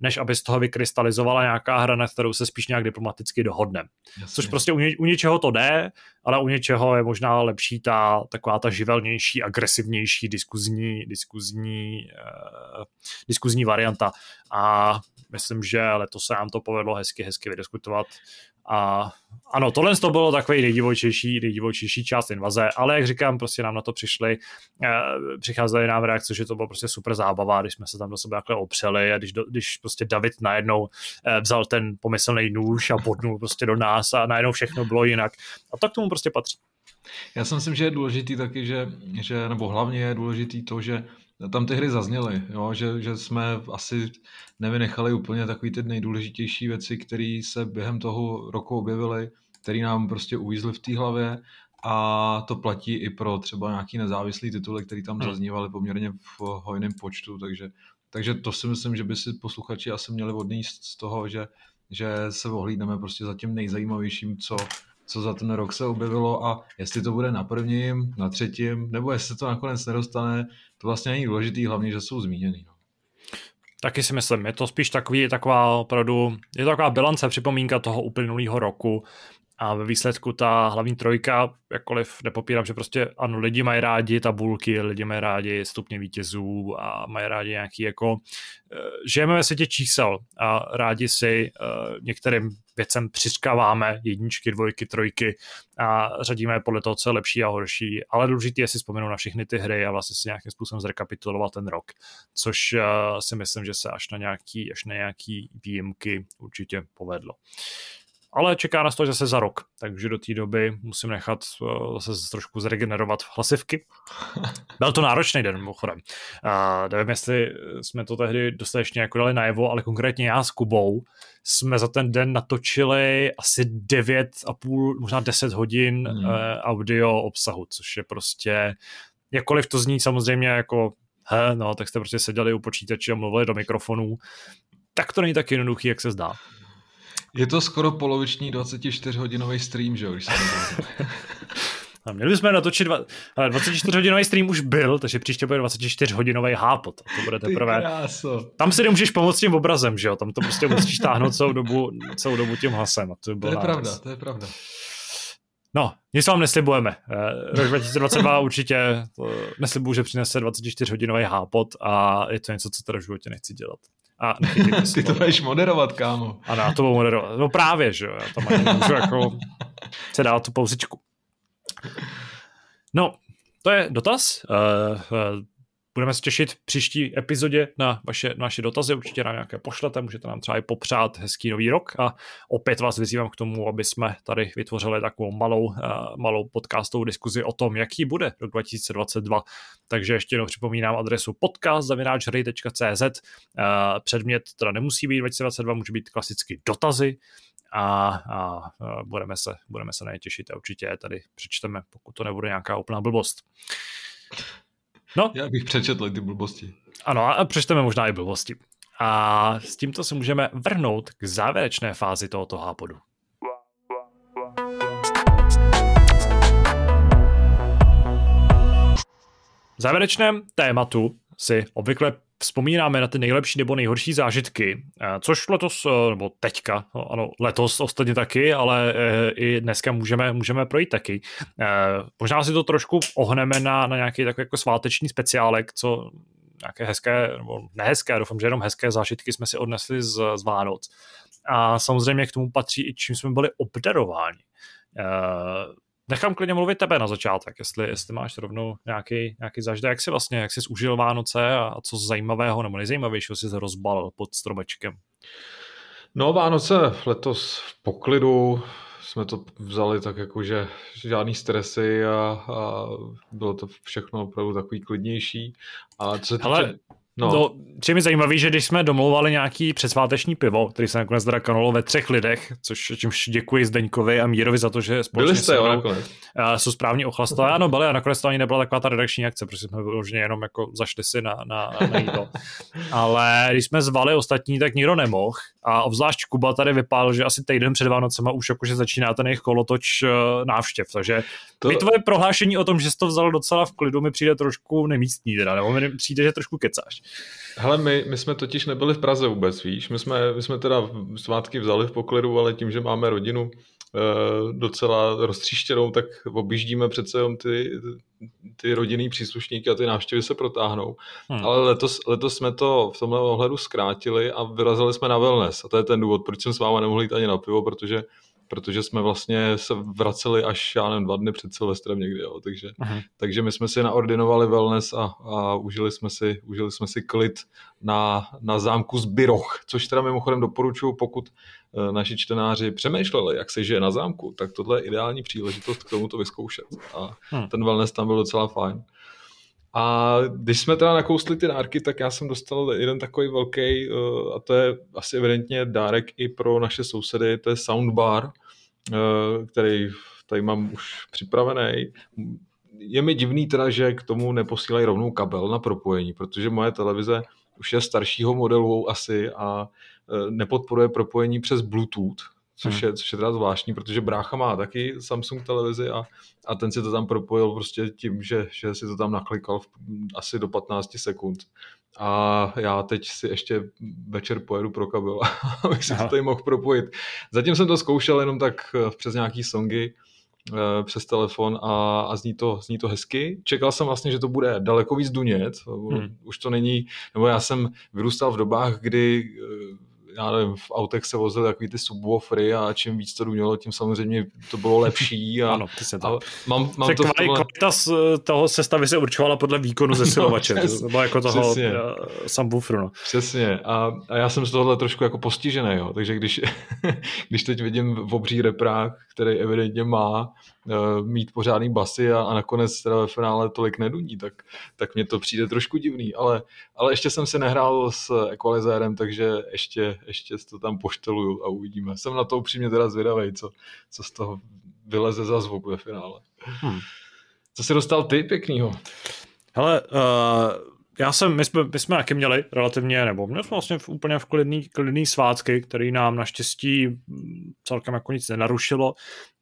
než aby z toho vykrystalizovala nějaká hra, na kterou se spíš nějak diplomaticky dohodne. Jasně. Což prostě u, ně, u něčeho to jde, ale u něčeho je možná lepší ta taková ta živelnější, agresivnější diskuzní, diskuzní, uh, diskuzní varianta. A myslím, že letos se nám to povedlo hezky, hezky vydiskutovat a ano, tohle to bylo takový nejdivočejší, nejdivočejší část invaze, ale jak říkám, prostě nám na to přišli, eh, přicházely nám reakce, že to bylo prostě super zábava, když jsme se tam do sebe takhle opřeli a když, když prostě David najednou eh, vzal ten pomyslný nůž a podnul prostě do nás a najednou všechno bylo jinak. A tak tomu prostě patří. Já si myslím, že je důležitý taky, že, že nebo hlavně je důležitý to, že tam ty hry zazněly, jo? Že, že jsme asi nevynechali úplně takový ty nejdůležitější věci, které se během toho roku objevily, které nám prostě uvízly v té hlavě a to platí i pro třeba nějaký nezávislý tituly, které tam hmm. zaznívaly poměrně v hojném počtu, takže, takže to si myslím, že by si posluchači asi měli odníst z toho, že, že se ohlídneme prostě za tím nejzajímavějším, co, co za ten rok se objevilo a jestli to bude na prvním, na třetím, nebo jestli to nakonec nedostane, to vlastně není důležitý, hlavně, že jsou zmíněný. No. Taky si myslím, je to spíš takový, taková opravdu, je to taková bilance, připomínka toho uplynulého roku, a ve výsledku ta hlavní trojka, jakkoliv nepopírám, že prostě ano, lidi mají rádi tabulky, lidi mají rádi stupně vítězů a mají rádi nějaký jako, eh, žijeme ve světě čísel a rádi si uh, některým věcem přiřkáváme jedničky, dvojky, trojky a řadíme podle toho, co je lepší a horší, ale důležité je si vzpomenout na všechny ty hry a vlastně si nějakým způsobem zrekapitulovat ten rok, což uh, si myslím, že se až na nějaký, až na nějaký výjimky určitě povedlo ale čeká nás to zase za rok, takže do té doby musím nechat uh, zase trošku zregenerovat hlasivky. Byl to náročný den, mimochodem. Uh, nevím, jestli jsme to tehdy dostatečně jako dali najevo, ale konkrétně já s Kubou jsme za ten den natočili asi 9 a půl, možná 10 hodin hmm. uh, audio obsahu, což je prostě, jakkoliv to zní samozřejmě jako he, no, tak jste prostě seděli u počítače a mluvili do mikrofonů, tak to není tak jednoduchý, jak se zdá. Je to skoro poloviční 24-hodinový stream, že jo, když se A měli bychom natočit, dva, 24-hodinový stream už byl, takže příště bude 24-hodinový hápot. To bude teprve. Tam si nemůžeš pomoct tím obrazem, že jo? Tam to prostě musíš táhnout celou dobu, celou dobu tím hlasem. A to, by to je pravda, to je pravda. No, nic vám neslibujeme. Eh, rok 2022 určitě neslibuju, že přinese 24-hodinový hápot a je to něco, co teda v životě nechci dělat. A Ty to budeš moderovat, kámo. Ano, já to budu moderovat. No právě, že jo. Já tam ani můžu jako se dát tu pauzičku. No, to je dotaz. Uh, uh, Budeme se těšit v příští epizodě na vaše, na vaše dotazy, určitě nám nějaké pošlete, můžete nám třeba i popřát hezký nový rok a opět vás vyzývám k tomu, aby jsme tady vytvořili takovou malou, uh, malou podcastovou diskuzi o tom, jaký bude rok 2022. Takže ještě jednou připomínám adresu podcast.cz. Uh, předmět teda nemusí být 2022, může být klasicky dotazy, a, a, a budeme, se, budeme se na ně těšit a určitě je tady přečteme, pokud to nebude nějaká úplná blbost. No. Já bych přečetl ty blbosti. Ano, a přečteme možná i blbosti. A s tímto se můžeme vrhnout k závěrečné fázi tohoto hápodu. V závěrečném tématu si obvykle vzpomínáme na ty nejlepší nebo nejhorší zážitky, eh, což letos, eh, nebo teďka, no, ano, letos ostatně taky, ale eh, i dneska můžeme, můžeme projít taky. Možná si to trošku ohneme na, na nějaký takový jako sváteční speciálek, co nějaké hezké, nebo nehezké, doufám, že jenom hezké zážitky jsme si odnesli z, z Vánoc. A samozřejmě k tomu patří i čím jsme byli obdarováni. Nechám klidně mluvit tebe na začátek, jestli, jestli máš rovnou nějaký, nějaký zažitek, jak jsi vlastně, jak jsi užil Vánoce a co zajímavého nebo nejzajímavějšího jsi rozbalil pod stromečkem. No Vánoce letos v poklidu, jsme to vzali tak jako, že žádný stresy a, a bylo to všechno opravdu takový klidnější. A co se týče... Hele, No. To, je mi zajímavé, že když jsme domlouvali nějaký předsváteční pivo, který se nakonec teda kanulo ve třech lidech, což čímž děkuji Zdeňkovi a Mírovi za to, že společně Byli jste, jo, nakonec. jsou správně ochlastové. Ano, byli a nakonec to ani nebyla taková ta redakční akce, protože jsme vyloženě jenom jako zašli si na, na, na jídlo. Ale když jsme zvali ostatní, tak nikdo nemohl. A obzvlášť Kuba tady vypadal, že asi týden před Vánocema už jakože začíná ten jejich kolotoč eh, návštěv. Takže to... mi tvoje prohlášení o tom, že jsi to vzal docela v klidu, mi přijde trošku nemístní, teda, nebo mi přijde, že trošku kecáš. Hele, my, my jsme totiž nebyli v Praze vůbec, víš, my jsme, my jsme teda svátky vzali v poklidu, ale tím, že máme rodinu e, docela roztříštěnou, tak objíždíme přece jenom ty, ty rodinný příslušníky a ty návštěvy se protáhnou. Hmm. Ale letos, letos jsme to v tomhle ohledu zkrátili a vyrazili jsme na wellness. A to je ten důvod, proč jsem s váma nemohl jít ani na pivo, protože protože jsme vlastně se vraceli až, já nevím, dva dny před Silvestrem někdy, jo, takže, takže my jsme si naordinovali wellness a, a užili, jsme si, užili jsme si klid na, na zámku Zbyroch, což teda mimochodem doporučuji, pokud uh, naši čtenáři přemýšleli, jak se žije na zámku, tak tohle je ideální příležitost k tomu to vyzkoušet a hmm. ten wellness tam byl docela fajn. A když jsme teda nakousli ty dárky, tak já jsem dostal jeden takový velký, a to je asi evidentně dárek i pro naše sousedy, to je soundbar, který tady mám už připravený. Je mi divný teda, že k tomu neposílají rovnou kabel na propojení, protože moje televize už je staršího modelu asi a e, nepodporuje propojení přes Bluetooth, což hmm. je, což je teda zvláštní, protože brácha má taky Samsung televizi a, a ten si to tam propojil prostě tím, že, že si to tam naklikal v, asi do 15 sekund. A já teď si ještě večer pojedu pro kabel, abych si Aha. to tady mohl propojit. Zatím jsem to zkoušel jenom tak e, přes nějaký songy, Eh, přes telefon a, a zní, to, zní to hezky. Čekal jsem vlastně, že to bude daleko víc dunět, hmm. už to není, nebo já jsem vyrůstal v dobách, kdy eh, já nevím, v autech se vozily takový ty subwoofery a čím víc to dunělo, tím samozřejmě to bylo lepší. A, ano, se to. A mám, mám to tomhle... Kvalita z toho sestavy se určovala podle výkonu zesilovače, no, přes, nebo jako toho přesně. Eh, subwooferu. No. Přesně. A, a, já jsem z tohohle trošku jako postižený, jo. takže když, když teď vidím v obří reprách, který evidentně má uh, mít pořádný basy a, a nakonec teda ve finále tolik neduní, tak, tak mně to přijde trošku divný, ale, ale ještě jsem si nehrál s equalizérem, takže ještě, ještě to tam pošteluju a uvidíme. Jsem na to upřímně teda zvědavý, co, co z toho vyleze za zvuk ve finále. Hmm. Co jsi dostal ty pěknýho? Hele, uh, já jsem, my jsme, my jsme taky měli relativně, nebo měli jsme vlastně v, úplně v klidný, klidný svátky, který nám naštěstí celkem jako nic nenarušilo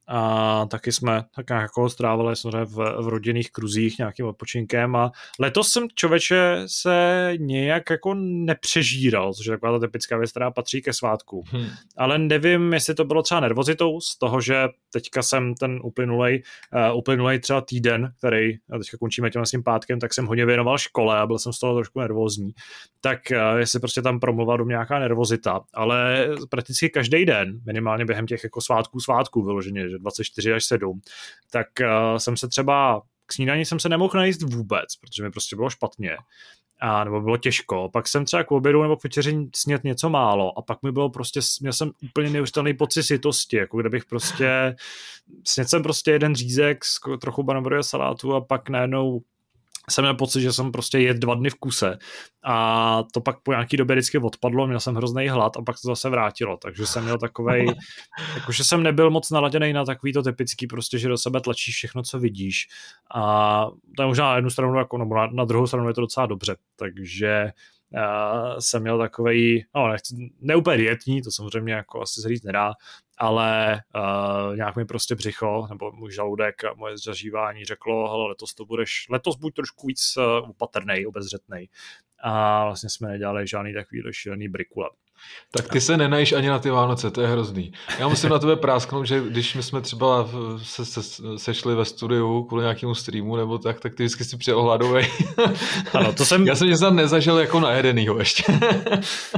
a taky jsme tak jako strávili samozřejmě v, v rodinných kruzích nějakým odpočinkem a letos jsem člověče se nějak jako nepřežíral, což je taková ta typická věc, která patří ke svátku. Hmm. Ale nevím, jestli to bylo třeba nervozitou z toho, že teďka jsem ten uplynulej, uh, uplynulej třeba týden, který a teďka končíme těm tím pátkem, tak jsem hodně věnoval škole a byl jsem z toho trošku nervózní. Tak uh, jestli prostě tam promluvila do nějaká nervozita, ale prakticky každý den, minimálně během těch jako svátků, svátků vyloženě, že 24 až 7, tak uh, jsem se třeba k snídaní jsem se nemohl najíst vůbec, protože mi prostě bylo špatně. A, nebo bylo těžko. Pak jsem třeba k obědu nebo k večeři snět něco málo a pak mi bylo prostě, měl jsem úplně neustálený pocit sitosti, jako kdybych prostě, snět jsem prostě jeden řízek s trochu banorového salátu a pak najednou jsem měl pocit, že jsem prostě jet dva dny v kuse a to pak po nějaký době vždycky odpadlo, měl jsem hrozný hlad a pak to zase vrátilo, takže jsem měl takovej, jakože jsem nebyl moc naladěný na takový to typický prostě, že do sebe tlačíš všechno, co vidíš a to je možná na jednu stranu, jako, nebo na, na druhou stranu je to docela dobře, takže uh, jsem měl takový, no nechci, ne úplně dietní, to samozřejmě jako asi se říct nedá, ale uh, nějak mi prostě břicho, nebo můj žaludek a moje zažívání řeklo, hele, letos to budeš, letos buď trošku víc uh, opatrnej, obezřetnej. A vlastně jsme nedělali žádný takový šílený brikule. Tak ty se nenajíš ani na ty Vánoce, to je hrozný. Já musím na tebe prásknout, že když my jsme třeba se, se, sešli ve studiu kvůli nějakému streamu nebo tak, tak ty vždycky si přijel hladovej. Ano, to jsem... Já jsem tě tam nezažil jako na jedenýho ještě.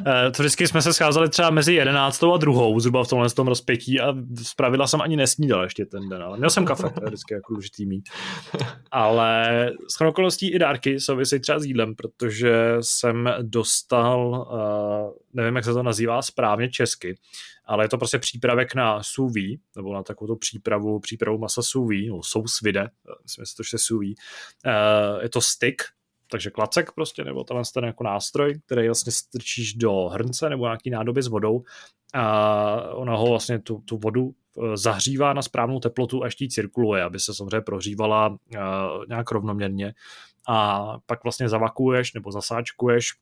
Eh, to vždycky jsme se scházeli třeba mezi jedenáctou a druhou, zhruba v tomhle tom rozpětí a z pravidla jsem ani nesnídal ještě ten den, ale měl jsem kafe, to je vždycky jako důležitý mít. Ale s okolností i dárky souvisí třeba s jídlem, protože jsem dostal, uh, nevím, jak se to nazývá správně česky, ale je to prostě přípravek na vide, nebo na takovou přípravu, přípravu masa vide, nebo sous vide, myslím, že to je sous vide. Uh, je to stick, takže klacek prostě, nebo tenhle ten jako nástroj, který vlastně strčíš do hrnce nebo nějaký nádoby s vodou a ona ho vlastně tu, tu vodu eh, zahřívá na správnou teplotu a ještě cirkuluje, aby se samozřejmě prohřívala uh, nějak rovnoměrně a pak vlastně zavakuuješ nebo zasáčkuješ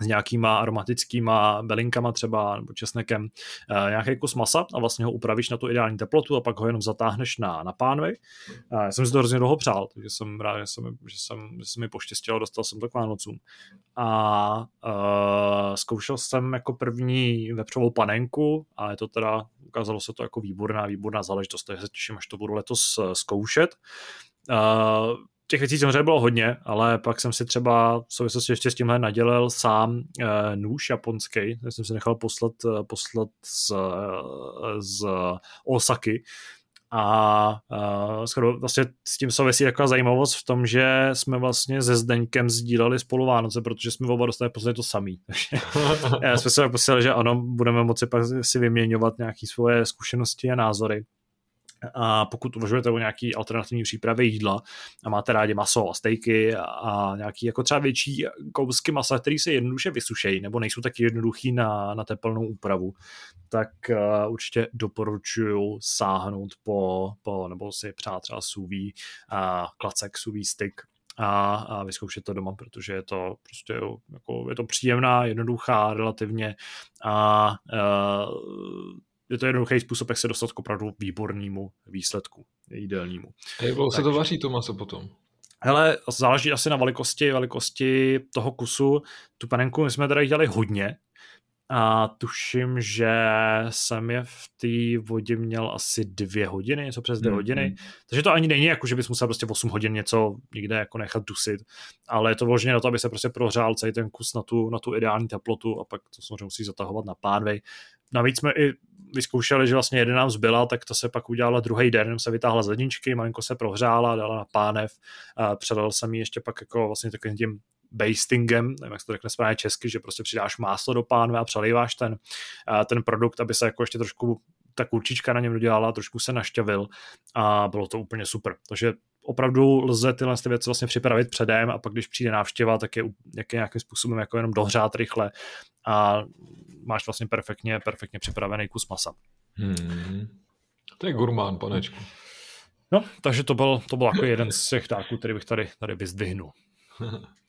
s nějakýma aromatickýma belinkama třeba nebo česnekem uh, nějaký kus masa a vlastně ho upravíš na tu ideální teplotu a pak ho jenom zatáhneš na, na pánvi. Já jsem si to hrozně dlouho přál, takže jsem rád, že, jsem, že, jsem, že se mi poštěstilo, dostal jsem to k Vánocům. A uh, zkoušel jsem jako první vepřovou panenku a je to teda, ukázalo se to jako výborná, výborná záležitost, takže se těším, až to budu letos zkoušet. Uh, těch věcí samozřejmě bylo hodně, ale pak jsem si třeba v souvislosti ještě s tímhle nadělil sám e, nůž japonský, který jsem si nechal poslat, eh, poslat z, eh, z Osaky, a uh, vlastně s tím souvisí taková zajímavost v tom, že jsme vlastně se Zdeňkem sdíleli spolu Vánoce, protože jsme oba dostali posledně to samý. Takže jsme se posílali, že ano, budeme moci pak si vyměňovat nějaké svoje zkušenosti a názory. A pokud uvažujete o nějaký alternativní přípravě jídla a máte rádi maso a stejky a, nějaký jako třeba větší kousky masa, který se jednoduše vysušejí nebo nejsou tak jednoduchý na, na teplnou úpravu, tak uh, určitě doporučuji sáhnout po, po nebo si přát třeba suví a klacek, suví styk a, a vyzkoušet to doma, protože je to prostě jako, je to příjemná, jednoduchá relativně a uh, je to jednoduchý způsob, jak se dostat k opravdu výbornému výsledku, jídelnímu. Jak dlouho se to vaří to maso potom? Hele, záleží asi na velikosti, velikosti toho kusu. Tu panenku my jsme teda dělali hodně, a tuším, že jsem je v té vodě měl asi dvě hodiny, něco přes dvě mm-hmm. hodiny. Takže to ani není jako, že bys musel prostě 8 hodin něco někde jako nechat dusit, ale je to vloženě na to, aby se prostě prohřál celý ten kus na tu, na tu ideální teplotu a pak to samozřejmě musí zatahovat na pánvej. Navíc jsme i vyzkoušeli, že vlastně jeden nám zbyla, tak to se pak udělala druhý den, se vytáhla z ledničky, malinko se prohřála, dala na pánev, a předal jsem ji ještě pak jako vlastně takovým tím bastingem, nevím, jak se to řekne správně česky, že prostě přidáš máslo do pánve a přelíváš ten, ten produkt, aby se jako ještě trošku ta kurčička na něm dodělala, trošku se našťavil a bylo to úplně super. Takže opravdu lze tyhle ty věci vlastně připravit předem a pak když přijde návštěva, tak je, jak je nějakým způsobem jako jenom dohřát rychle a máš vlastně perfektně, perfektně připravený kus masa. Hmm. To je gurmán, panečku. No, takže to byl, to byl jako jeden z těch dárků, který bych tady, tady vyzdvihnul.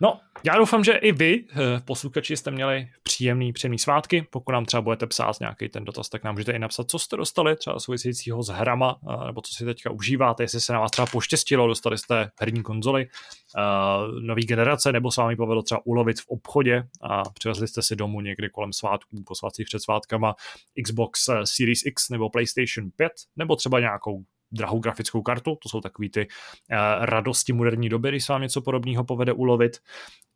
No, já doufám, že i vy, eh, posluchači, jste měli příjemný, příjemný svátky. Pokud nám třeba budete psát nějaký ten dotaz, tak nám můžete i napsat, co jste dostali, třeba souvisejícího s hrama, eh, nebo co si teďka užíváte, jestli se na vás třeba poštěstilo, dostali jste herní konzoli uh, nový generace, nebo se vám ji povedlo třeba ulovit v obchodě a přivezli jste si domů někdy kolem svátků, po svátcích před svátkama Xbox Series X nebo PlayStation 5, nebo třeba nějakou drahou grafickou kartu, to jsou takový ty uh, radosti moderní doby, když se vám něco podobného povede ulovit.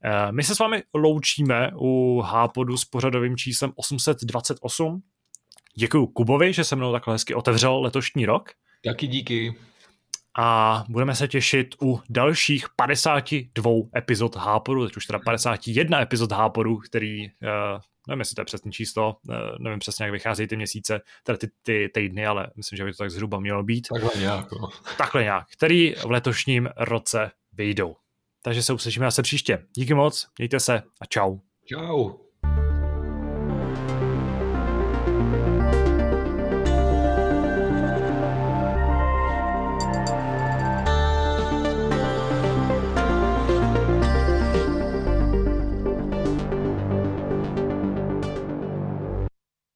Uh, my se s vámi loučíme u Hápodu s pořadovým číslem 828. Děkuji Kubovi, že se mnou takhle hezky otevřel letošní rok. Taky díky. A budeme se těšit u dalších 52 epizod Hápodu, teď už teda 51 epizod Hápodu, který uh, nevím, jestli to je přesné číslo, nevím přesně, jak vycházejí ty měsíce, teda ty, ty týdny, ale myslím, že by to tak zhruba mělo být. Takhle nějak. No. Takhle nějak, který v letošním roce vyjdou. Takže se uslyšíme zase příště. Díky moc, mějte se a čau. Čau.